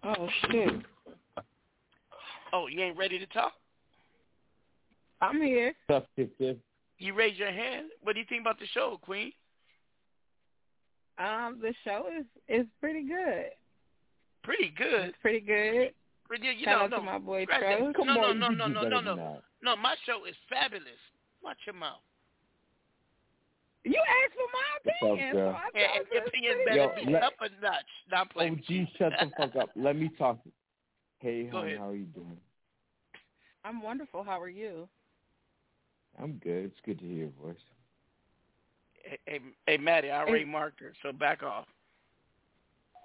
Oh shit. Oh, you ain't ready to talk? I'm here. Tough tip, tip. You raise your hand. What do you think about the show, Queen? Um, the show is is pretty good. Pretty good. It's pretty good. Pretty, you Shout know, out no, to my boy scratch that. Trost. No, no, no, no, no, no, no. No, my show is fabulous. Watch your mouth. You asked for my What's up, opinion, girl? so I Yeah, and your opinion better good. be let- up a notch. Not playing. OG, shut the fuck up. Let me talk. *laughs* Hey, Go hon, how are you doing? I'm wonderful. How are you? I'm good. It's good to hear your voice. Hey, hey, hey, Matty, I already marked her, so back off.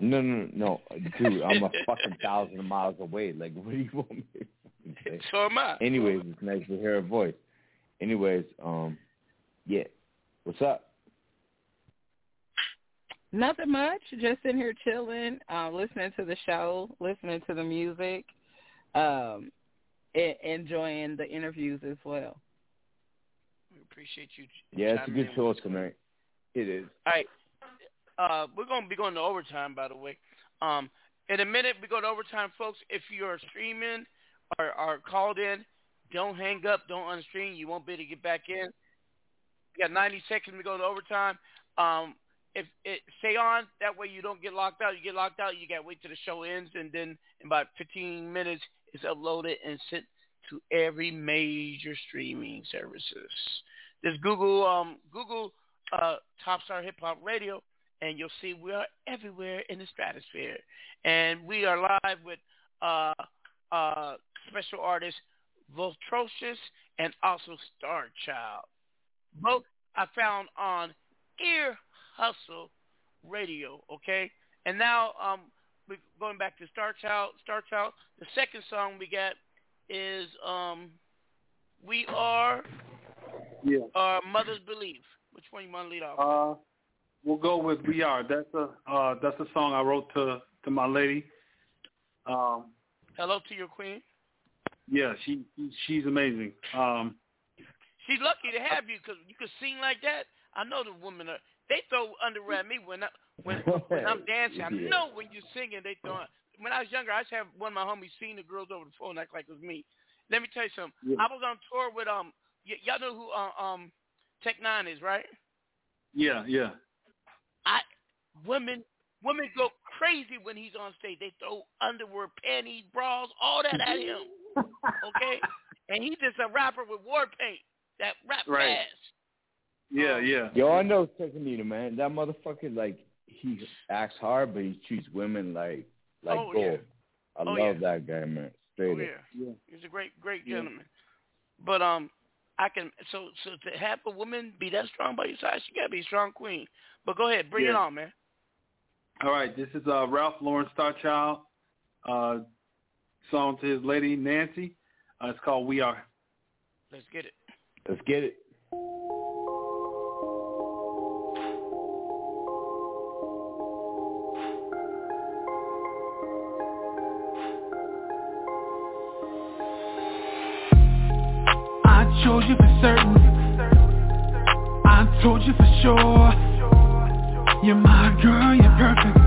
No, no, no, dude. I'm a *laughs* fucking thousand miles away. Like, what do you want me to say? So am I. Anyways, it's nice to hear her voice. Anyways, um, yeah. What's up? Nothing much. Just in here chilling, uh, listening to the show, listening to the music, um, e- enjoying the interviews as well. Appreciate you. Yeah, it's a good show tonight. It is. All right. Uh, we're going to be going to overtime, by the way. Um, in a minute, we go to overtime, folks. If you're streaming or, or called in, don't hang up. Don't unstream. You won't be able to get back in. We got 90 seconds to go to overtime. Um, if it stay on, that way you don't get locked out. You get locked out, you got to wait till the show ends, and then in about 15 minutes, it's uploaded and sent to every major streaming services. Just Google um, Google uh, Top Star Hip Hop Radio, and you'll see we are everywhere in the stratosphere. And we are live with uh, uh, special artist Votrocious and also Star Child. Both I found on Ear Hustle Radio, okay? And now um, we're going back to Star Child. Star Child. The second song we got is um, We Are Yeah. uh, Mothers Believe. Which one you want to lead off? Uh, we'll go with "We Are." That's a uh, that's a song I wrote to to my lady. Um, Hello to your queen. yeah, she she's amazing. Um, She's lucky to have you because you can sing like that. I know the women are. They throw underwear at me when I when when I'm dancing. I *laughs* know when you're singing, they throw. When I was younger, I used to have one of my homies sing the girls over the phone, act like it was me. Let me tell you something. Yeah. I was on tour with um. Y- y'all know who uh, um Tech N9ne is, right? yeah, yeah. I women women go crazy when he's on stage. They throw underwear, panties, bras, all that at him. *laughs* Okay, and he's just a rapper with war paint that rap Right. fast. Yeah, yeah. Yo, I know Technita, man. That motherfucker, like, he acts hard, but he treats women like like Oh, gold. yeah. I Oh, love yeah. that guy, man. Straight Oh up. yeah. he's a great great Yeah. gentleman. But um, I can so so to have a woman be that strong by your side, she gotta be a strong queen. But go ahead, bring it on, man. All right, this is uh, Ralph Lauren Starchild, uh, song to his lady Nancy. Uh, it's called "We Are." Let's get it. Let's get it. I chose you for certain. I told you for sure. You're my girl, you're perfect.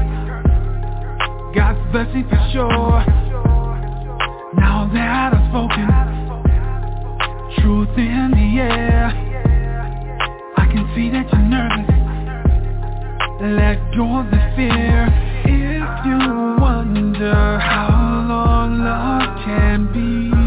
God's blessing for sure. Now that I've spoken, truth in the air. I can see that you're nervous. Let go of the fear. If you wonder how long love can be,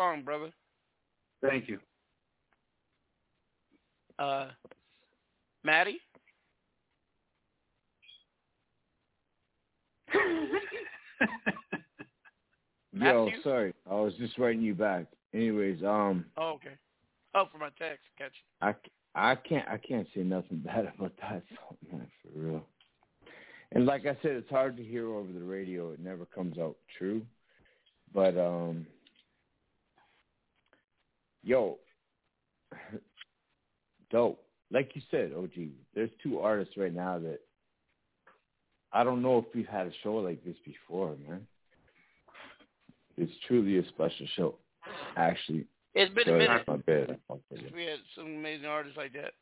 song, brother. Thank you. Uh, Matty. *laughs* Yo, sorry, I was just writing you back. Anyways, um, Oh, okay. Oh, for my text, catch. I, I can't I can't say nothing *laughs* bad about that *laughs* song, man, for real. And like I said, it's hard to hear over the radio. It never comes out true. But um, yo, dope. Like you said, OG, there's two artists right now that I don't know if we've had a show like this before, man. It's truly a special show, actually. It's been a Sorry, minute My bad. I fucked with since we had some amazing artists like that.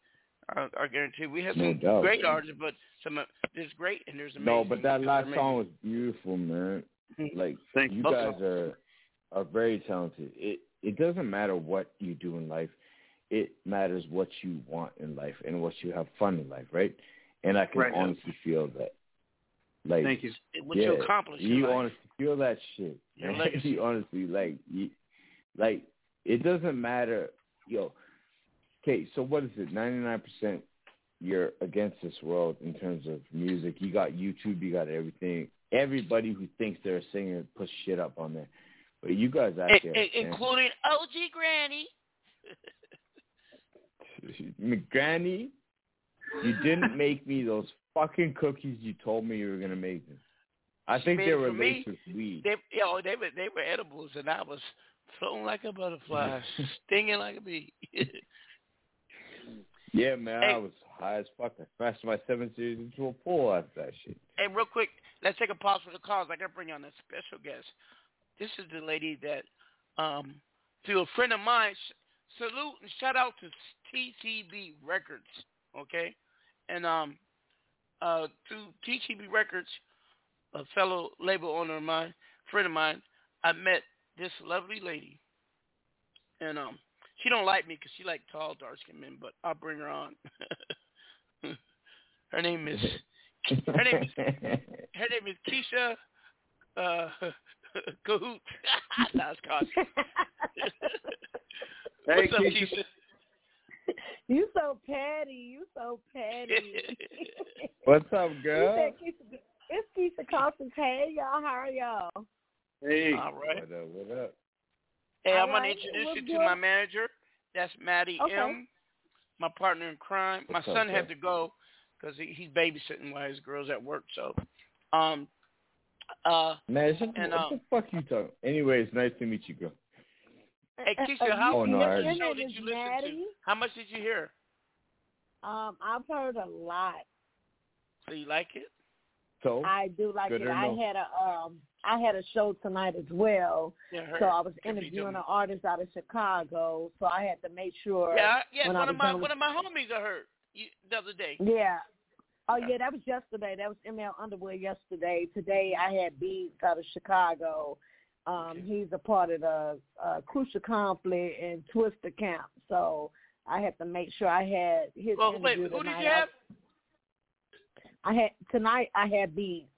I, I guarantee we had No some doubt, great man. artists, but some uh, there's great and there's amazing. No, but that last amazing. song was beautiful, man. *laughs* Like Thank you you. guys are are very talented. It it doesn't matter what you do in life. It matters what you want in life and what you have fun in life, right? And I can Right. honestly feel that. Like Thank you. What yeah, you accomplish You life. honestly feel that shit. Your *laughs* legacy. you honestly like you, like it doesn't matter, yo. Okay, so what is it? Ninety nine percent you're against this world in terms of music. You got YouTube, you got everything. Everybody who thinks they're a singer puts shit up on there. But you guys I- have including OG Granny. *laughs* McGranny, you didn't make me those fucking cookies you told me you were gonna make me. I She think they were laced with weed. They, you know, they were they were edibles, and I was floating like a butterfly, *laughs* stinging like a bee. *laughs* Yeah, man, Hey. I was high as fuck. I smashed my seven series into a pool after that shit. hey, real quick, let's take a pause for the calls. I gotta bring on a special guest. This is the lady that, um, through a friend of mine, salute and shout out to TTB Records, okay, and um, uh, through TTB Records, a fellow label owner of mine, friend of mine, I met this lovely lady, and um, she don't like me because she like tall, dark skinned men, but I'll bring her on. *laughs* her name is her name is *laughs* her name is Keisha uh, *laughs* Cahoot. *laughs* no, it's called. *laughs* What's up, Keisha? You so petty. You so petty. What's up, girl? said Keisha, it's Keisha Cousins. Hey, y'all. How are y'all? Hey. All right. What up? What up? Hey, All I'm gonna introduce what's you to my manager. That's Matty Okay. M, my partner in crime. What's my up, son had to go because he, he's babysitting while his girl's at work. So, um, uh, Man, shut And, the, uh, what the fuck you talking? Anyways, nice to meet you, girl. hey Keisha, uh, how Oh, no, much I of the heard show you. did you listen is to? How much did you hear? Um, I've heard a lot. So you like it? So I do like it. or I no? had a um I had a show tonight as well. Yeah, heard. So I was interviewing doing- an artist out of Chicago. So I had to make sure Yeah, yeah. One of my one of my homies I heard you, the other day. Yeah. Oh yeah, that was yesterday. That was ML Underwood yesterday. Today I had Beats out of Chicago. Um, he's a part of the uh, Crucial Conflict and Twista Camp. So I had to make sure I had his Well, wait, interview who did you have? I had tonight. I had Beats.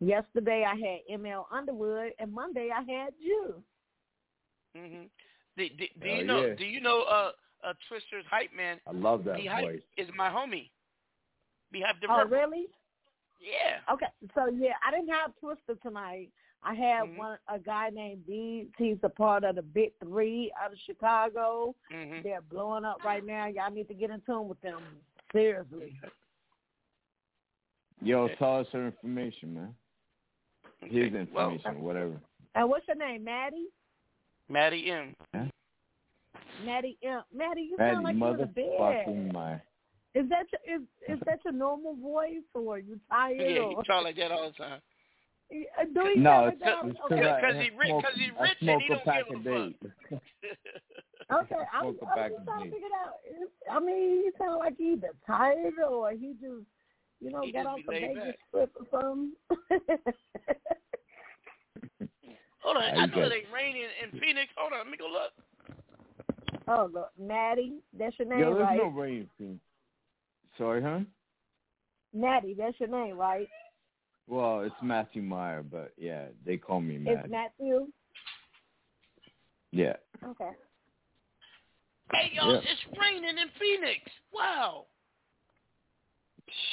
Yesterday I had ML Underwood, and Monday I had you. hmm Do, do, do Hell you know? yeah. Do you know? Uh, uh, Twista's hype man. I love that B hype voice. is my homie. Beehive the Oh, really? Yeah. Okay, so yeah, I didn't have Twista tonight. I had Mhm. one a guy named Beats. He's a part of the Big Three out of Chicago. hmm They're blowing up right now. Y'all need to get in tune with them. Seriously. Yo, tell us her information, man. His Okay, well- information, whatever. And what's your name, Matty? Matty M. Matty M. Matty, you Matty, sound like you're in the bed. my. Is that your, is is *laughs* that your normal voice or you tired? Yeah, or, he talk like that all the time. *laughs* Uh, Do you No, sound it's, like that? it's Okay. because he rich- smoke, 'cause he rich and he don't pack give a a day. *laughs* Okay, I'm, Smoke a I'm just trying to figure it out. Is, I mean, he sound like he either tired or he just, you know, He got off be the laid Vegas back. strip or something. Hold on, How I you know got- it ain't raining in Phoenix. Hold on, let me go look. oh, look, Matty, that's your name, Yo, there's right? no rain. in Phoenix. Sorry, huh? Natty, that's your name, right? Well, it's Matthew Meyer, but yeah, they call me It's Matthew. Yeah. Okay. Hey, y'all, Yeah. it's raining in Phoenix. Wow.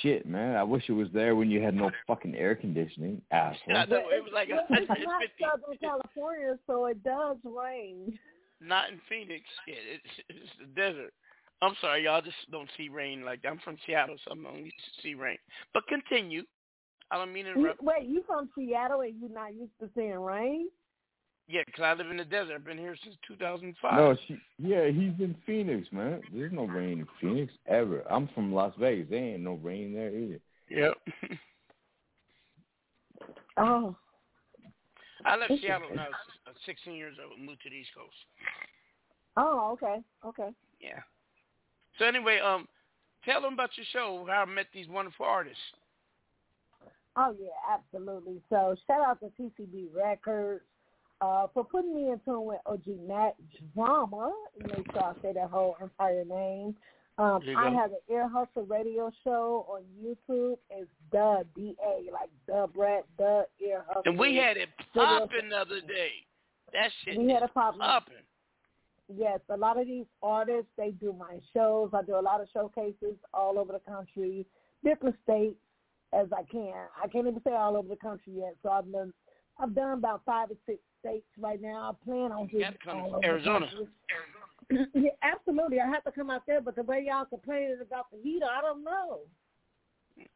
Shit, man. I wish it was there when you had no fucking air conditioning, asshole. I know, it was like Well, it's not 150. Southern California, so it does rain. Not in Phoenix. Shit, it's, it's the desert. I'm sorry, y'all just don't see rain like that. I'm from Seattle, so I'm only used to see rain. But continue. I don't mean to You, interrupt. wait, you from Seattle and you're not used to seeing rain? Yeah, 'cause I live in the desert. I've been here since 2005. No, she, yeah, he's in Phoenix, man. There's no rain in Phoenix ever. I'm from Las Vegas. There ain't no rain there either. Yep. *laughs* Oh. I left Seattle when I was uh, 16 years old and moved to the East Coast. Oh, okay, okay. Yeah. So anyway, um, tell them about your show. How I met these wonderful artists. Oh yeah, absolutely. So shout out to TCB Records uh, for putting me in tune with OG Mac Drama. Make sure I say that whole entire name. Um, I have an Ear Hustle radio show on YouTube. It's the D A like the Brett the Ear Hustle. And we had it popping the other day. That shit We had popping. popping. Yes, a lot of these artists they do my shows. I do a lot of showcases all over the country, different states as I can. I can't even say all over the country yet. So I've done I've done about five or six states right now. I plan on You hitting got to come all over the Arizona. *clears throat* yeah, absolutely. I have to come out there, but the way y'all complaining about the heat, I don't know.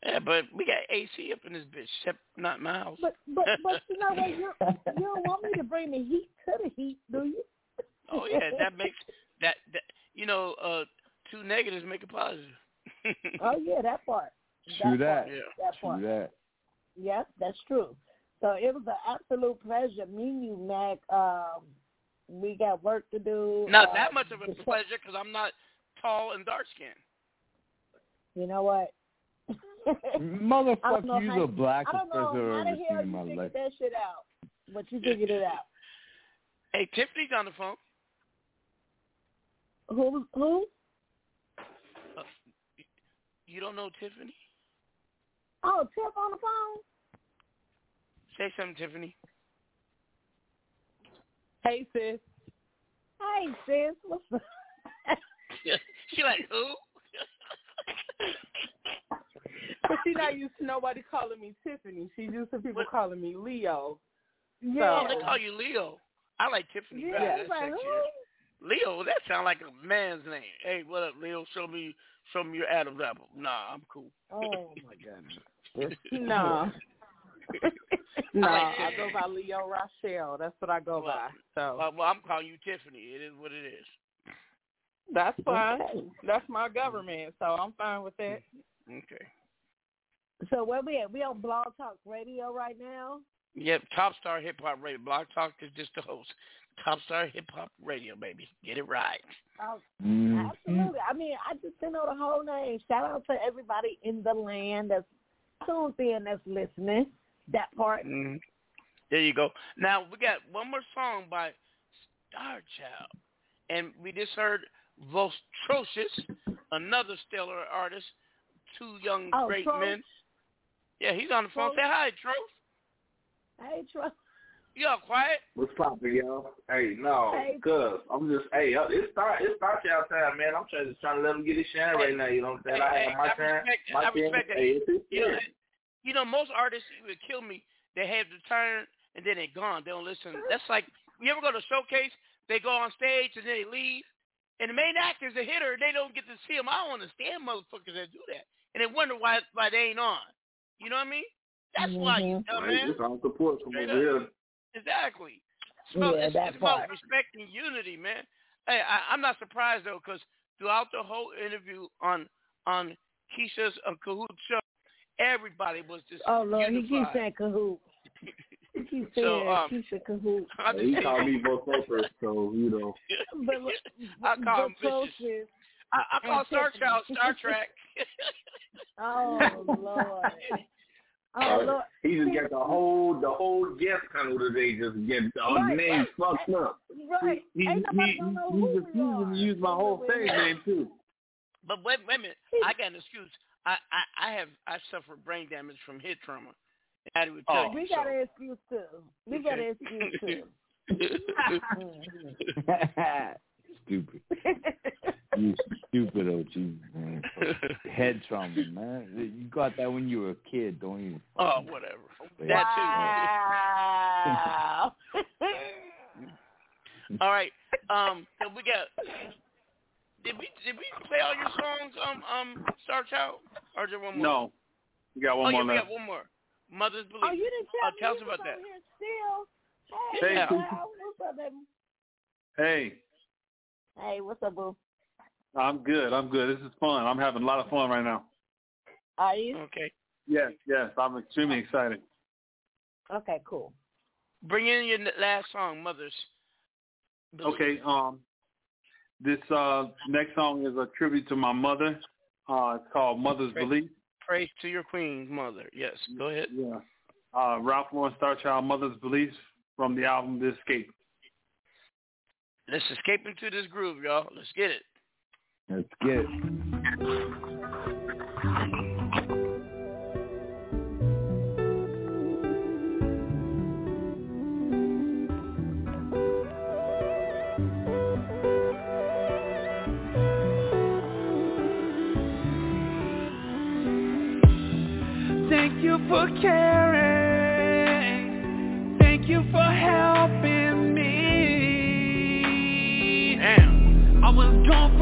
Yeah, but we got AC up in this bitch, except not my house. But but but you know what? *laughs* You you don't want me to bring the heat to the heat, do you? Oh yeah, that makes that that you know uh two negatives make a positive. *laughs* oh yeah, that part. True that. Part, that part. True that. Yes, that's true. So it was an absolute pleasure meeting you, Mac. Um, we got work to do. Not uh, that much of a pleasure because I'm not tall and dark skinned. You know what? *laughs* Motherfucker, you the blackest I don't know how I've the ever hell you my figured that shit out, but you figured it out. Hey, Tiffany's on the phone. Who? Who? Uh, you don't know Tiffany? Oh, Tiff on the phone. Say something, Tiffany. Hey sis. Hey sis, what's up? *laughs* she like who? *laughs* But she not used to nobody calling me Tiffany. She's used to people calling me Leo. Yeah, oh, they call you Leo. I like Tiffany Yeah, better. it's That's like, sexier. Leo, that sound like a man's name. Hey, what up, Leo? Show me, show me your Adam's apple. Nah, I'm cool. Oh my goodness. *laughs* No. no, I go by Leo Rochelle. That's what I go by. So Well, well, I'm calling you Tiffany. It is what it is. that's fine. Okay. That's my government, so I'm fine with that. Okay. So where we at? We on Blog Talk Radio right now. Yep, Top Star Hip Hop Radio. Blog Talk is just the host. Top Star Hip Hop Radio, baby. Get it right. Oh, Mm-hmm. absolutely. I mean, I just didn't know the whole name. Shout out to everybody in the land that's tuned in, that's listening. That part. Mhm. There you go. Now we got one more song by Star Child, and we just heard Votrocious, another stellar artist. Two young Oh, great Troth? men. Yeah, he's on the phone. Say hi, Troth. Hey, Trust. You all quiet? What's poppin', y'all? Hey, no, Hey. cuz I'm just hey, uh, it's start it's start y'all time, man. I'm trying just trying to let him get his shine right now. You know what I'm saying? I Hey, have my I turn, respect, my I respect that. Hey, You know, you know, most artists would kill me. They have the turn and then they're gone. They don't listen. That's like you ever go to a showcase? They go on stage and then they leave, and the main actor's a hitter. They don't get to see them. I don't understand motherfuckers that do that, and they wonder why why they ain't on. You know what I mean? That's why you Mm-hmm. dumb Hey, man. it's all support from Straight over up. here. Exactly. It's about, Yeah, it's, that it's about respect and unity, man. Hey, I, I'm not surprised though, because throughout the whole interview on on Keisha's uh, Kahoot show, everybody was just Oh Lord, he keeps saying Kahoot. He *laughs* keeps saying So, um, Keisha Kahoot. *laughs* I he called me Vosofer, so you know. *laughs* But, I call him but vicious. Trosis- I, I call Star Child Star Trek. Oh Lord. Oh Uh, Lord. he just got the whole the whole guest panel today just get all Right, the names right. fucked up. Right. He Ain't nobody he, gonna know he who we refusing are. to use my whole stage name too. but wait, wait a minute. I got an excuse. I, I, I have I suffered brain damage from head trauma. I would tell you. We so. got an excuse too. We got an excuse too. *laughs* *laughs* Stupid. *laughs* You stupid OG, man. *laughs* Head trauma, man. You got that when you were a kid, don't you? oh, whatever. Yeah. That Wow. too. *laughs* All right. Um, so we got. Did we did we play all your songs, um, um, Star Child, or is there one more? No, we got oh one yeah, more we got one more. Mother's Belief. Oh, you didn't tell Oh, me tell you us about that. still. Hey, Hey, Cookie. Kyle, what's up, baby? Hey, Hey, what's up, boo? I'm good. I'm good. This is fun. I'm having a lot of fun right now. Are you? Okay. Yes, yes. I'm extremely excited. Okay, cool. Bring in your last song, Mother's. Belief. Okay. Um, this uh next song is a tribute to my mother. Uh, it's called Mother's Praise- Belief. Praise to your queen, mother. Yes, go ahead. Yeah. Uh, Ralph Lauren Starchild, Mother's Beliefs from the album The Escape. Let's escape into this groove, y'all. Let's get it. Let's get it. Thank you for caring. Thank you for helping me. Damn. I was gone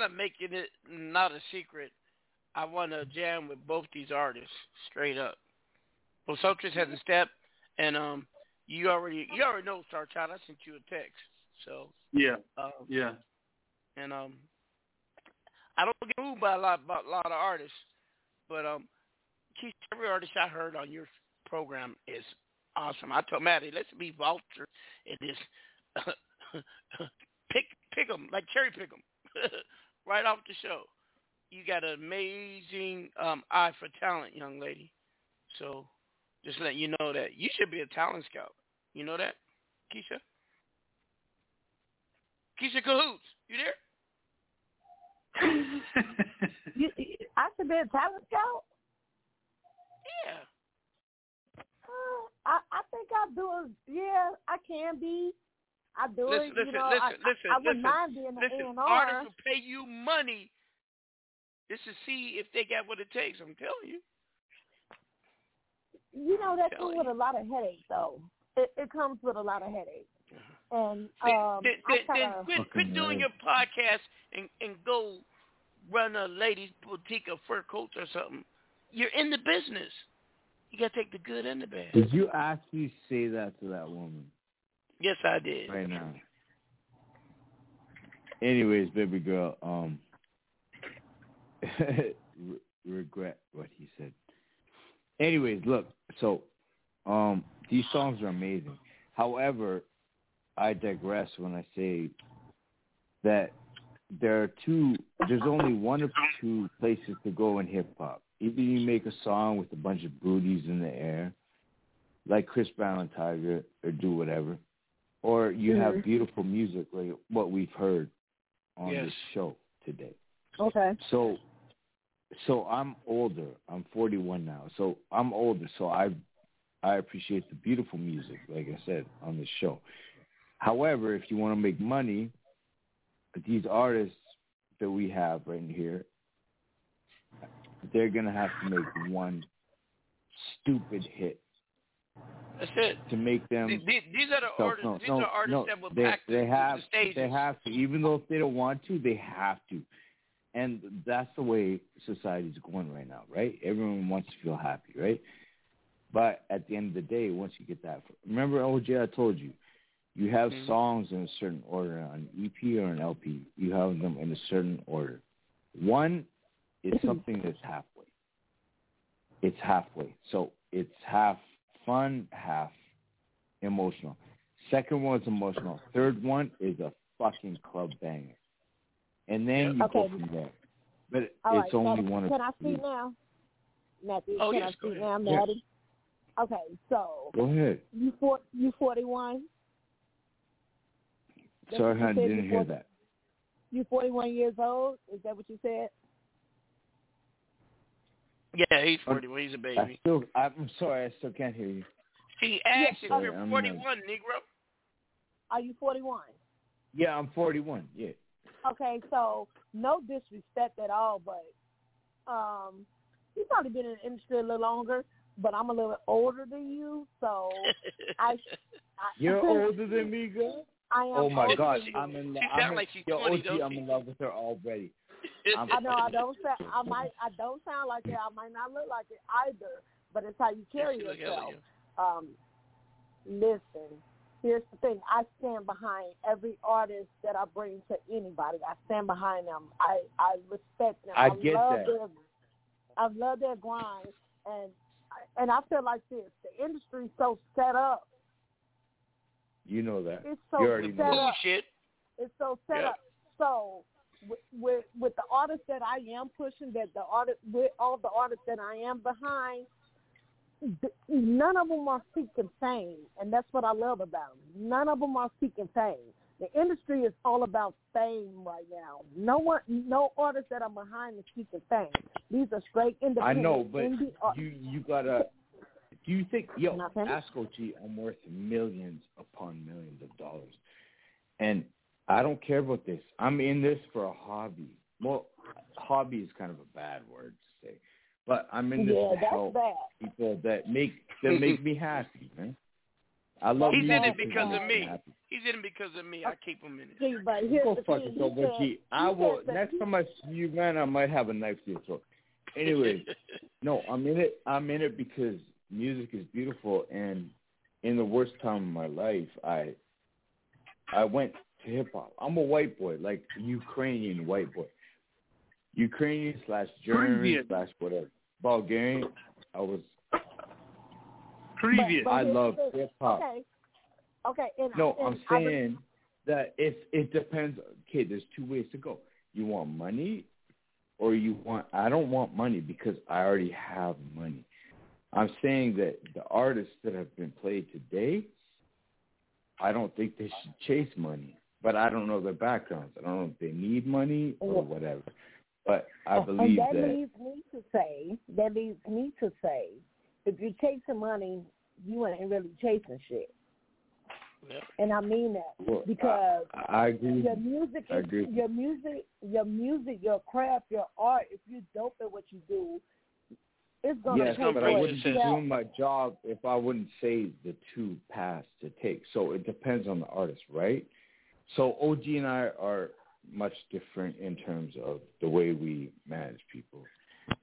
I'm not making it not a secret. I want to jam with both these artists straight up. Vosotros hasn't stepped, and um, you already you already know Star Child. I sent you a text, so Yeah. um, Yeah. and um, I don't get moved by a lot by a lot of artists, but um, Keith, every artist I heard on your program is awesome. I told Matty, let's be vulture in this. *laughs* pick pick 'em like cherry pick 'em *laughs* right off the show. You got an amazing um, eye for talent, young lady. So just let you know that you should be a talent scout. You know that, Keisha? Keisha Cahoots, you there? *laughs* You, I should be a talent scout. Yeah. Uh, I I think I do. it. Yeah, I can be. I do Listen, it. listen, you know, listen, I, listen, I, I wouldn't listen, mind being an listen. A and Artists will pay you money just to see if they got what it takes. I'm telling you. You know that comes with a lot of headaches, though. It, it comes with a lot of headaches. And Then, um, then, I then, then quit, quit doing your podcast and, and go run a ladies' boutique or fur coats or something. You're in the business. You got to take the good and the bad. Did you actually say that to that woman Yes, I did. right now? Anyways, baby girl, um, *laughs* re- regret what he said. Anyways, look, so um, these songs are amazing. However, I digress when I say that there are two. There's only one or two places to go in hip hop. Either you make a song with a bunch of booties in the air, like Chris Brown and Tyga, or do whatever, or you Mhm. have beautiful music like what we've heard on Yes. this show today. okay. So, so I'm older. I'm 41 now. So I'm older. So I, I appreciate the beautiful music, like I said on this show. However, if you want to make money, these artists that we have right here, they're gonna have to make one stupid hit That's it. to make them. Th- th- These are the So, artists. no, these no, are artists no, that will they, pack they the, have the stages. they have to, even though if they don't want to, they have to, and that's the way society's going right now, right? Everyone wants to feel happy, right? But at the end of the day, once you get that, remember OJ, I told you, you have Mhm. songs in a certain order on EP or an LP. You have them in a certain order. One is something that's halfway. It's halfway, so it's half fun, half emotional. Second one's emotional. Third one is a fucking club banger. And then you go Okay. from there. But All it's right. only Matthew, one or Can I three. speak now? Matthew, Oh, can yes, I go speak ahead. now, Yeah. Matty? Okay, so Go ahead. you four, you forty one. Sorry, you I didn't hear before? that. You forty one years old? Is that what you said? Yeah, he's 41. He's a baby. still, I'm sorry, I still can't hear you. He asked if you're I'm 41, Negro. Are you forty one? Yeah, I'm 41. Yeah. Okay, so no disrespect at all, but um, you've probably been in the industry a little longer, but I'm a little bit older than you, so *laughs* I. I You're older than me, girl. I am. Oh my older God, than you. I'm in love. She I'm in, like she's yo, 20, OG, I'm in love with her already. I'm, know I don't sound. I might. I don't sound like it. I might not look like it either. But it's how you carry Yes, yourself. hella Um, listen. Here's the thing. I stand behind every artist that I bring to anybody. I stand behind them. I I respect them. I get love that. Their, I love their grind, and and I feel like this. The industry's so set up. You know that. It's so you already set know. up. Bullshit. It's so set Yep. up. So with, with with the artists that I am pushing, that the artist with all the artists that I am behind, none of them are seeking fame, and that's what I love about them. None of them are seeking fame. The industry is all about fame right now. No one, no artist that are behind is seeking fame. These are straight independent. I know, but indie you you gotta. Do you think, yo, ask OG, I'm worth millions upon millions of dollars, and I don't care about this. I'm in this for a hobby. Well, hobby is kind of a bad word to say, but I'm in this yeah, to that's help bad. people that make that make me happy, man. I love He's music in it because of me me. happy. He's in it because of me. I keep him in it. See, but here's Go the fuck thing. yourself, He said- gee, I will. said that Next he- time I see you, man, I might have a knife to your throat. Anyway, *laughs* no, I'm in it. I'm in it because music is beautiful, and in the worst time of my life, I I went to hip hop. I'm a white boy, like Ukrainian white boy, Ukrainian slash German Previous. slash whatever, Bulgarian. I was. Previous. But I love hip hop. Okay. Okay. And, No, and I'm I was- saying that if it depends. Okay, there's two ways to go. You want money, or you want. I don't want money because I already have money. I'm saying that the artists that have been played today, I don't think they should chase money. But I don't know their backgrounds. I don't know if they need money or whatever. But I believe and that, that. leads me to say, that leads me to say, if you're chasing money, you ain't really chasing shit. And I mean that Well, because I, I agree. your you. music, I is, agree. your music, your music, your craft, your art. If you dope at what you do, it's gonna Yes, pay but for I wouldn't be itself. doing my job if I wouldn't say the two paths to take. So it depends on the artist, right? So OG and I are much different in terms of the way we manage people.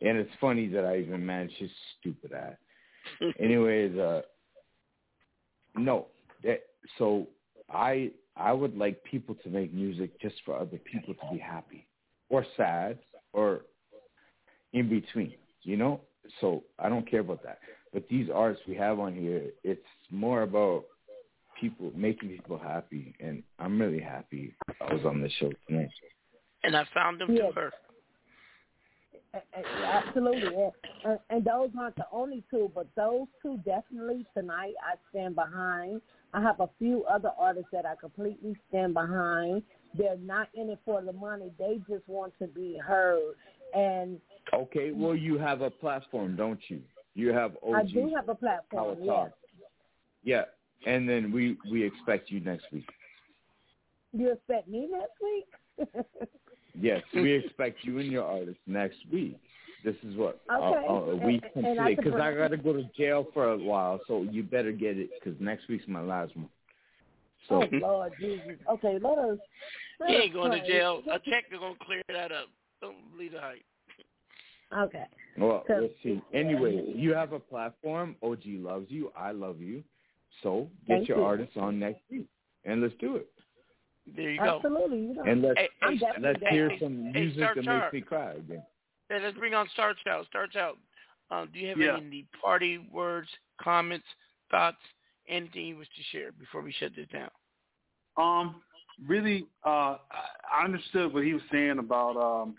And it's funny that I even manage his stupid ass. *laughs* Anyways, uh no. That so I I would like people to make music just for other people to be happy or sad or in between, you know? So I don't care about that. But these artists we have on here, it's more about people making people happy and I'm really happy I was on the show tonight. And I found them Yeah. to her. A- a- Absolutely, and, and- and those aren't the only two, but those two definitely tonight I stand behind. I have a few other artists that I completely stand behind. They're not in it for the money; they just want to be heard. And Okay, well you have a platform, don't you? You have OG I do have a platform. Yes, Yeah. And then we we expect you next week. you expect me next week? *laughs* Yes, we expect you and your artist next week. This is what uh, Okay. uh, a week And- from and today because I bring- got to go to jail for a while, so you better get it because next week's my last one. So oh Lord Jesus. Okay, let us. let He us ain't going to pray. jail. A check is going to clear that up. Don't believe the hype. Okay. well, So- let's see. Anyway, you have a platform. OG loves you. I love you. So get Thank your you. artists on next week, and let's do it. There you go. Absolutely. And let's Hey, I'm let's down. hear hey, some music Star that makes me cry again. Hey, let's bring on Star Child. Star Child. Um, do you have Yeah. any party words, comments, thoughts, anything you wish to share before we shut this down? Um, really, uh, I I understood what he was saying about um,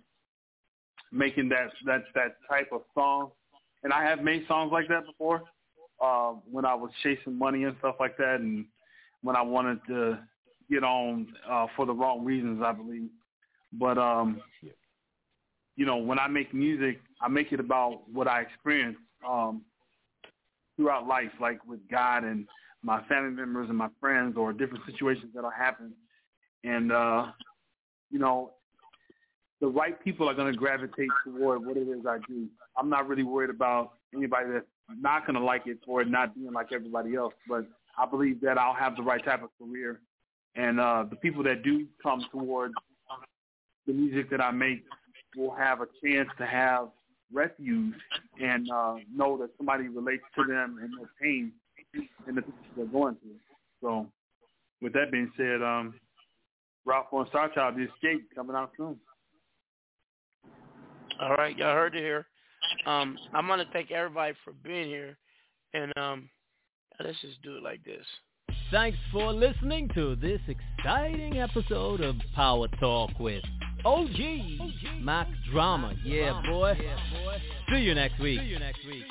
making that that that type of song, and I have made songs like that before. Uh, when I was chasing money and stuff like that, and when I wanted to get on uh, for the wrong reasons, I believe. But um, you know, when I make music, I make it about what I experienced um, throughout life, like with God and my family members and my friends, or different situations that'll happen. And uh, you know, the right people are going to gravitate toward what it is I do. I'm not really worried about anybody that's not going to like it or it not being like everybody else, but I believe that I'll have the right type of career. And uh, the people that do come towards the music that I make will have a chance to have refuge and uh, know that somebody relates to them and their pain and the things they're going through. So, with that being said, um, Ralph on Star Child, The Escape, coming out soon. All right, y'all heard it here. Um, I'm gonna thank everybody for being here, and um, let's just do it like this. Thanks for listening to this exciting episode of Power Talk with OG, Mac Drama. Yeah, boy. See you next week. See you next week.